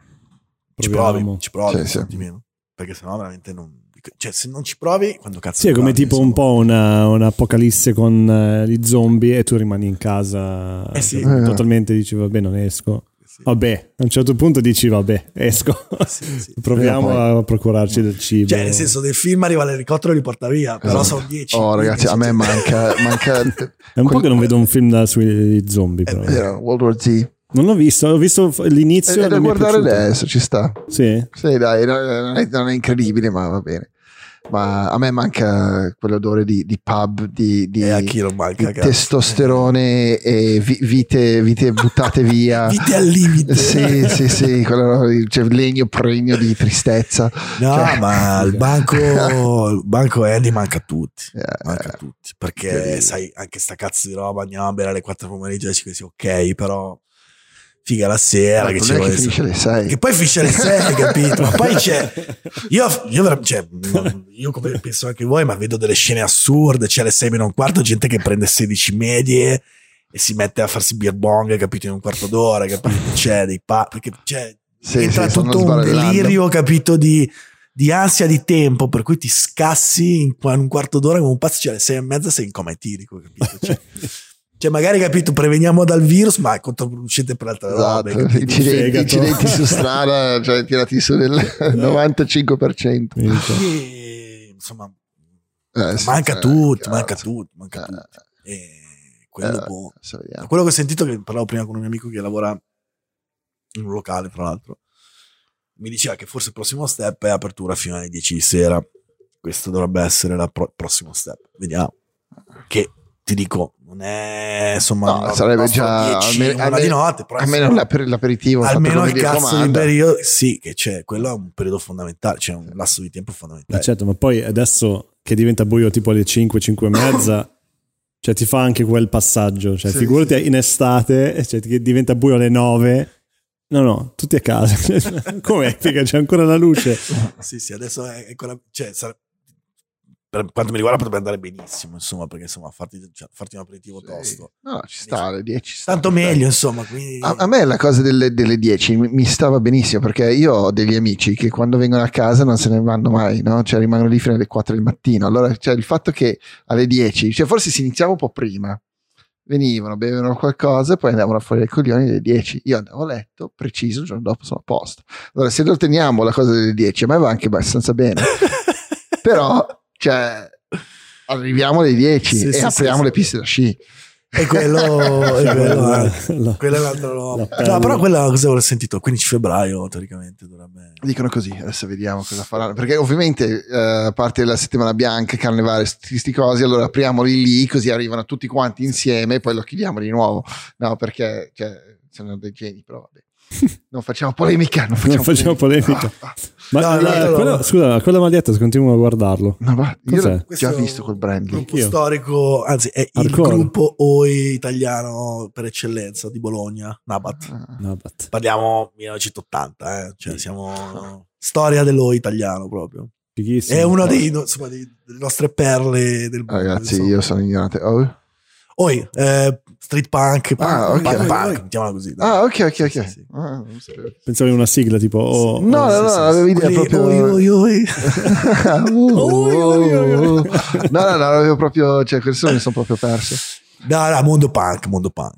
Speaker 2: ci
Speaker 1: Proviamo.
Speaker 2: provi, ci provi,
Speaker 3: Sì, sì.
Speaker 2: senti meno. Perché sennò veramente non... Cioè, se non ci provi, quando cazzo
Speaker 1: Sì, è come tipo un po' una, un'apocalisse con eh, gli zombie e tu rimani in casa.
Speaker 2: Eh sì.
Speaker 1: Cioè, Totalmente dici, vabbè, non esco. Vabbè, a un certo punto dici, vabbè, esco.
Speaker 2: Sì, sì.
Speaker 1: Proviamo a procurarci del cibo.
Speaker 2: Cioè, nel senso, del film arriva l'elicottero e li porta via, però
Speaker 3: Esatto.
Speaker 2: sono 10.
Speaker 3: Oh, ragazzi, a me manca. manca
Speaker 1: È un po' che non vedo un film da- sui zombie.
Speaker 2: Eh,
Speaker 1: Però.
Speaker 3: Era World War Z.
Speaker 1: Non l'ho visto, ho visto l'inizio.
Speaker 3: È da guardare adesso, ci sta.
Speaker 1: Sì.
Speaker 3: Sì, dai, non è, non è incredibile, ma va bene. Ma a me manca quell'odore di, di pub, di, di,
Speaker 2: E non manca,
Speaker 3: di testosterone e vi- vite, vite buttate via.
Speaker 2: Vite al limite.
Speaker 3: Sì, sì, sì, quello, cioè, legno pregno di tristezza.
Speaker 2: No,
Speaker 3: Cioè-
Speaker 2: ma il banco, il banco Andy manca a tutti.
Speaker 3: Eh,
Speaker 2: Manca a tutti. Perché sai, anche sta cazzo di roba, andiamo a bere alle 4 pomeriggio e dici sì, ok, però figa la sera.
Speaker 3: il
Speaker 2: che ci
Speaker 3: che finisce alle 6.
Speaker 2: Che poi finisce alle 6, capito? Ma poi c'è. Io, io, cioè, io come penso anche voi, ma vedo delle scene assurde. C'è alle 6 meno un quarto, gente che prende 16 medie e si mette a farsi beer bong, capito? In un quarto d'ora, capito? C'è dei pa- perché c'è
Speaker 3: Sì,
Speaker 2: entra
Speaker 3: sì,
Speaker 2: tutto un delirio, capito? Di, di ansia di tempo, per cui ti scassi in, un quarto d'ora come un pazzo. Cioè, alle 6 e mezza sei in coma etilico, capito? Cioè, cioè, magari capito, preveniamo dal virus, ma è controproducente per altre robe.
Speaker 3: Esatto,
Speaker 2: capito?
Speaker 3: incidenti, incidenti su strada, cioè tirati su del 95%.
Speaker 2: Quindi, insomma,
Speaker 3: Eh, sì,
Speaker 2: manca
Speaker 3: eh,
Speaker 2: tutto, manca tutto, manca
Speaker 3: Eh,
Speaker 2: tutto. E quello
Speaker 3: eh,
Speaker 2: boh. Quello che ho sentito, che parlavo prima con un mio amico che lavora in un locale, tra l'altro, mi diceva che forse il prossimo step è apertura fino alle 10 di sera. Questo dovrebbe essere il prossimo step. Vediamo. Che ti dico, non è insomma,
Speaker 3: No, sarebbe già
Speaker 2: 10,
Speaker 3: almeno-
Speaker 2: una
Speaker 3: almeno-
Speaker 2: di notte, però
Speaker 3: Almeno
Speaker 2: insomma,
Speaker 3: l'aper- l'aperitivo
Speaker 2: almeno il cazzo di periodo, sì, che c'è, quello è un periodo fondamentale, c'è un lasso di tempo
Speaker 1: Ma
Speaker 2: fondamentale.
Speaker 1: certo, ma poi adesso che diventa buio tipo alle 5, 5 e mezza, cioè ti fa anche quel passaggio. Cioè,
Speaker 3: Sì,
Speaker 1: figurati
Speaker 3: sì.
Speaker 1: in estate, cioè, che diventa buio alle 9. No, no, tutti a casa. Com'è? Figa, c'è ancora la luce.
Speaker 2: Sì, sì, adesso è ancora. Cioè, sarà- per quanto mi riguarda, potrebbe andare benissimo, insomma, perché insomma, farti, cioè, farti un aperitivo
Speaker 3: Sì.
Speaker 2: tosto.
Speaker 3: No, ci sta alle 10. ci sta,
Speaker 2: Tanto meglio, insomma. Quindi...
Speaker 3: A, a me la cosa delle, delle 10 mi, mi stava benissimo perché io ho degli amici che quando vengono a casa non se ne vanno mai, no? Cioè rimangono lì fino alle 4 del mattino. Allora, cioè, il fatto che alle 10, cioè forse si iniziava un po' prima, venivano, bevevano qualcosa e poi andavano fuori dai coglioni alle 10. Io andavo a letto, preciso, il giorno dopo sono a posto. Allora, se lo teniamo la cosa delle 10, a me va anche abbastanza bene. Però, cioè, arriviamo alle 10
Speaker 2: Sì,
Speaker 3: e
Speaker 2: sì,
Speaker 3: apriamo
Speaker 2: sì,
Speaker 3: le piste da sci.
Speaker 2: E quello, e quello anche.
Speaker 1: La-
Speaker 2: Quella è l'altra roba.
Speaker 1: La perla.
Speaker 2: No, però quella cosa avevo sentito, il 15 febbraio, teoricamente dovrebbe.
Speaker 3: Dicono così, adesso vediamo cosa faranno. Perché ovviamente eh, a parte la settimana bianca, carnevale, sti, sti cosi, allora apriamoli lì così arrivano tutti quanti insieme e poi lo chiudiamo di nuovo. No, perché cioè, sono dei geni, però vabbè. Non facciamo polemica, non facciamo,
Speaker 1: Non facciamo polemica.
Speaker 3: Ah,
Speaker 1: Ma
Speaker 2: No,
Speaker 1: eh,
Speaker 2: no, no,
Speaker 1: quello-
Speaker 2: no.
Speaker 1: scusa, quella maglietta continuo a guardarlo.
Speaker 3: no, va, io
Speaker 1: Cos'è?
Speaker 3: l'ho già visto quel brand lì.
Speaker 2: Gruppo
Speaker 1: Anch'io.
Speaker 2: storico, anzi, è il
Speaker 1: Hardcore.
Speaker 2: gruppo OI italiano per eccellenza di Bologna, Nabat.
Speaker 3: Ah,
Speaker 1: No, but-
Speaker 2: Parliamo 1980, eh. cioè siamo storia dell'OI italiano proprio.
Speaker 1: Fighissimo.
Speaker 2: È una dei, no, insomma, dei- delle nostre perle del mondo.
Speaker 3: Ragazzi,
Speaker 2: insomma.
Speaker 3: io sono ignorante. Oh.
Speaker 2: Oi, eh, street punk, punk,
Speaker 3: Ah, ok.
Speaker 2: punk, punk, mettiamola così. dai.
Speaker 3: Ah, ok, ok, ok.
Speaker 2: Sì, sì.
Speaker 3: Ah.
Speaker 1: Pensavo in una sigla tipo... Oh,
Speaker 3: No,
Speaker 1: oh,
Speaker 3: no,
Speaker 1: sì,
Speaker 3: no,
Speaker 1: sì,
Speaker 3: avevo idea proprio.
Speaker 2: oi, oi, oi.
Speaker 3: Uh,
Speaker 1: oi, oi.
Speaker 3: No, no, no, avevo proprio, cioè, questo mi sono proprio perso.
Speaker 2: No, no, mondo punk, mondo punk.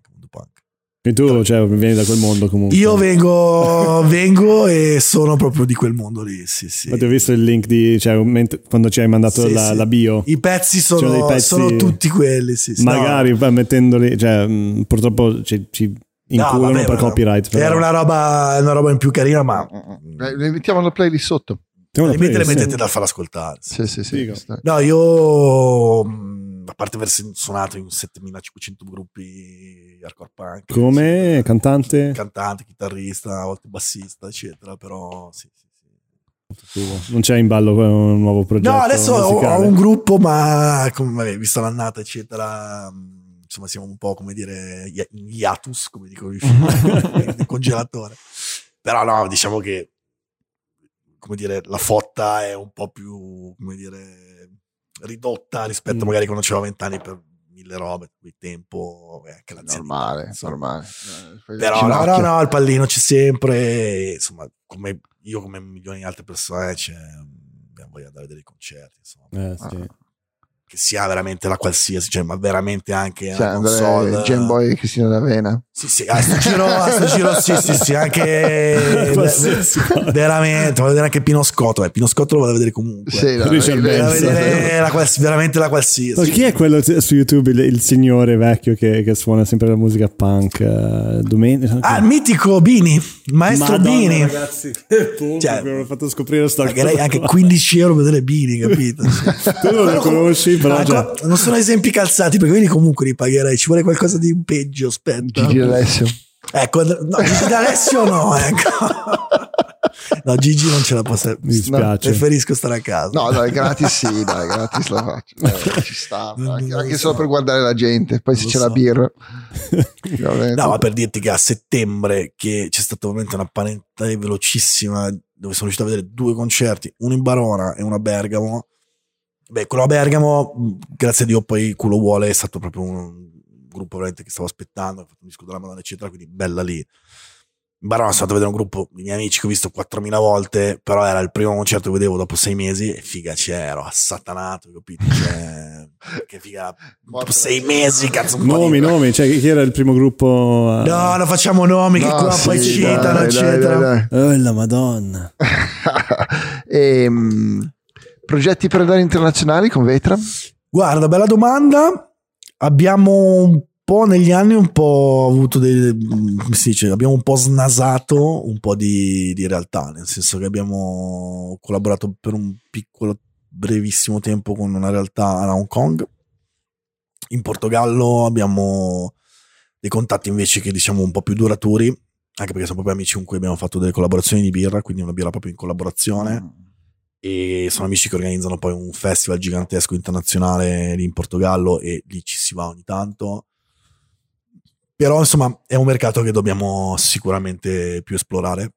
Speaker 1: E tu, cioè, vieni da quel mondo comunque.
Speaker 2: Io vengo, vengo e sono proprio di quel mondo lì, sì, sì.
Speaker 1: Ma ti ho visto il link di... Cioè, ment- quando ci hai mandato
Speaker 2: Sì,
Speaker 1: la,
Speaker 2: sì.
Speaker 1: la bio.
Speaker 2: I pezzi sono,
Speaker 1: dei pezzi-
Speaker 2: sono tutti quelli, sì, sì.
Speaker 1: Magari poi mettendoli... Cioè, mh, purtroppo ci, ci
Speaker 2: No,
Speaker 1: inculano
Speaker 2: vabbè,
Speaker 1: per copyright. però.
Speaker 2: Era una roba, una roba in più carina, ma
Speaker 3: Eh, Le mettiamo la playlist sotto.
Speaker 1: Mettiamo la
Speaker 2: limite le
Speaker 1: playlist,
Speaker 2: mettete da far ascoltare. sì.
Speaker 3: Sì, sì, sì.
Speaker 2: No, io, mh, a parte aver suonato in 7500 gruppi hardcore punk,
Speaker 1: Come
Speaker 2: sì,
Speaker 1: cantante?
Speaker 2: cantante, chitarrista, a volte bassista, eccetera, però sì.
Speaker 1: Non c'è in ballo un nuovo progetto
Speaker 2: No, adesso ho,
Speaker 1: musicale?
Speaker 2: ho un gruppo, ma come, vabbè, visto l'annata, eccetera, mh, insomma, siamo un po' come dire in hiatus, come dicono i figli, nel congelatore. Però no, diciamo che come dire, la fotta è un po' più, come dire, ridotta rispetto
Speaker 1: Mm.
Speaker 2: magari quando c'avevo vent'anni per mille robe, il tempo e anche l'anzianità.
Speaker 3: Normale, normale. Eh,
Speaker 2: Però no, no, no, il pallino c'è sempre, e, insomma, come io come milioni di altre persone c'è abbiamo voglia di andare a dei concerti, insomma.
Speaker 1: Eh, sì.
Speaker 3: Ah.
Speaker 2: Che sia veramente la qualsiasi, cioè, ma veramente anche
Speaker 3: Cioè,
Speaker 2: una console.
Speaker 3: Game Boy Cristina d'Avena.
Speaker 2: Sì, sì, a sto giro, a sto giro sì, sì, sì, anche veramente, voglio vedere anche Pino Scotto, eh, Pino Scotto lo vado a vedere comunque.
Speaker 3: Sì, no,
Speaker 1: Richard
Speaker 2: vedere la quals- veramente la qualsiasi.
Speaker 1: Ma chi è quello t- su YouTube, il, il signore vecchio che, che suona sempre la musica punk? eh, domenica.
Speaker 2: Ah, il mitico Bini, maestro
Speaker 1: Madonna,
Speaker 2: Bini.
Speaker 1: ragazzi, che
Speaker 2: Cioè,
Speaker 1: mi hanno fatto scoprire sta cosa
Speaker 2: anche
Speaker 1: qua.
Speaker 2: 15 euro per vedere Bini, capito?
Speaker 1: Tu non lo conosci,
Speaker 2: qua- non sono esempi calzati perché quindi comunque li pagherei. Ci vuole qualcosa di peggio, aspetta.
Speaker 3: Gigi Alessio.
Speaker 2: Ecco, no, Gigi D'Alessio no, ecco. No, Gigi non ce la posso.
Speaker 1: Mi dispiace.
Speaker 2: Preferisco stare a casa.
Speaker 3: No, dai, gratis sì, dai, gratis la faccio. Dai, ci sta. Anche, anche
Speaker 2: lo
Speaker 3: solo
Speaker 2: so.
Speaker 3: per guardare la gente. Poi se c'è
Speaker 2: lo
Speaker 3: la
Speaker 2: so.
Speaker 3: birra.
Speaker 2: No, ma per dirti che a settembre che c'è stata veramente una parentela velocissima dove sono riuscito a vedere due concerti, uno in Barona e uno a Bergamo. Beh, quello a Bergamo, mh, grazie a Dio, poi culo vuole, è stato proprio un gruppo veramente che stavo aspettando, ho fatto un disco della Madonna, eccetera, quindi bella lì. In Barona sono andato a vedere un gruppo di miei amici che ho visto 4.000 volte, però era il primo concerto che vedevo dopo sei mesi e figa c'ero, assatanato, capito? Cioè, che figa, dopo sei mesi, cazzo, un po'
Speaker 1: Nomi,
Speaker 2: di-
Speaker 1: nomi, cioè chi era il primo gruppo? eh?
Speaker 2: No, non facciamo nomi che
Speaker 3: No,
Speaker 2: qua
Speaker 3: sì,
Speaker 2: poi
Speaker 3: dai,
Speaker 2: citano,
Speaker 3: dai,
Speaker 2: eccetera.
Speaker 3: dai, dai.
Speaker 1: Oh, la madonna.
Speaker 3: Ehm, progetti per andare internazionali con Vetra?
Speaker 2: Guarda, bella domanda. Abbiamo un po' negli anni un po' avuto dei come si dice, abbiamo un po' snasato un po' di, di realtà, nel senso che abbiamo collaborato per un piccolo brevissimo tempo con una realtà a Hong Kong. In Portogallo abbiamo dei contatti invece che diciamo un po' più duraturi, anche perché siamo proprio amici con cui abbiamo fatto delle collaborazioni di birra, quindi una birra proprio in collaborazione e sono amici che organizzano poi un festival gigantesco internazionale lì in Portogallo e lì ci si va ogni tanto. Però insomma è un mercato che dobbiamo sicuramente più esplorare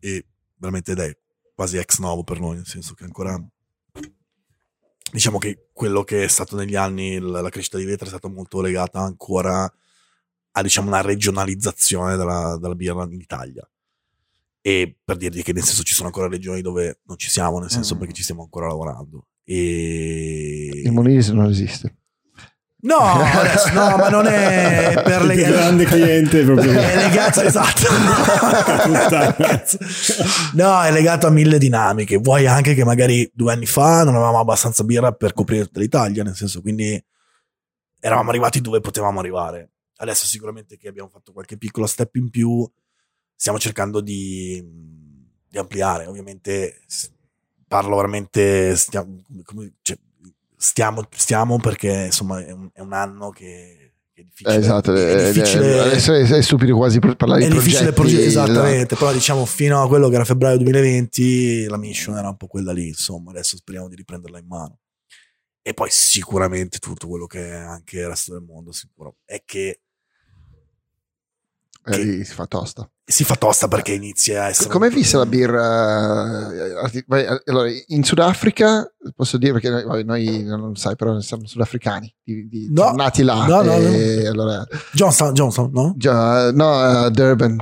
Speaker 2: e veramente ed è quasi ex novo per noi, nel senso che ancora diciamo che quello che è stato negli anni la, crescita di Vetra è stata molto legata ancora a diciamo una regionalizzazione della, della birra in Italia e per dirti che nel senso ci sono ancora regioni dove non ci siamo, nel senso
Speaker 3: Mm.
Speaker 2: perché ci stiamo ancora lavorando. E...
Speaker 3: Il Monese non esiste.
Speaker 2: No, adesso, no, ma non è per
Speaker 1: Il
Speaker 2: le
Speaker 1: più grande cliente proprio.
Speaker 2: È legato, esatto. No, è legato a mille dinamiche. Vuoi anche che magari due anni fa non avevamo abbastanza birra per coprire tutta l'Italia, nel senso, quindi eravamo arrivati dove potevamo arrivare. Adesso sicuramente che abbiamo fatto qualche piccolo step in più, stiamo cercando di, di ampliare. Ovviamente parlo veramente, stiamo, cioè, stiamo, stiamo perché insomma è un, è un anno che, è difficile.
Speaker 3: Esatto,
Speaker 2: è difficile-
Speaker 3: è, è stupido quasi per parlare
Speaker 2: è
Speaker 3: di
Speaker 2: difficile
Speaker 3: progetti.
Speaker 2: progetti, esattamente, però diciamo fino a quello che era febbraio 2020 la mission era un po' quella lì, insomma, adesso speriamo di riprenderla in mano. E poi sicuramente tutto quello che è anche il resto del mondo, sicuro, è che
Speaker 3: Eh, lì si fa tosta.
Speaker 2: si fa tosta perché inizia a essere...
Speaker 3: Come vista la birra? eh, Allora, in Sudafrica, posso dire perché noi, noi non sai, però siamo sudafricani, di, di-
Speaker 2: No.
Speaker 3: nati là.
Speaker 2: No, no,
Speaker 3: e Allora,
Speaker 2: Johnson, Johnson, no?
Speaker 3: già, no, a Durban,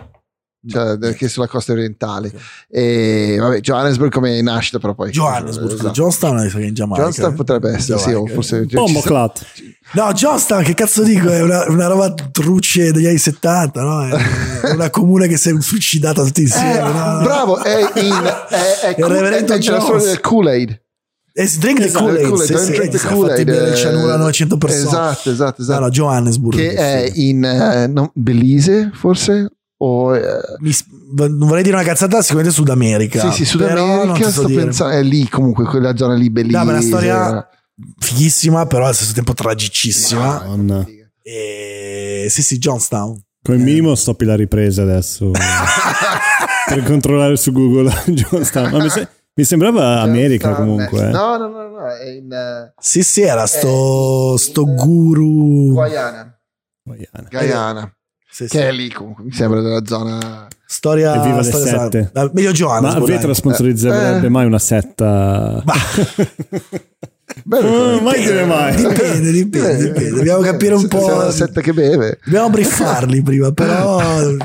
Speaker 3: cioè, che è sulla costa orientale.
Speaker 2: Ok.
Speaker 3: E vabbè, Johannesburg come nascita, però poi.
Speaker 2: Johannesburg,
Speaker 3: Esatto.
Speaker 2: Johnstown è in Giamaica.
Speaker 3: Johnstown potrebbe essere, sì, o
Speaker 2: Giamaica.
Speaker 3: forse.
Speaker 1: Clat.
Speaker 2: No, Johnstown, che cazzo dico? È una, una roba truce degli anni 70, no? È una comune che si è suicidata tutti
Speaker 3: Eh,
Speaker 2: insieme. no?
Speaker 3: bravo, è in. È, è,
Speaker 2: Il Reverendo
Speaker 3: è, c'è la
Speaker 2: Jones.
Speaker 3: storia del Kool-Aid.
Speaker 2: E drink the
Speaker 3: Esatto,
Speaker 2: Kool-Aid.
Speaker 3: Kool-Aid,
Speaker 2: sì, sì,
Speaker 3: drink the
Speaker 2: è
Speaker 3: Kool-Aid, eh,
Speaker 2: cianuro a 900 persone.
Speaker 3: Esatto, esatto, esatto.
Speaker 2: No, no, Johannesburg.
Speaker 3: che è in eh, no, Belize, forse? O, eh,
Speaker 2: non vorrei dire una cazzata, sicuramente Sud America.
Speaker 3: sì, sì, Sud America, sto
Speaker 2: dire.
Speaker 3: pensando, è lì comunque, quella zona lì Belize.
Speaker 2: No, ma è una storia fighissima, però allo stesso tempo tragicissima.
Speaker 1: Madonna.
Speaker 2: E sì, sì, Johnstown.
Speaker 1: Come minimo stoppi la ripresa adesso per controllare su Google Johnstown. Ma mi, se- mi sembrava America comunque. eh.
Speaker 3: No, no, no, no, è in eh,
Speaker 2: Sì, sì, era sto, sto guru.
Speaker 3: Guyana.
Speaker 1: Guaiana.
Speaker 3: Guyana.
Speaker 2: Sì, sì.
Speaker 3: Che è lì comunque, mi sembra della zona...
Speaker 2: Storia.
Speaker 1: Evviva le
Speaker 2: storia
Speaker 1: sette.
Speaker 2: sana. Ah, Meglio
Speaker 1: Ma
Speaker 2: Johannesburg.
Speaker 1: Vetra
Speaker 2: dai.
Speaker 1: sponsorizzerebbe
Speaker 3: Eh.
Speaker 1: mai una setta?
Speaker 2: Bah.
Speaker 3: Bello
Speaker 1: Non
Speaker 3: come-
Speaker 1: mai dire mai.
Speaker 2: Dipende, dipende, dipende. Dobbiamo capire un
Speaker 3: è
Speaker 2: po'.
Speaker 3: una setta che beve.
Speaker 2: Dobbiamo briefarli prima, però.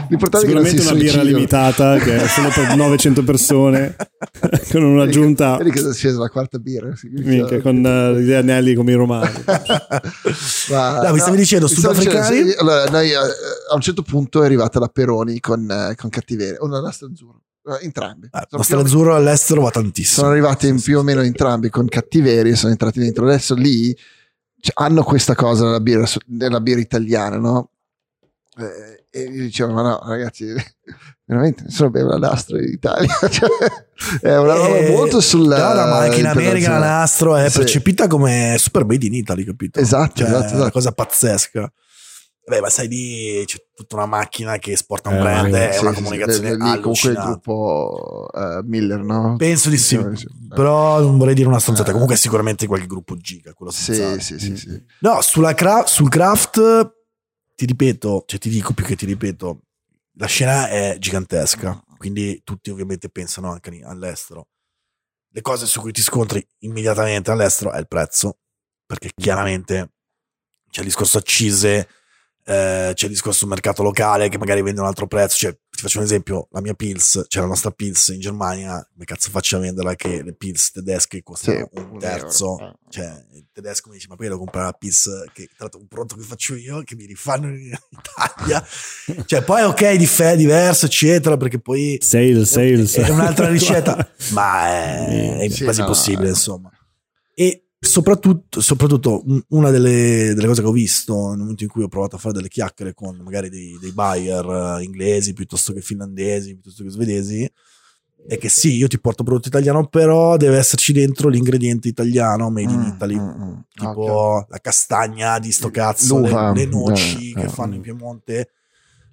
Speaker 3: L'importante è che non si
Speaker 1: Sicuramente una birra limitata che è solo per 900 persone con un'aggiunta
Speaker 3: Vedi che è scesa la quarta birra. si-
Speaker 1: minchia, con eh, gli anelli come i romani.
Speaker 3: Ma-
Speaker 2: No, mi stavi dicendo,
Speaker 3: mi
Speaker 2: sudafricani?
Speaker 3: dicendo, sì, allora, noi, eh, a un certo punto è arrivata la Peroni con, eh, con cattiveria, una nastro azzurro, Eh, entrambi.
Speaker 2: Eh, Il
Speaker 3: Sono
Speaker 2: nostro
Speaker 3: più-
Speaker 2: azzurro all'estero va tantissimo.
Speaker 3: sono arrivati in più o meno entrambi con cattiveria, sono entrati dentro. Adesso lì cioè, hanno questa cosa nella birra, nella birra italiana, no? Eh, e dicevo, ma no, ragazzi, veramente nessuno beve la nastro in Italia. Cioè, è una roba
Speaker 2: Eh,
Speaker 3: molto sulla.
Speaker 2: no, no, ma anche in America la nastro è
Speaker 3: Sì.
Speaker 2: percepita come super made in Italy, capito?
Speaker 3: Esatto,
Speaker 2: Cioè,
Speaker 3: esatto,
Speaker 2: È una
Speaker 3: esatto.
Speaker 2: cosa pazzesca. Beh, ma sai lì c'è tutta una macchina che esporta un
Speaker 1: Eh,
Speaker 2: brand,
Speaker 1: sì,
Speaker 2: è
Speaker 3: Sì,
Speaker 2: una
Speaker 3: sì, sì,
Speaker 2: comunicazione
Speaker 3: lì comunque il gruppo eh, Miller, no?
Speaker 2: Penso di sì,
Speaker 3: Sì, sì.
Speaker 2: però non vorrei dire una stronzata.
Speaker 3: Eh.
Speaker 2: Comunque sicuramente qualche gruppo giga, quello
Speaker 3: Sì, sì, sì, sì.
Speaker 2: No, sulla cra- sul craft ti ripeto, cioè ti dico più che ti ripeto, la scena è gigantesca, quindi tutti ovviamente pensano anche all'estero. Le cose su cui ti scontri immediatamente all'estero è il prezzo, perché chiaramente c'è il discorso accise, eh, c'è il discorso mercato locale che magari vende un altro prezzo. Cioè, ti faccio un esempio: la mia Pils, cioè la nostra Pils in Germania, come cazzo faccio a venderla che le Pils tedesche costano
Speaker 3: Sì,
Speaker 2: un
Speaker 3: un
Speaker 2: terzo?
Speaker 3: euro.
Speaker 2: Cioè, il tedesco mi dice: Ma poi devo comprare la Pils, che tra l'altro un prodotto che faccio io, che mi rifanno in Italia. cioè, poi ok, dif- è diverso, eccetera, perché poi
Speaker 1: Sales, sales.
Speaker 2: è un'altra ricetta, ma è, è
Speaker 3: Sì,
Speaker 2: quasi
Speaker 3: no,
Speaker 2: impossibile,
Speaker 3: eh.
Speaker 2: insomma. E soprattutto, soprattutto un- una delle, delle cose che ho visto nel momento in cui ho provato a fare delle chiacchiere con magari dei, dei buyer eh, inglesi piuttosto che finlandesi, piuttosto che svedesi, è che sì, io ti porto prodotto italiano, però deve esserci dentro l'ingrediente italiano made in
Speaker 3: Mm,
Speaker 2: Italy.
Speaker 3: mm, mm.
Speaker 2: Tipo
Speaker 3: Ok.
Speaker 2: la castagna di sto cazzo, le, le noci
Speaker 3: eh,
Speaker 2: che
Speaker 3: eh.
Speaker 2: fanno in Piemonte,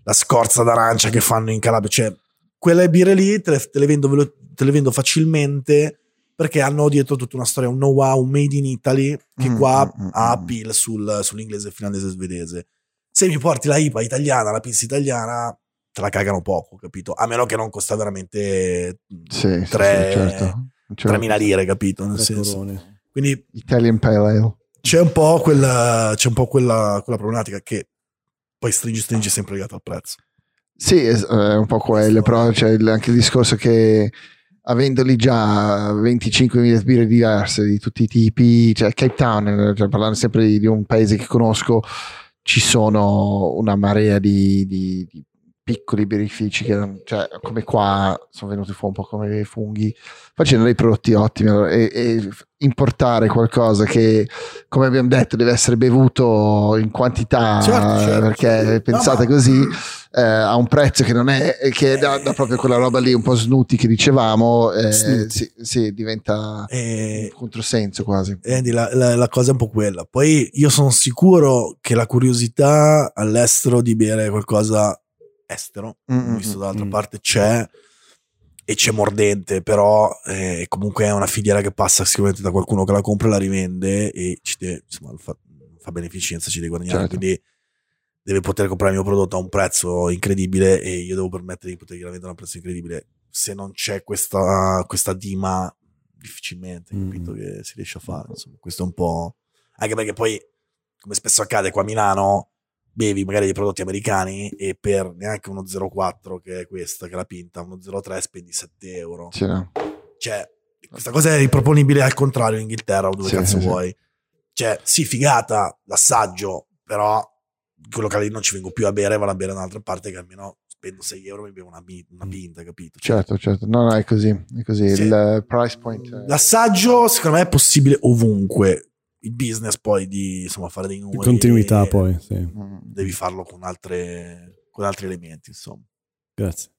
Speaker 2: la scorza d'arancia che fanno in Calabria. Cioè, quelle birre lì te le, te le vendo, te le vendo facilmente perché hanno dietro tutta una storia, un know-how, un made in Italy che
Speaker 3: Mm,
Speaker 2: qua
Speaker 3: mm, mm,
Speaker 2: ha
Speaker 3: mm.
Speaker 2: appeal sul, sull'inglese, finlandese e svedese. Se mi porti la IPA italiana, la pizza italiana, te la cagano poco, capito? A meno che non costa veramente
Speaker 3: Sì, sì,
Speaker 2: tre-
Speaker 3: sì, certo. Certo.
Speaker 2: 3.000 lire, capito? Nel senso. Quindi
Speaker 3: Italian Pale Ale.
Speaker 2: c'è un po' quella, c'è un po' quella, quella problematica che poi stringi stringi sempre legato al prezzo.
Speaker 3: Sì, è un po' quello, però c'è anche il discorso che avendoli già 25.000 birre diverse di tutti i tipi, cioè Cape Town, eh, cioè parlando sempre di, di un paese che conosco, ci sono una marea di, di- di piccoli birrifici che cioè, come qua sono venuti fuori un po' come dei funghi facendo dei prodotti ottimi allora, e, e importare qualcosa che come abbiamo detto deve essere bevuto in quantità
Speaker 2: Certo, certo.
Speaker 3: perché pensate
Speaker 2: No, ma-
Speaker 3: così eh, a un prezzo che non è che dà, dà proprio quella roba lì un po' snooty che dicevamo eh, sì, sì, diventa
Speaker 2: E,
Speaker 3: un controsenso quasi
Speaker 2: e Andy, la, la- la cosa è un po' quella. Poi io sono sicuro che la curiosità all'estero di bere qualcosa estero,
Speaker 3: Mm,
Speaker 2: ho visto dall'altra
Speaker 1: mm.
Speaker 2: parte, c'è e c'è mordente, però eh, comunque è una filiera che passa sicuramente da qualcuno che la compra e la rivende e ci deve, insomma, fa, fa beneficenza, ci deve guadagnare.
Speaker 3: Certo.
Speaker 2: Quindi deve poter comprare il mio prodotto a un prezzo incredibile e io devo permettere di potergliela vendere a un prezzo incredibile. Se non c'è questa, questa dima, difficilmente
Speaker 1: Mm.
Speaker 2: capito che si riesce a fare. Insomma, questo è un po'. Anche perché poi, come spesso accade qua a Milano, bevi magari dei prodotti americani e per neanche uno 0,4 che è questa, che è la pinta, uno 0,3 spendi 7 euro.
Speaker 3: Sì?
Speaker 2: Cioè, questa cosa è riproponibile al contrario in Inghilterra o dove
Speaker 3: Sì,
Speaker 2: cazzo
Speaker 3: sì, sì.
Speaker 2: vuoi. Cioè, sì, figata, l'assaggio, però quello che lì non ci vengo più a bere, vado a bere da un'altra parte che almeno spendo 6 euro e mi bevo una, una pinta, capito? Cioè,
Speaker 3: certo certo no no è così è così
Speaker 2: Sì.
Speaker 3: il price point è-
Speaker 2: L'assaggio, secondo me, è possibile ovunque. Il business poi di insomma, fare dei
Speaker 1: Di
Speaker 2: numeri.
Speaker 1: continuità
Speaker 2: e
Speaker 1: poi, sì.
Speaker 2: Devi farlo con, altre, con altri elementi, insomma.
Speaker 1: Grazie.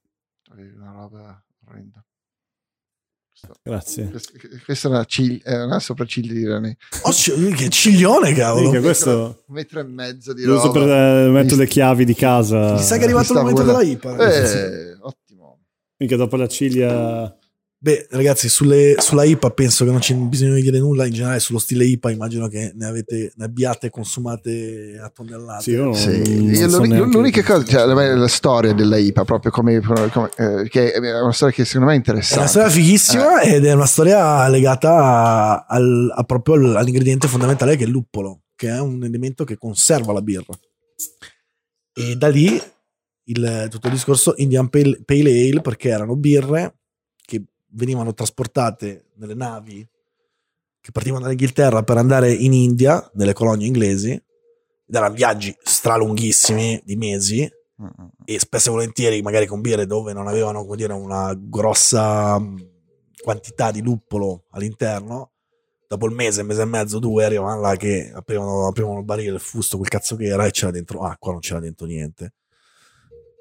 Speaker 3: una roba orrenda
Speaker 1: Grazie.
Speaker 3: Questa- è una, ciglia, è una sopracciglia di René
Speaker 2: Oh, che ciglione, cavolo.
Speaker 1: Minchia, questo
Speaker 3: un metro e mezzo di roba
Speaker 1: per eh,
Speaker 3: Visto-
Speaker 1: le chiavi di casa.
Speaker 2: Mi sa che è arrivato il momento della IPA.
Speaker 3: eh, ottimo
Speaker 1: Minchia, dopo la ciglia
Speaker 2: Beh, ragazzi, sulle- sulla IPA penso che non c'è bisogno di dire nulla. In generale, sullo stile IPA, immagino che ne, avete, ne abbiate consumate a tonnellate.
Speaker 1: Sì, io non-
Speaker 3: Sì,
Speaker 1: non
Speaker 3: io
Speaker 1: so
Speaker 3: l'unica cosa, cioè, la, la storia della IPA, proprio come, come- eh, che è una storia che secondo me è
Speaker 2: È
Speaker 3: interessante.
Speaker 2: una storia fighissima ed è una storia legata a- al, a proprio al- all'ingrediente fondamentale che è il luppolo, che è un elemento che conserva la birra. E da lì il, tutto il discorso Indian Pale, Pale Ale, perché erano birre venivano trasportate nelle navi che partivano dall'Inghilterra per andare in India, nelle colonie inglesi, ed erano viaggi stralunghissimi di mesi, e spesso e volentieri magari con birre dove non avevano come dire, una grossa mh, quantità di luppolo all'interno dopo il mese, mese e mezzo, due arrivavano là che aprivano, aprivano il barile, il fusto, quel cazzo che era e c'era dentro acqua, non c'era dentro niente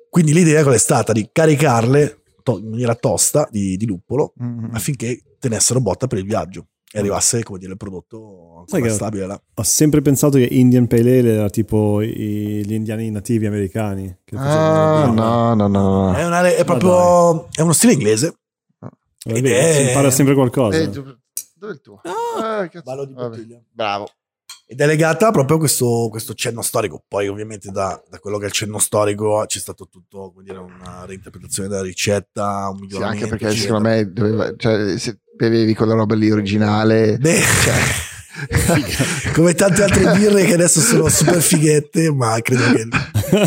Speaker 2: quindi l'idea qual è stata? di caricarle to- in maniera tosta di, di luppolo
Speaker 3: Mm.
Speaker 2: affinché tenessero botta per il viaggio e arrivasse come dire il prodotto ancora stabile là.
Speaker 1: Ho sempre pensato che Indian Pale Ale era tipo i- gli indiani nativi americani. che
Speaker 3: Ah, no, no, no. no.
Speaker 2: è, una- è proprio è uno stile inglese
Speaker 1: Vabbè,
Speaker 2: Eh,
Speaker 1: si impara sempre qualcosa.
Speaker 3: Eh, dove è il tuo? Ah, cazzo.
Speaker 2: ballo di
Speaker 3: Vabbè.
Speaker 2: bottiglia
Speaker 3: Bravo.
Speaker 2: Ed è legata proprio a questo, questo cenno storico. Poi, ovviamente, da, da quello che è il cenno storico c'è stato tutto dire, una reinterpretazione della ricetta, un
Speaker 3: Sì,
Speaker 2: miglioramento.
Speaker 3: anche perché
Speaker 2: eccetera.
Speaker 3: secondo me doveva, cioè, se bevevi quella roba lì originale,
Speaker 2: Beh, come tante altre birre che adesso sono super fighette, ma credo che,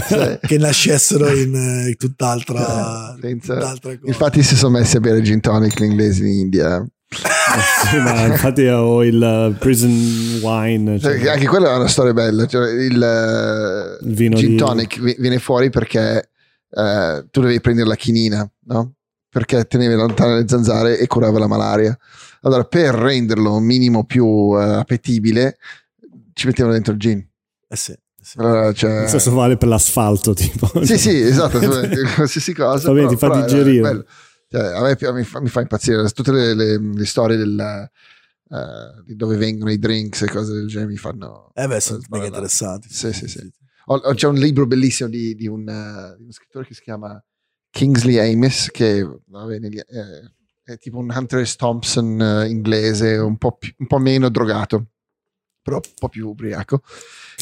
Speaker 3: cioè,
Speaker 2: che nascessero in, in tutt'altra,
Speaker 3: senza-
Speaker 2: tutt'altra cosa.
Speaker 3: infatti si sono messi a bere gin tonic gli inglesi in India.
Speaker 1: Sì, ma infatti ho il uh, prison wine.
Speaker 3: Cioè, anche quella è una storia bella. Cioè, il, eh,
Speaker 1: Il vino
Speaker 3: gin
Speaker 1: di-
Speaker 3: tonic vi- viene fuori perché eh, tu devi prendere la chinina, no? Perché teneva lontane le zanzare e curava la malaria. Allora, per renderlo un minimo più eh, appetibile, ci mettevano dentro il gin.
Speaker 2: Eh sì, eh sì.
Speaker 3: Allora, cioè,
Speaker 1: Lo stesso vale per l'asfalto, tipo.
Speaker 3: Sì, sì, esatto, qualsiasi cosa.
Speaker 1: Va bene, ti fa digerire.
Speaker 3: bello. Cioè, a me mi fa, mi fa impazzire tutte le, le- le storie del, eh, di dove vengono i drinks e cose del genere mi fanno
Speaker 2: Eh beh, sono mega interessanti.
Speaker 3: Sì, sì, sì. Ho- ho- c'è un libro bellissimo di, di un, eh, di uno scrittore che si chiama Kingsley Amis che vabbè, negli- eh, è tipo un Hunter S. Thompson eh, inglese un po, più- un po' meno drogato però un po' più ubriaco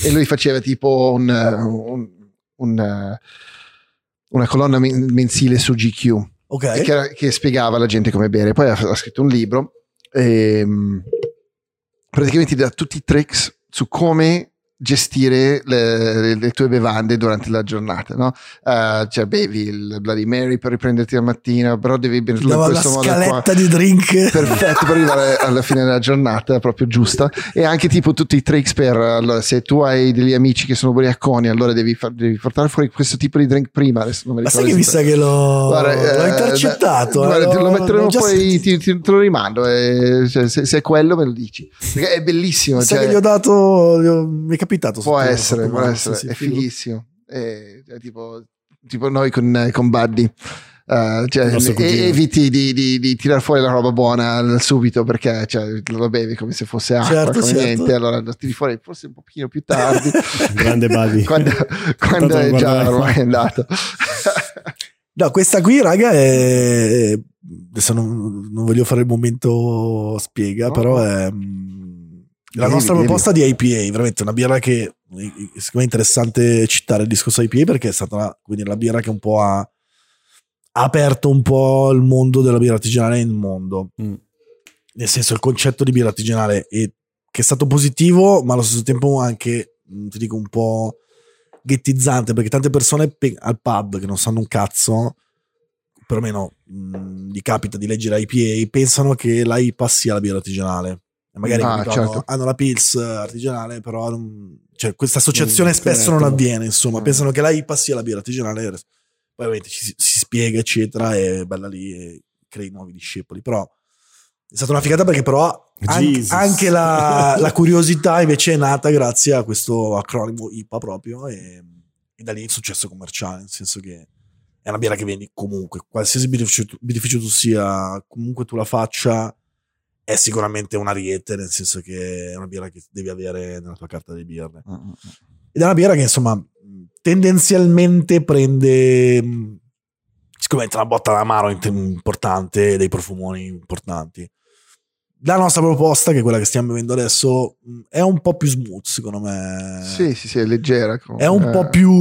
Speaker 3: e lui faceva tipo un, eh, un- un, una colonna men- mensile su GQ
Speaker 2: Ok.
Speaker 3: che, che spiegava alla gente come bere. Poi ha, ha scritto un libro e mm, praticamente ti dà tutti i tricks su come gestire le, le- tue bevande durante la giornata, no? Eh, cioè bevi il Bloody Mary per riprenderti la mattina, però devi berlo in
Speaker 2: la
Speaker 3: questo modo qua
Speaker 2: scaletta di drink.
Speaker 3: perfetto per arrivare alla fine della giornata proprio giusta e anche tipo tutti i tricks per allora se tu hai degli amici che sono ubriaconi allora devi, far- devi portare fuori questo tipo di drink prima adesso non mi
Speaker 2: Ma sai
Speaker 3: ricordo
Speaker 2: che mi sa che l'ho,
Speaker 3: Guarda,
Speaker 2: l'ho
Speaker 3: eh,
Speaker 2: intercettato?
Speaker 3: guarda,
Speaker 2: eh,
Speaker 3: lo
Speaker 2: l'ho-
Speaker 3: metteremo poi ti, ti- te lo rimando eh, cioè, se, se è quello me lo dici perché è bellissimo
Speaker 2: Mi sa
Speaker 3: cioè,
Speaker 2: che gli ho dato. gli ho- capitato.
Speaker 3: può essere, può
Speaker 2: mano,
Speaker 3: essere
Speaker 2: sì,
Speaker 3: è
Speaker 2: figo.
Speaker 3: fighissimo è, è tipo, tipo noi con, con Buddy Uh, cioè, eviti di, di, di tirar fuori la roba buona subito perché cioè, lo bevi come se fosse acqua
Speaker 2: Certo,
Speaker 3: come
Speaker 2: certo.
Speaker 3: niente allora lo tiri fuori forse un pochino più tardi
Speaker 1: Grande buddy.
Speaker 3: quando, quando è già ormai andato
Speaker 2: No, questa qui, raga, è. Adesso non, non voglio fare il momento spiega,
Speaker 3: No.
Speaker 2: però è. Mm, La
Speaker 3: Devi,
Speaker 2: nostra
Speaker 3: devi.
Speaker 2: proposta di IPA, veramente una birra che secondo me è interessante citare il discorso IPA perché è stata la, come dire, la birra che un po' ha, ha aperto un po' il mondo della birra artigianale nel mondo.
Speaker 1: Mm.
Speaker 2: Nel senso, il concetto di birra artigianale è, che è stato positivo, ma allo stesso tempo anche, mm, ti dico, un po' ghettizzante perché tante persone pe- al pub che non sanno un cazzo, perlomeno mh, gli capita di leggere IPA, pensano che la IPA sia la birra artigianale. Magari
Speaker 3: Ah,
Speaker 2: capito,
Speaker 3: certo.
Speaker 2: hanno, hanno la Pils artigianale, però non- cioè, questa associazione
Speaker 1: Non
Speaker 2: spesso non
Speaker 1: connettono.
Speaker 2: avviene. Insomma,
Speaker 3: Mm.
Speaker 2: pensano che la IPA sia la birra artigianale. Poi ovviamente ci, si spiega, eccetera, e bella lì e crei nuovi discepoli. Però è stata una figata perché però an- anche la, la curiosità invece è nata grazie a questo acronimo IPA proprio e, e da lì il successo commerciale, nel senso che è una birra che vendi comunque, qualsiasi birrificio, birrificio tu sia, comunque tu la faccia, è sicuramente un ariete, nel senso che è una birra che devi avere nella tua carta delle birre. Ed è una birra che insomma tendenzialmente prende mh, sicuramente una botta d'amaro importante, dei profumoni importanti. La nostra proposta, che è quella che stiamo bevendo adesso, è un po' più smooth, secondo me.
Speaker 3: Sì, sì, sì, è leggera.
Speaker 2: È un
Speaker 3: eh,
Speaker 2: po' più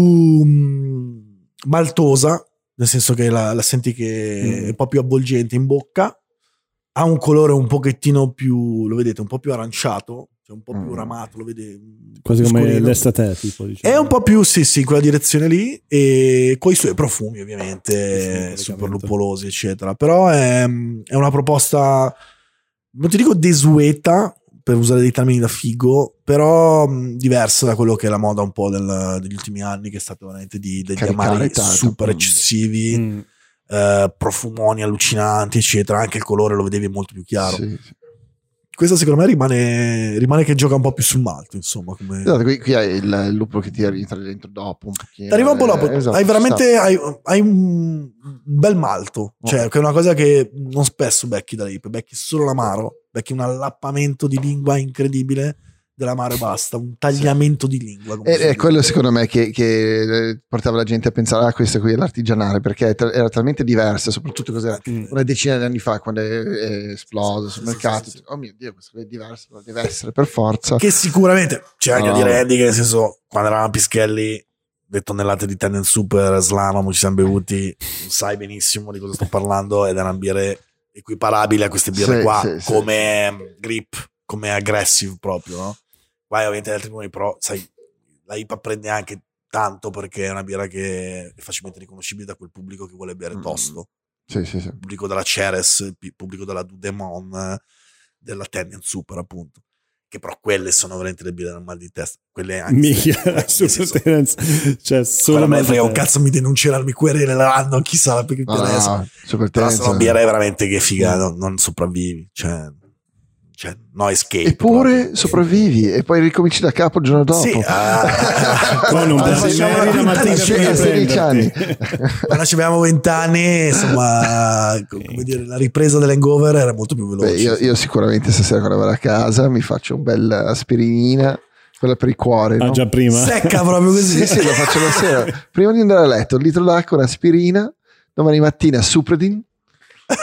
Speaker 2: maltosa, nel senso che la, la senti che
Speaker 1: Mm.
Speaker 2: è un po' più avvolgente in bocca. Ha un colore un pochettino più, lo vedete, un po' più aranciato, cioè un po' più
Speaker 3: Mm.
Speaker 2: ramato, lo vede.
Speaker 1: Quasi come l'estate, tipo. Diciamo.
Speaker 2: È un po' più, sì, sì, in quella direzione lì, e con i suoi profumi, ovviamente,
Speaker 1: sì,
Speaker 2: super
Speaker 1: praticamente.
Speaker 2: lupolosi, eccetera. Però è, è una proposta, non ti dico desueta, per usare dei termini da figo, però mh, diversa da quello che è la moda un po' del- degli ultimi anni, che è stato veramente di, degli
Speaker 3: Caricare
Speaker 2: amari
Speaker 3: tanto.
Speaker 2: super
Speaker 3: Mm.
Speaker 2: eccessivi,
Speaker 1: Mm.
Speaker 2: Eh, profumoni allucinanti, eccetera. Anche il colore lo vedevi molto più chiaro.
Speaker 3: Sì, sì.
Speaker 2: Questo secondo me rimane, rimane che gioca un po' più sul malto, insomma. Come...
Speaker 3: Esatto, qui, qui hai il, il lupo che ti rientra dentro dopo un pochino.
Speaker 2: Ti arriva un po' dopo,
Speaker 3: eh, esatto,
Speaker 2: hai veramente hai, hai un, un bel malto, cioè
Speaker 3: Oh.
Speaker 2: che è una cosa che non spesso becchi da lì, becchi solo l'amaro, becchi un allappamento di lingua incredibile dell'amaro e basta, un tagliamento di lingua.
Speaker 3: E è quello secondo me che, che, eh, portava la gente a pensare a questo qui è l'artigianale perché era talmente diversa soprattutto cos'era
Speaker 1: Mm.
Speaker 3: una decina di anni fa quando è, è esploso sul
Speaker 2: Sì, sì,
Speaker 3: mercato
Speaker 2: sì, sì.
Speaker 3: oh mio dio questo è diverso deve essere per forza
Speaker 2: Che sicuramente c'è anche
Speaker 3: No.
Speaker 2: a dire Andy che nel senso, quando eravamo a Pischelli, le tonnellate di Tennant Super, Slalom, ci siamo bevuti, sai benissimo di cosa sto parlando, ed erano birre equiparabili a queste birre
Speaker 3: Sì,
Speaker 2: qua,
Speaker 3: sì, sì.
Speaker 2: come mm, grip, come aggressive proprio, no? Vai ovviamente agli altri nomi, però sai, la IPA prende anche tanto perché è una birra che è facilmente riconoscibile da quel pubblico che vuole bere
Speaker 3: Mm.
Speaker 2: tosto.
Speaker 3: sì sì sì
Speaker 2: Il pubblico della Ceres, il pubblico della Dudemon, della Tennant Super appunto. Che però quelle sono veramente le birre del mal di testa. Quelle anche
Speaker 1: Mica, super tendenza. Cioè, solo
Speaker 2: quella me frega un cazzo, mi denunceranno, mi quereleranno, chissà perché
Speaker 3: No, no,
Speaker 2: interessa.
Speaker 3: no, super
Speaker 2: Però sono birre veramente che figa, non, non sopravvivi. Cioè, cioè no escape.
Speaker 3: eppure
Speaker 2: proprio.
Speaker 3: sopravvivi e poi ricominci da capo il giorno dopo
Speaker 2: Sì, ah.
Speaker 1: Mai
Speaker 2: una
Speaker 1: la mattina
Speaker 3: a 16 anni.
Speaker 2: Quando ci avevamo 20 anni, insomma, come dire, la ripresa dell'hangover era molto più veloce.
Speaker 3: Beh, io, io sicuramente stasera quando vado a casa mi faccio un bel aspirinina quella per il cuore
Speaker 1: Ah,
Speaker 3: no?
Speaker 1: già prima.
Speaker 2: Secca proprio così.
Speaker 3: Sì, sì, lo faccio la sera. Prima di andare a letto, un litro d'acqua, un'aspirina, domani mattina Supradin,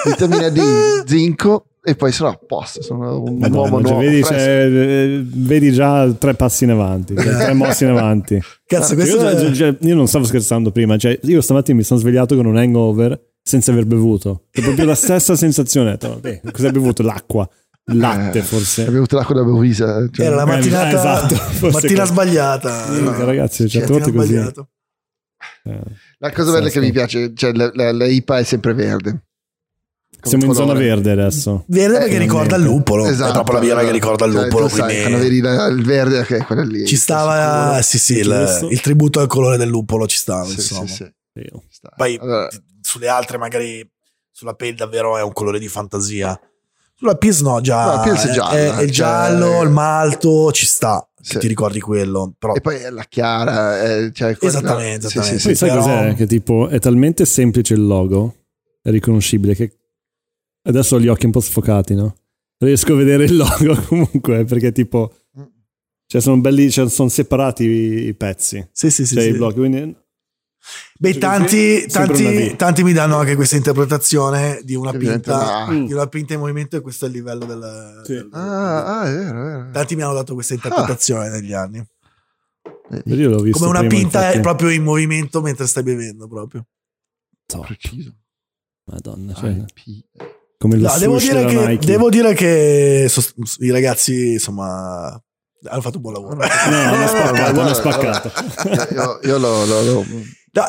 Speaker 3: vitamina D, zinco e poi sono a posto, sono un
Speaker 1: Madonna,
Speaker 3: uomo
Speaker 1: cioè,
Speaker 3: nuovo.
Speaker 1: vedi, cioè, eh, vedi già tre passi in avanti, cioè, tre mossi in avanti.
Speaker 2: Cazzo,
Speaker 1: Io,
Speaker 2: questo è...
Speaker 1: cioè, io non stavo scherzando prima, cioè, io stamattina mi sono svegliato con un hangover senza aver bevuto. È proprio la stessa sensazione. Vabbè, cosa hai bevuto? L'acqua, il latte
Speaker 3: Eh,
Speaker 1: forse.
Speaker 3: Hai bevuto l'acqua da Bovisa. Cioè,
Speaker 2: Era la
Speaker 1: Eh,
Speaker 2: mattinata,
Speaker 1: esatto, forse
Speaker 2: mattina sbagliata.
Speaker 1: Minchia, ragazzi, certe volte così.
Speaker 2: sbagliato.
Speaker 1: Eh,
Speaker 3: La cosa bella che mi piace, cioè la, la- la IPA è sempre verde.
Speaker 1: Siamo in zona verde adesso.
Speaker 2: Verde perché
Speaker 1: Eh,
Speaker 2: ricorda il luppolo.
Speaker 3: Esatto,
Speaker 2: è proprio la birra che ricorda il
Speaker 3: Cioè,
Speaker 2: luppolo.
Speaker 3: tu sai,
Speaker 2: quindi
Speaker 3: quando vedi il verde, ok, quella lì.
Speaker 2: ci stava, sì, sì, il, il tributo al colore del luppolo ci stava.
Speaker 3: Sì,
Speaker 2: insomma.
Speaker 3: sì, sì.
Speaker 2: Poi
Speaker 3: Allora,
Speaker 2: sulle altre, magari sulla pale davvero è un colore di fantasia. Sulla Pils no, già.
Speaker 3: No, la Pils è
Speaker 2: è,
Speaker 3: gialla,
Speaker 2: è- è il
Speaker 3: cioè-
Speaker 2: giallo, il malto, ci sta.
Speaker 3: Sì.
Speaker 2: Ti ricordi quello. Però
Speaker 3: E poi è la chiara, è- cioè, quella-
Speaker 2: Esattamente,
Speaker 3: sì,
Speaker 2: esattamente.
Speaker 3: sì,
Speaker 1: Poi
Speaker 3: sì.
Speaker 1: sai
Speaker 2: però-
Speaker 1: cos'è? Che tipo è talmente semplice il logo, è riconoscibile che adesso ho gli occhi un po' sfocati, no? Riesco a vedere il logo comunque perché tipo cioè sono belli, cioè, sono separati i, pezzi,
Speaker 2: sì, sì, sì.
Speaker 1: cioè
Speaker 2: sì.
Speaker 1: i blocchi, quindi
Speaker 2: Beh,
Speaker 1: Cioè,
Speaker 2: tanti, tanti, tanti mi danno anche questa interpretazione di una pinta, di una pinta in movimento, e questo è il livello del.
Speaker 1: Sì.
Speaker 2: del-
Speaker 3: Ah, ah, è vero, è vero.
Speaker 2: Tanti mi hanno dato questa interpretazione negli anni.
Speaker 3: Vedi,
Speaker 1: io l'ho visto
Speaker 2: Come una
Speaker 1: prima,
Speaker 2: pinta
Speaker 1: infatti.
Speaker 2: è proprio in movimento mentre stai bevendo, proprio.
Speaker 1: Top,
Speaker 3: preciso.
Speaker 1: Madonna, cioè,
Speaker 3: IP.
Speaker 1: Come
Speaker 2: No, devo, dire che,
Speaker 1: Nike.
Speaker 2: devo dire che sos- i ragazzi, insomma, hanno fatto un buon lavoro.
Speaker 1: No, hanno spaccato, hanno spaccato.
Speaker 3: Io, io l'ho, l'ho, l'ho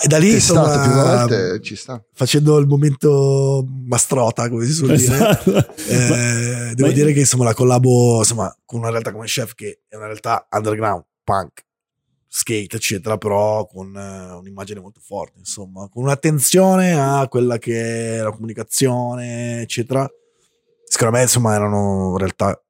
Speaker 2: e da lì,
Speaker 3: testato
Speaker 2: insomma,
Speaker 3: più volte, ci sta.
Speaker 2: facendo il momento mastrota, come si suol dire.
Speaker 1: Esatto.
Speaker 2: Eh, devo
Speaker 1: Ma-
Speaker 2: dire che insomma la collabo insomma, con una realtà come Chef che è una realtà underground, punk, skate eccetera però con eh, un'immagine molto forte insomma con un'attenzione a quella che è la comunicazione eccetera. Secondo me insomma erano realtà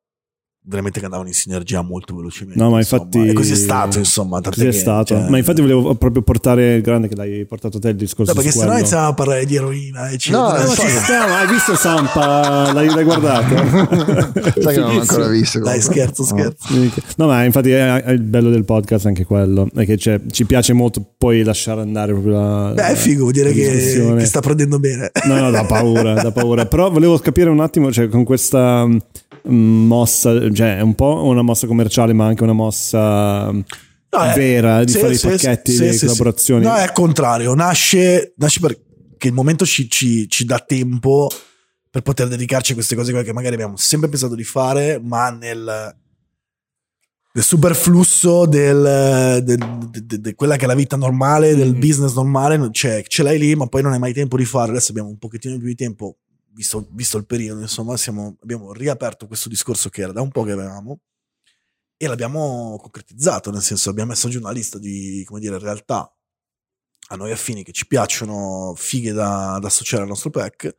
Speaker 2: veramente che andavano in sinergia molto velocemente.
Speaker 1: No, ma
Speaker 2: insomma.
Speaker 1: infatti-
Speaker 2: E così è stato, insomma. tant'è
Speaker 1: Così è stato.
Speaker 2: cioè-
Speaker 1: Ma infatti volevo proprio portare grande che l'hai portato te il discorso
Speaker 2: No, perché sennò
Speaker 1: quello.
Speaker 2: iniziamo a parlare di eroina, eccetera.
Speaker 3: No,
Speaker 1: ma
Speaker 3: sì.
Speaker 1: ci sta, ma hai visto Sampa? L'hai, l'hai guardato?
Speaker 3: Sai che non l'ho ancora visto.
Speaker 2: Dai, scherzo,
Speaker 3: No.
Speaker 2: scherzo.
Speaker 1: No, ma infatti è, è il bello del podcast anche quello. È che c'è- ci piace molto poi lasciare andare proprio la.
Speaker 2: Beh, è figo, vuol dire che, che sta prendendo bene.
Speaker 1: No, no, da paura, da paura. Però volevo capire un attimo, cioè, con questa mossa, cioè, è un po' una mossa commerciale, ma anche una mossa
Speaker 2: No, è-
Speaker 1: vera di
Speaker 2: sì,
Speaker 1: fare
Speaker 2: sì,
Speaker 1: i pacchetti,
Speaker 2: sì,
Speaker 1: le collaborazioni.
Speaker 2: No, è al contrario, nasce, nasce perché il momento ci, ci- ci dà tempo per poter dedicarci a queste cose che magari abbiamo sempre pensato di fare, ma nel, nel superflusso del, de- de- de quella che è la vita normale, del
Speaker 1: Mm.
Speaker 2: business normale, c'è, ce l'hai lì, ma poi non hai mai tempo di fare. Adesso abbiamo un pochettino più di tempo, visto, visto il periodo, insomma, siamo- abbiamo riaperto questo discorso che era da un po' che avevamo e l'abbiamo concretizzato, nel senso abbiamo messo giù una lista di, come dire, realtà a noi affini che ci piacciono, fighe da, da associare al nostro pack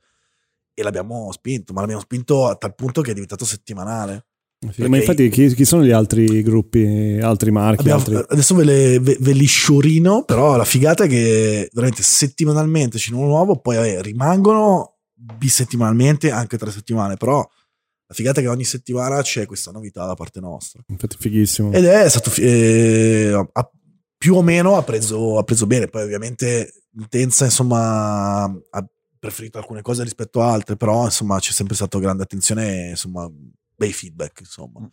Speaker 2: e l'abbiamo spinto, ma l'abbiamo spinto a tal punto che è diventato settimanale.
Speaker 1: Sì, ma infatti, chi, chi sono gli altri gruppi, altri marchi?
Speaker 2: Abbiamo-
Speaker 1: altri...
Speaker 2: Adesso ve, le, ve, ve li sciorino, però la figata è che veramente settimanalmente c'è uno nuovo, poi vabbè, rimangono bisettimanalmente anche tre settimane, però la figata è che ogni settimana c'è questa novità da parte nostra.
Speaker 1: Infatti, fighissimo.
Speaker 2: Ed è stato fi- eh, ha- più o meno ha preso, ha preso bene. Poi, ovviamente, Intensa insomma ha preferito alcune cose rispetto a altre, però insomma c'è sempre stata grande attenzione e insomma bei feedback. Insomma, noi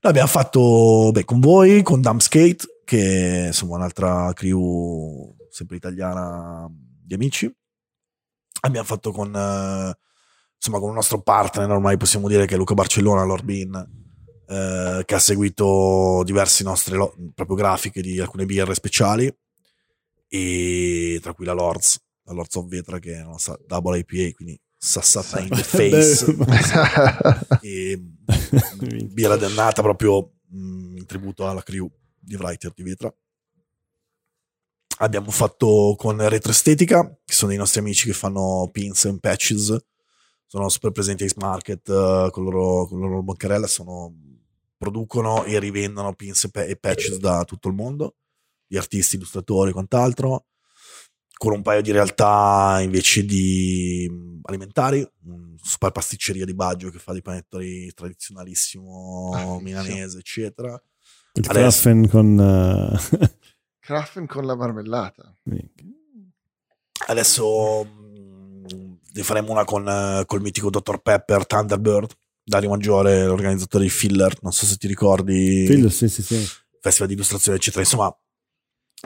Speaker 2: abbiamo fatto beh, con voi, con Dump Skate, che è insomma un'altra crew sempre italiana di amici. Abbiamo fatto con eh, insomma con un nostro partner, ormai possiamo dire che è Luca Barcellona, Lord Bean eh, che ha seguito diverse nostre lo- proprio grafiche di alcune birre speciali. E tra cui la Lords la Lords of Vetra che è la nostra double IPA quindi sassata in the face. E birra dannata proprio mh, in tributo alla crew di Writer di Vetra abbiamo fatto con Retro Estetica che sono dei nostri amici che fanno pins and patches. Sono super presenti a Ace Market eh, con, loro, con la loro bancarella sono, producono e rivendono pins e pa- patches da tutto il mondo. Di artisti, illustratori e quant'altro. Con un paio di realtà invece di mh, alimentari. Super pasticceria di Baggio che fa dei panettoni tradizionalissimo
Speaker 3: Ah, sì,
Speaker 2: milanese eccetera.
Speaker 1: Il
Speaker 2: adesso-
Speaker 1: con... eh,
Speaker 3: Krafen con la marmellata.
Speaker 2: Adesso mh, ne faremo una con eh, col mitico Dr. Pepper Thunderbird, Dario Maggiore, l'organizzatore di Filler. Non so se ti ricordi,
Speaker 1: Figlio, sì, sì, sì.
Speaker 2: festival di illustrazione, eccetera. Insomma,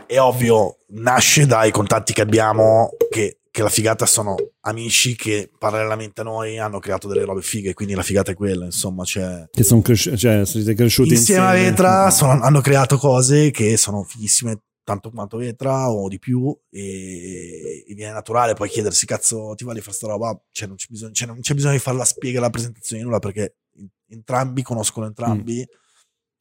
Speaker 2: è ovvio, nasce dai contatti che abbiamo, che, che la figata sono amici che parallelamente a noi hanno creato delle robe fighe. Quindi la figata è quella, insomma, c'è.
Speaker 1: Che sono cresciuti, cioè, siete cresciuti
Speaker 2: Insieme a
Speaker 1: insieme.
Speaker 2: Vetra sono- hanno creato cose che sono fighissime tanto quanto Vetra o di più e, e viene naturale poi chiedersi cazzo ti va di fare sta roba? Cioè non c'è bisogno, cioè, non c'è bisogno di fare la spiega la presentazione di nulla perché entrambi conoscono entrambi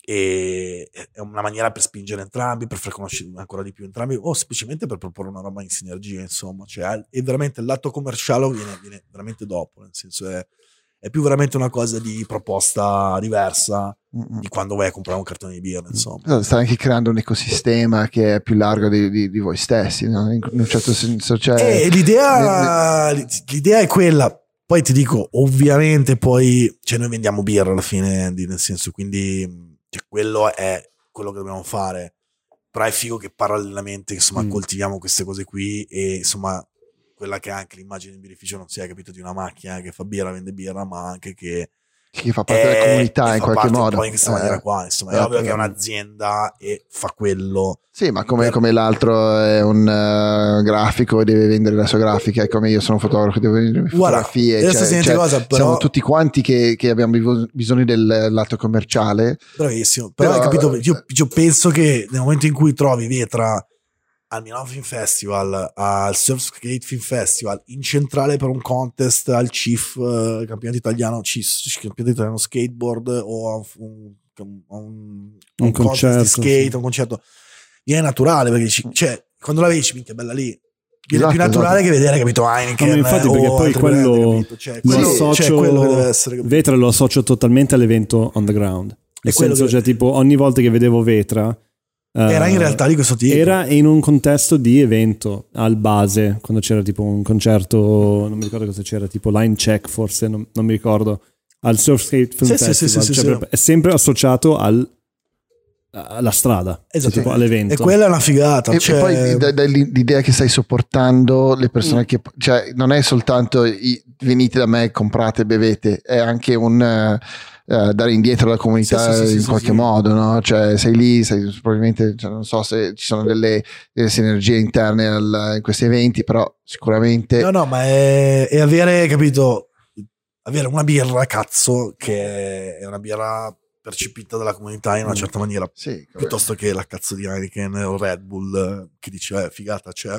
Speaker 2: e è una maniera per spingere entrambi per far conoscere ancora di più entrambi o semplicemente per proporre una roba in sinergia insomma cioè è veramente il lato commerciale viene, viene veramente dopo nel senso è, è più veramente una cosa di proposta diversa
Speaker 3: Mm-mm.
Speaker 2: di quando vai a comprare un cartone di birra, insomma.
Speaker 3: Esatto, Stai anche creando un ecosistema che è più largo di, di- di voi stessi, no? in, un certo senso. Cioè,
Speaker 2: E l'idea, l'idea è quella. Poi ti dico, ovviamente, poi, cioè, noi vendiamo birra alla fine, Andy, nel senso, quindi, cioè, quello è quello che dobbiamo fare. Però è figo che parallelamente, insomma,
Speaker 1: Mm.
Speaker 2: coltiviamo queste cose qui e, insomma, quella che è anche l'immagine di beneficio non sia capito di una macchina che fa birra, vende birra, ma anche che
Speaker 3: che fa parte della
Speaker 2: è-
Speaker 3: comunità in qualche modo.
Speaker 2: po' in questa
Speaker 3: Eh,
Speaker 2: maniera qua, insomma, è
Speaker 3: eh,
Speaker 2: ovvio che è
Speaker 3: eh.
Speaker 2: un'azienda e fa quello.
Speaker 3: Sì, ma come,
Speaker 2: Per-
Speaker 3: come l'altro è un eh, grafico e deve vendere la sua grafica, e come io sono un fotografo e devo vendere le mie
Speaker 2: Guarda,
Speaker 3: fotografie. cioè- cioè,
Speaker 2: cosa, però-
Speaker 3: Siamo tutti quanti che, che abbiamo bisogno del lato commerciale.
Speaker 2: Bravissimo. Però,
Speaker 3: Però-
Speaker 2: hai capito, io, io penso che nel momento in cui trovi Vetra al Milano Film Festival, al Surf Skate Film Festival, in centrale per un contest al CIF, eh, campionato italiano, CIS, campionato italiano skateboard o a un, a un, a un,
Speaker 1: Un
Speaker 2: contest
Speaker 1: concerto,
Speaker 2: di skate,
Speaker 1: sì.
Speaker 2: un concerto, viene naturale perché dici, cioè, quando la vedi, minchia, bella lì. Viene
Speaker 3: Esatto,
Speaker 2: più naturale
Speaker 3: esatto.
Speaker 2: che vedere, capito, Heineken.
Speaker 1: No, ma infatti, perché poi quello
Speaker 2: brand? Cioè,
Speaker 1: lo
Speaker 2: quello,
Speaker 1: associo,
Speaker 2: cioè, quello che deve essere. capito?
Speaker 1: Vetra lo associo totalmente all'evento on the ground. Nel
Speaker 2: È quello
Speaker 1: senso,
Speaker 2: che-
Speaker 1: cioè, tipo, ogni volta che vedevo Vetra.
Speaker 2: Era in realtà di questo tipo.
Speaker 1: Era in un contesto di evento al base, quando c'era tipo un concerto, non mi ricordo cosa c'era, tipo Line Check forse, non, non mi ricordo, al Surfskate Film
Speaker 2: Sì, sì, sì,
Speaker 1: Festival.
Speaker 2: sì,
Speaker 1: cioè,
Speaker 2: sì,
Speaker 1: proprio- È sempre associato al, alla strada, cioè,
Speaker 2: Esatto.
Speaker 1: tipo all'evento.
Speaker 2: E quella è una figata.
Speaker 3: E,
Speaker 2: cioè-
Speaker 3: e poi da- da- l'idea che stai sopportando le
Speaker 2: Mm.
Speaker 3: persone che cioè non è soltanto i- venite da me comprate bevete è anche un eh, eh, dare indietro alla comunità
Speaker 2: Sì, sì,
Speaker 3: in qualche modo no? cioè sei lì sei, probabilmente cioè, non so se ci sono delle, delle sinergie interne al- in questi eventi però sicuramente
Speaker 2: No, no, ma è, è avere, capito, avere una birra, cazzo, che è una birra percepita dalla comunità in una
Speaker 3: Mm.
Speaker 2: certa maniera,
Speaker 3: sì,
Speaker 2: piuttosto che la cazzo di Heineken o Red Bull eh, che dice, eh, figata c'è,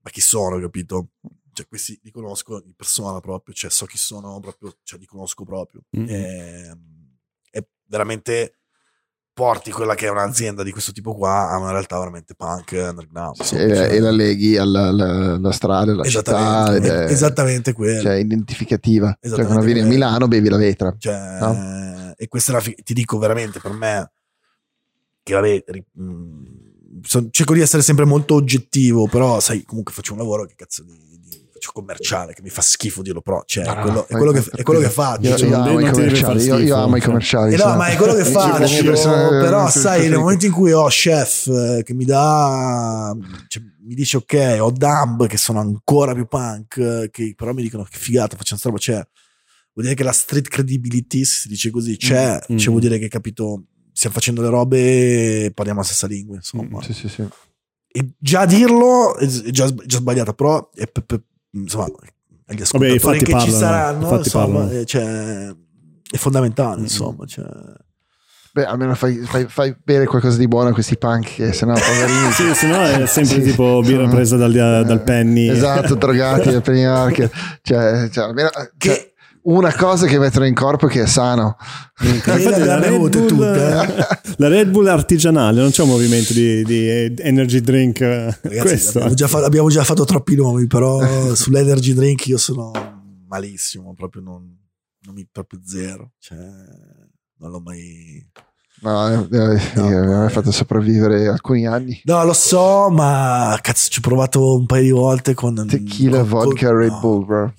Speaker 2: ma chi sono, capito? Cioè, questi li conosco in persona proprio, cioè, so chi sono proprio, cioè, li conosco proprio.
Speaker 1: Mm.
Speaker 2: E, è veramente porti quella che è un'azienda di questo tipo qua a una realtà veramente punk underground.
Speaker 3: Sì, e,
Speaker 2: cioè-
Speaker 3: e la leghi alla, alla- alla strada alla città
Speaker 2: Esattamente,
Speaker 3: è
Speaker 2: esattamente quello.
Speaker 3: cioè, identificativa cioè quando vieni a. Milano bevi la vetra
Speaker 2: Cioè,
Speaker 3: No?
Speaker 2: E questa è la fi- ti dico veramente per me che vabbè, ri- mh, son- cerco di essere sempre molto oggettivo, però sai, comunque faccio un lavoro che cazzo di, di- faccio commerciale, che mi fa schifo dirlo, però cioè,
Speaker 3: No,
Speaker 2: è, quello, è quello che, è quello che faccio.
Speaker 3: io,
Speaker 1: Cioè,
Speaker 3: io amo i commerciali io, io amo i
Speaker 1: cioè.
Speaker 3: commerciali
Speaker 2: Eh no,
Speaker 3: sai.
Speaker 2: ma è quello che
Speaker 3: mie persone-
Speaker 2: però sai, nel momento in cui ho chef eh, che mi dà, cioè, mi dice ok, ho Dumb che sono ancora più punk, eh, che però mi dicono che figata, facciamo sta roba, c'è. Vuol dire che la street credibility, se si dice così, c'è,
Speaker 1: Mm.
Speaker 2: cioè vuol dire che capito, stiamo facendo le robe e parliamo la stessa lingua, insomma.
Speaker 3: sì sì sì
Speaker 2: E già dirlo è già, già sbagliato, però è per- per- insomma, agli ascoltatori
Speaker 1: i fatti
Speaker 2: che ci
Speaker 1: parlano, i
Speaker 2: saranno, insomma,
Speaker 1: parlano.
Speaker 2: eh, cioè, è fondamentale,
Speaker 1: Mm.
Speaker 2: insomma. Cioè.
Speaker 3: Beh, almeno fai, fai, fai bere qualcosa di buono a questi punk, che sennò poverini.
Speaker 1: Sì, se no è sempre
Speaker 3: Sì.
Speaker 1: tipo birra presa dal, dal penny.
Speaker 3: Esatto, drogati al penny market. Cioè, cioè, almeno, cioè,
Speaker 2: Che-
Speaker 3: una cosa che mettono in corpo che è sano.
Speaker 1: Infatti
Speaker 2: le abbiamo
Speaker 1: Red Bull- la Red Bull artigianale, non c'è un movimento di, di energy drink. eh,
Speaker 2: Ragazzi,
Speaker 1: questo.
Speaker 2: abbiamo già, fa- abbiamo già fatto troppi nomi, però sull'energy drink io sono malissimo, proprio non, non mi proprio zero. Cioè, non l'ho mai.
Speaker 3: No, eh, eh,
Speaker 2: No.
Speaker 3: mi ha fatto sopravvivere alcuni anni.
Speaker 2: No, lo so, ma cazzo, ci ho provato un paio di volte con
Speaker 3: Tequila,
Speaker 2: con-
Speaker 3: vodka,
Speaker 2: con-
Speaker 3: Red
Speaker 2: no.
Speaker 3: Bull, bro.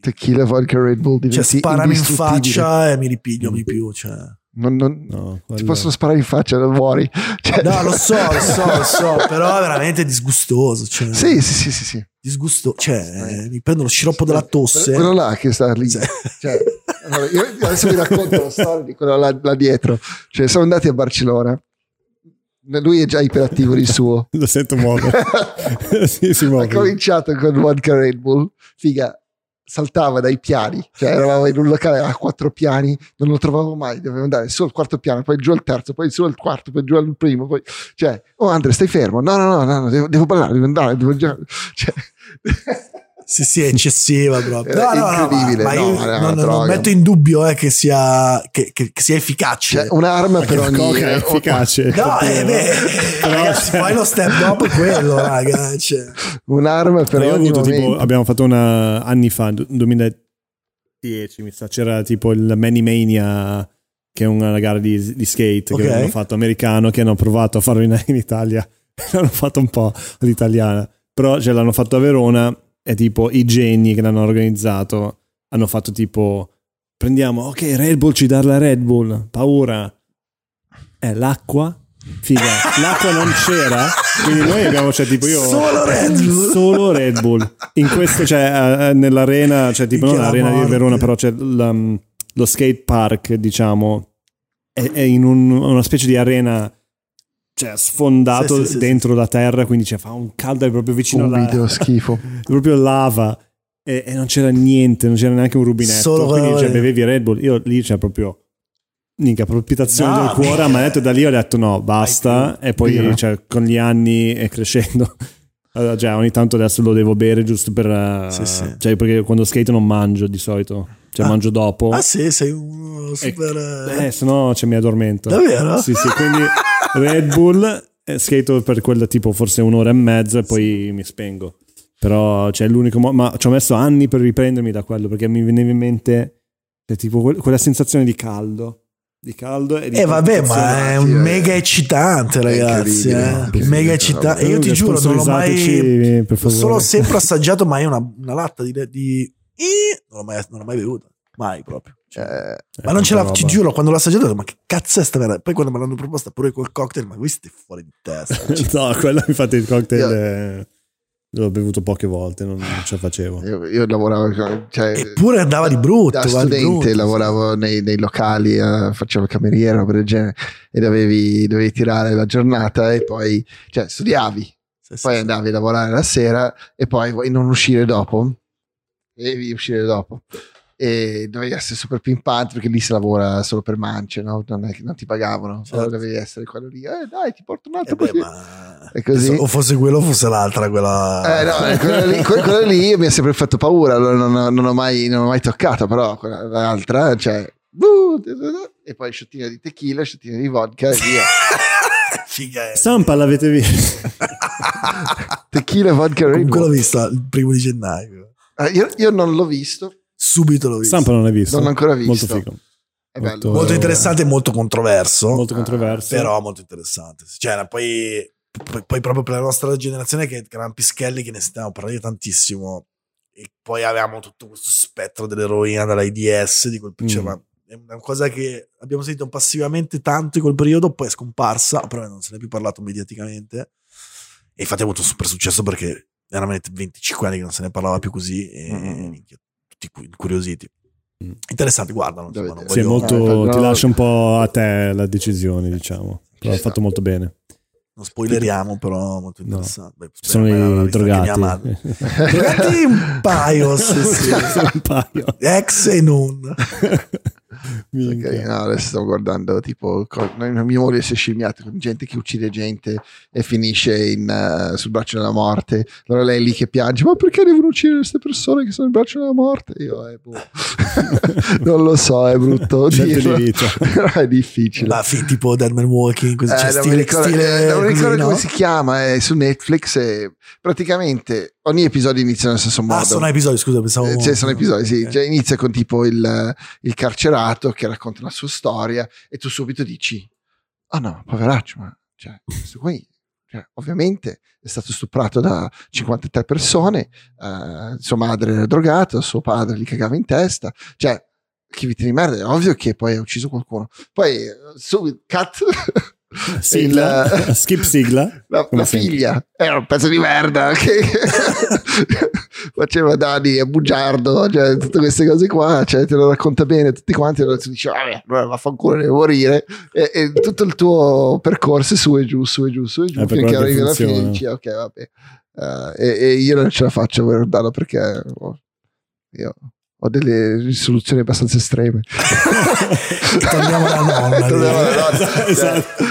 Speaker 3: Tequila, vodka, Red Bull
Speaker 2: Cioè,
Speaker 3: diventi
Speaker 2: sparami in faccia e mi ripiglio di più. Cioè.
Speaker 3: Non, non-
Speaker 1: No,
Speaker 3: ti
Speaker 1: quello-
Speaker 3: possono sparare in faccia, non muori. Cioè-
Speaker 2: No, lo so, lo so, lo so, però è veramente disgustoso. Cioè,
Speaker 3: Sì, sì, sì, sì, sì.
Speaker 2: disgusto, cioè, mi prendo lo sciroppo della tosse.
Speaker 3: Quello là che sta lì.
Speaker 2: Sì.
Speaker 3: Cioè, allora, io adesso vi racconto la storia di quello là, là dietro. Cioè, siamo andati a Barcellona. Lui è già iperattivo di suo.
Speaker 1: Lo sento muovere. sì, si
Speaker 3: Ha
Speaker 1: muove.
Speaker 3: cominciato con vodka Red Bull. Figa, saltava dai piani. Cioè, eravamo in un locale a quattro piani, non lo trovavo mai. Dovevo andare su al quarto piano, poi giù al terzo, poi su al quarto, poi giù al primo. Poi... Cioè, oh Andre, stai fermo? No, no, no, no, devo, devo ballare, devo andare. Devo già... Cioè,
Speaker 2: Sì, sì, è eccessiva proprio. No, no, no, ma-
Speaker 3: incredibile,
Speaker 2: ma,
Speaker 3: no,
Speaker 2: io
Speaker 3: era
Speaker 2: non, non metto in dubbio eh, che, sia, che, che- che sia efficace.
Speaker 3: cioè, un'arma per ogni...
Speaker 1: coca è efficace.
Speaker 2: no, eh, beh,
Speaker 1: Però,
Speaker 2: ragazzi,
Speaker 1: cioè-
Speaker 2: poi lo step dopo è quello, raga. Cioè.
Speaker 3: Un'arma per
Speaker 1: Io ho
Speaker 3: ogni
Speaker 1: avuto tipo, abbiamo fatto una anni fa, du- 2010 mi sa, c'era tipo il Many Mania che è una gara di, di skate
Speaker 2: Ok.
Speaker 1: che hanno fatto americano che hanno provato a farlo in, in Italia l'hanno fatto un po' all'italiana però ce l'hanno fatto a Verona e tipo i geni che l'hanno organizzato hanno fatto tipo prendiamo ok Red Bull ci dà la Red Bull paura è l'acqua figa l'acqua non c'era quindi noi abbiamo cioè tipo io
Speaker 2: Solo Red Bull.
Speaker 1: solo Red Bull in questo eh, nell'arena cioè tipo non l'arena di. Verona però c'è lo skate park diciamo è, è in un- una specie di arena cioè sfondato
Speaker 2: Sì, sì, sì,
Speaker 1: dentro la terra quindi cioè, fa un caldo è proprio vicino alla
Speaker 3: Umido, schifo.
Speaker 1: proprio lava. E, e non c'era niente non c'era neanche un rubinetto.
Speaker 2: Solo
Speaker 1: quindi cioè, bevevi Red Bull. Io lì c'è proprio minchia palpitazione
Speaker 2: No,
Speaker 1: del cuore ma detto da lì ho detto no basta. E poi cioè, con gli anni e crescendo. Allora, già ogni tanto adesso lo devo bere giusto per
Speaker 2: Sì, sì.
Speaker 1: cioè perché quando skate non mangio di solito cioè
Speaker 2: Ah.
Speaker 1: mangio dopo
Speaker 2: Ah sì, sei uno super...
Speaker 1: eh se no cioè, mi addormento
Speaker 2: Davvero?
Speaker 1: sì sì quindi Red Bull eh, skato per quella tipo forse un'ora e mezzo e poi mi spengo. Però c'è l'unico modo, ma ci ho messo anni per riprendermi da quello perché mi veniva in mente cioè, tipo que- quella sensazione di caldo. Di caldo e di
Speaker 2: Eh vabbè, ma è un
Speaker 3: sì, eh.
Speaker 2: mega eccitante, ragazzi. Eh.
Speaker 3: sì,
Speaker 2: Mega
Speaker 3: sì,
Speaker 2: eccitante. E io ti giuro, non l'ho mai.
Speaker 1: per favore.
Speaker 2: Solo sempre assaggiato, mai una, una latta di. di... Ih, Non l'ho mai, non l'ho mai bevuta. Mai proprio. Cioè,
Speaker 3: Eh,
Speaker 2: ma non ce l'ha,
Speaker 1: tanta
Speaker 2: ti giuro, quando l'ho assaggiato, ho detto, ma che cazzo è sta merda? Poi quando me l'hanno proposta pure col cocktail, ma questo è fuori di testa.
Speaker 1: no, quello infatti il cocktail
Speaker 3: Io-
Speaker 1: eh, l'ho bevuto poche volte, non, non ce la facevo.
Speaker 3: io, io lavoravo, cioè,
Speaker 2: Eppure andava di brutto.
Speaker 3: da studente
Speaker 2: brutto.
Speaker 3: lavoravo nei, nei locali, eh, facevo il cameriere, del genere, e dovevi, dovevi tirare la giornata e poi, cioè, studiavi, poi
Speaker 2: sì.
Speaker 3: andavi a lavorare la sera e poi vuoi non uscire dopo, devi uscire dopo. E dovevi essere super pimpante perché lì si lavora solo per mance, no? non, è non ti pagavano,
Speaker 2: Certo.
Speaker 3: allora dovevi essere quello lì, eh dai ti porto un altro
Speaker 2: Eh beh, ma...
Speaker 3: E così?
Speaker 2: O fosse quello o fosse l'altra, quella...
Speaker 3: Eh, no, eh, quello, lì, que- quello lì mi ha sempre fatto paura, allora non, ho- non ho mai, non ho mai toccato, però quella- l'altra, cioè, e poi sciottino di tequila, sciottino di vodka e via.
Speaker 2: Figa è.
Speaker 1: Sampa l'avete visto?
Speaker 3: tequila, vodka,
Speaker 2: Comunque l'ho
Speaker 3: Rainbow.
Speaker 2: visto il primo di gennaio.
Speaker 3: Eh, io, io non l'ho visto,
Speaker 2: Subito l'ho visto.
Speaker 1: Sampa non l'hai visto?
Speaker 3: Non l'ho ancora visto.
Speaker 1: Molto figo.
Speaker 3: è bello.
Speaker 1: Molto-
Speaker 2: molto interessante e molto controverso.
Speaker 1: Molto controverso.
Speaker 2: Però molto interessante. Cioè, poi, poi, proprio per la nostra generazione che erano Pischelli che ne stiamo parlando tantissimo. E poi avevamo tutto questo spettro dell'eroina dall'AIDS di quel cioè,
Speaker 1: Mm.
Speaker 2: ma è una cosa che abbiamo sentito passivamente tanto in quel periodo, poi è scomparsa, però non se ne è più parlato mediaticamente. E infatti ha avuto un super successo perché veramente 25 anni che non se ne parlava più così e
Speaker 3: Mm.
Speaker 2: minchia, tutti cu- incuriositi.
Speaker 1: Mm.
Speaker 2: Interessante, guardano. insomma, non
Speaker 1: Sì,
Speaker 2: voglio-
Speaker 1: molto,
Speaker 3: Eh, no.
Speaker 1: ti lascia un po' a te la decisione, diciamo. Però ha fatto molto bene.
Speaker 2: Non spoileriamo, però molto interessante. Beh,
Speaker 1: Ci sono i drogati.
Speaker 2: Drogati un paio, sì, sì.
Speaker 1: Un paio.
Speaker 2: ex e non.
Speaker 3: Ok, no, adesso sto guardando tipo mia moglie si è scimmiata con gente che uccide gente e finisce in, eh, sul braccio della morte. Allora lei è lì che piange ma perché devono uccidere queste persone che sono sul braccio della morte? Io eh, boh. non lo so è brutto dirlo però è difficile
Speaker 2: Ma fi- tipo Dead Man Walking, così,
Speaker 3: Eh,
Speaker 2: cioè,
Speaker 3: non
Speaker 2: stile,
Speaker 3: mi ricordo,
Speaker 2: stile
Speaker 3: eh, non mi
Speaker 2: così,
Speaker 3: ricordo
Speaker 2: no?
Speaker 3: come si chiama è su Netflix e praticamente ogni episodio inizia nello stesso modo
Speaker 2: Ah, sono episodi, scusa, pensavo...
Speaker 3: eh, cioè, sono episodi, sì.
Speaker 2: Ok.
Speaker 3: Cioè, inizia con tipo il, il carcerato che racconta la sua storia e tu subito dici, ah no, poveraccio, ma cioè, questo qui, cioè, ovviamente è stato stuprato da 53 persone, eh, sua madre era drogata, suo padre gli cagava in testa, cioè, che vita di merda, è ovvio che poi ha ucciso qualcuno. Poi, eh, subito, cut,
Speaker 1: Sigla.
Speaker 3: il-
Speaker 1: Skip sigla.
Speaker 3: la, la figlia era un pezzo di merda che faceva danni a bugiardo, cioè tutte queste cose qua, cioè te lo racconta bene tutti quanti, allora tu dici, vabbè, allora vaffanculo, devo morire, e, e tutto il tuo percorso è su e giù, su e giù, su e giù,
Speaker 1: Eh,
Speaker 3: finché arrivi alla fine e dici, ok, vabbè. Eh, e, e io non ce la faccio a guardarlo perché oh, io ho delle risoluzioni abbastanza estreme.
Speaker 2: Torniamo alla nonna,
Speaker 3: Torniamo alla nonna.
Speaker 1: Esatto.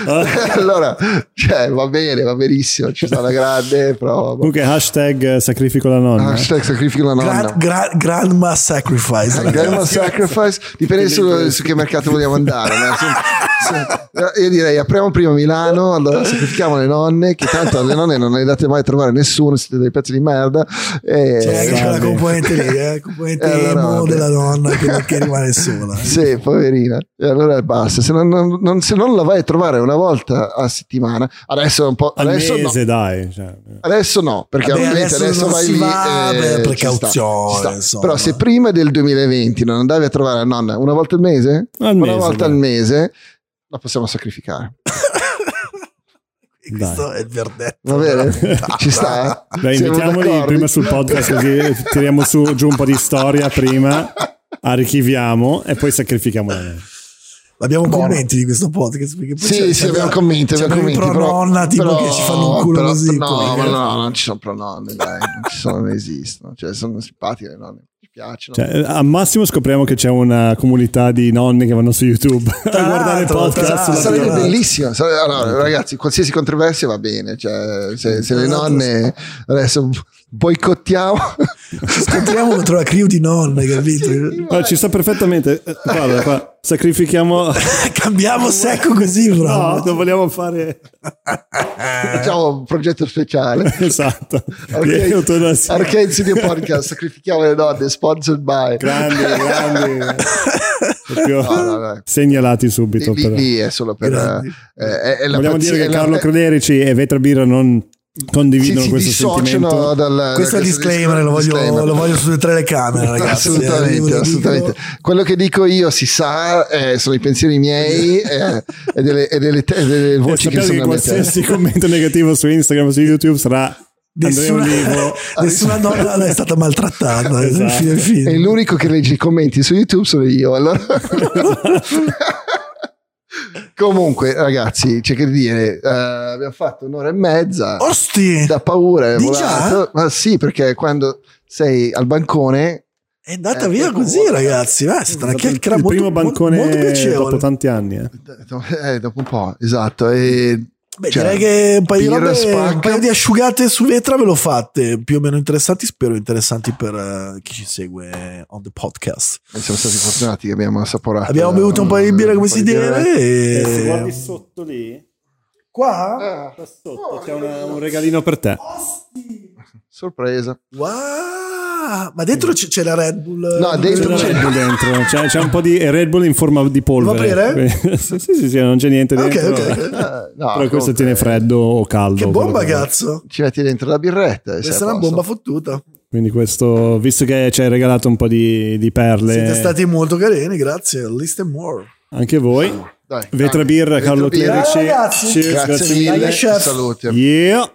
Speaker 3: allora, cioè, va bene, va benissimo, ci sta la grande, però...
Speaker 1: Comunque hashtag sacrifico la nonna.
Speaker 3: Hashtag sacrifico la nonna.
Speaker 2: Gra- gra- grandma sacrifice.
Speaker 3: Grandma sacrifice dipende su, su che mercato vogliamo andare no? Se- io direi apriamo prima Milano allora sacrifichiamo le nonne che tanto alle nonne non le date mai a trovare nessuno siete dei pezzi di merda e,
Speaker 2: C'è anche quella
Speaker 1: Salve.
Speaker 2: componente lì, eh, componente
Speaker 3: Eh, allora,
Speaker 2: emo
Speaker 3: vabbè.
Speaker 2: della nonna che, che rimane sola. eh.
Speaker 3: sì poverina e allora basta se non, non- non- se non la vai a trovare una volta a settimana adesso è un po'
Speaker 1: Al
Speaker 3: adesso no
Speaker 1: mese, dai. Cioè,
Speaker 3: Adesso no, perché
Speaker 2: Vabbè,
Speaker 3: ovviamente
Speaker 2: adesso
Speaker 3: adesso,
Speaker 2: non
Speaker 3: vai
Speaker 2: si
Speaker 3: lì
Speaker 2: va per precauzione.
Speaker 3: Però se prima del 2020 non andavi a trovare la nonna una volta al mese,
Speaker 1: Al
Speaker 3: una
Speaker 1: mese,
Speaker 3: volta
Speaker 1: dai.
Speaker 3: al mese, la possiamo sacrificare.
Speaker 2: Questo è il verdetto.
Speaker 3: Va bene? Ci sta?
Speaker 1: Dai,
Speaker 3: Siamo
Speaker 1: invitiamoli
Speaker 3: d'accordo?
Speaker 1: prima sul podcast così tiriamo su, giù un po' di storia prima, archiviamo e poi sacrifichiamo la.
Speaker 2: Abbiamo
Speaker 3: Buono.
Speaker 2: commenti di questo podcast? Perché poi
Speaker 3: Sì,
Speaker 2: c'è-
Speaker 3: sì,
Speaker 2: c'è-
Speaker 3: abbiamo commenti, abbiamo commenti.
Speaker 2: pro nonna tipo
Speaker 3: però-
Speaker 2: che ci fanno un culo
Speaker 3: però-
Speaker 2: così.
Speaker 3: No,
Speaker 2: come-
Speaker 3: ma no, non ci sono pro nonne, dai, non ci sono, non esistono. Cioè, sono simpatiche le nonne, mi piacciono.
Speaker 1: Cioè, al massimo scopriamo che c'è una comunità di nonni che vanno su YouTube a guardare il podcast.
Speaker 3: sarebbe bellissimo Sare- allora, ragazzi qualsiasi controversia va bene cioè, se, se le
Speaker 2: Esatto.
Speaker 3: nonne adesso boicottiamo.
Speaker 2: Scontriamo contro la crew di nonne, capito?
Speaker 1: Guarda, ci sta perfettamente. Eh, Guarda, qua, sacrifichiamo.
Speaker 2: Cambiamo secco così, bro.
Speaker 1: No, non vogliamo fare.
Speaker 3: Facciamo un progetto speciale.
Speaker 1: Esatto.
Speaker 3: Arcade, City Podcast, sacrifichiamo le donne, sponsored by.
Speaker 1: Grandi, grandi.
Speaker 3: No, no, no.
Speaker 1: segnalati subito.
Speaker 3: Lì,
Speaker 1: però.
Speaker 3: lì è solo per... Eh, è, è la
Speaker 1: Vogliamo dire che
Speaker 3: la-
Speaker 1: Carlo
Speaker 3: è-
Speaker 1: Crederici e Vetra Birra non condividono
Speaker 3: si
Speaker 1: questo
Speaker 3: dissociano
Speaker 1: sentimento.
Speaker 3: dal...
Speaker 2: Questo è disclaimer, lo voglio,
Speaker 3: disclaimer.
Speaker 2: lo voglio sulle tre le camere, ragazzi. Eh,
Speaker 3: assolutamente,
Speaker 2: lo
Speaker 3: assolutamente.
Speaker 2: dico.
Speaker 3: Quello che dico io si sa, eh, sono i pensieri miei eh, e, delle, e delle te- e delle
Speaker 1: E
Speaker 3: voci che
Speaker 1: sappiate
Speaker 3: sono
Speaker 1: che qualsiasi commento negativo su Instagram o su YouTube sarà
Speaker 2: Nessuna, nessuna donna è stata maltrattata.
Speaker 1: Esatto.
Speaker 2: Fine, fine.
Speaker 3: E l'unico che legge i commenti su YouTube sono io. Allora... Comunque, ragazzi, c'è che dire, eh, abbiamo fatto un'ora e mezza.
Speaker 2: Osti!
Speaker 3: Da paura. Ma sì, perché quando sei al bancone
Speaker 2: È andata
Speaker 3: Eh,
Speaker 2: via
Speaker 3: dopo-
Speaker 2: così, ragazzi. Eh, è stata una
Speaker 1: il
Speaker 2: chiacchiera molto,
Speaker 1: primo bancone
Speaker 2: molto piacevole.
Speaker 1: dopo tanti anni. eh.
Speaker 3: eh, dopo un po', esatto. E
Speaker 2: Beh,
Speaker 3: Cioè,
Speaker 2: direi che un paio, robe, un paio di asciugate su vetra ve l'ho fatte, più o meno interessanti, spero interessanti per eh, chi ci segue on the podcast.
Speaker 3: siamo stati fortunati che abbiamo assaporato.
Speaker 2: Abbiamo bevuto un paio di birra come si deve
Speaker 1: E se guardi
Speaker 2: e...
Speaker 1: sotto lì,
Speaker 2: Qua?
Speaker 1: Qua sotto c'è una- un regalino per te.
Speaker 3: sorpresa.
Speaker 2: Wow! Ma dentro c'è, c'è la Red Bull.
Speaker 3: No, dentro
Speaker 1: C'è
Speaker 3: c'è-
Speaker 1: Red Bull dentro, c'è, c'è un po' di Red Bull in forma di polvere. Sì, sì, sì, sì, non c'è niente dentro.
Speaker 2: ok, ok.
Speaker 3: Eh, no,
Speaker 1: Però questo
Speaker 3: comunque,
Speaker 1: tiene freddo o caldo.
Speaker 2: Che bomba, cazzo!
Speaker 3: Ci metti dentro la birretta.
Speaker 2: Questa è una bomba fottuta.
Speaker 1: Quindi questo, visto che ci hai regalato un po' di, di perle,
Speaker 2: Siete stati molto carini, grazie. List and more.
Speaker 1: anche voi.
Speaker 3: Dai,
Speaker 1: Vetra
Speaker 3: dai.
Speaker 1: Birra, Carlo. Clerici.
Speaker 2: Ciao, ragazzi.
Speaker 1: Cheers,
Speaker 3: Grazie, mille.
Speaker 2: chef.
Speaker 3: Salute.
Speaker 1: Yeah.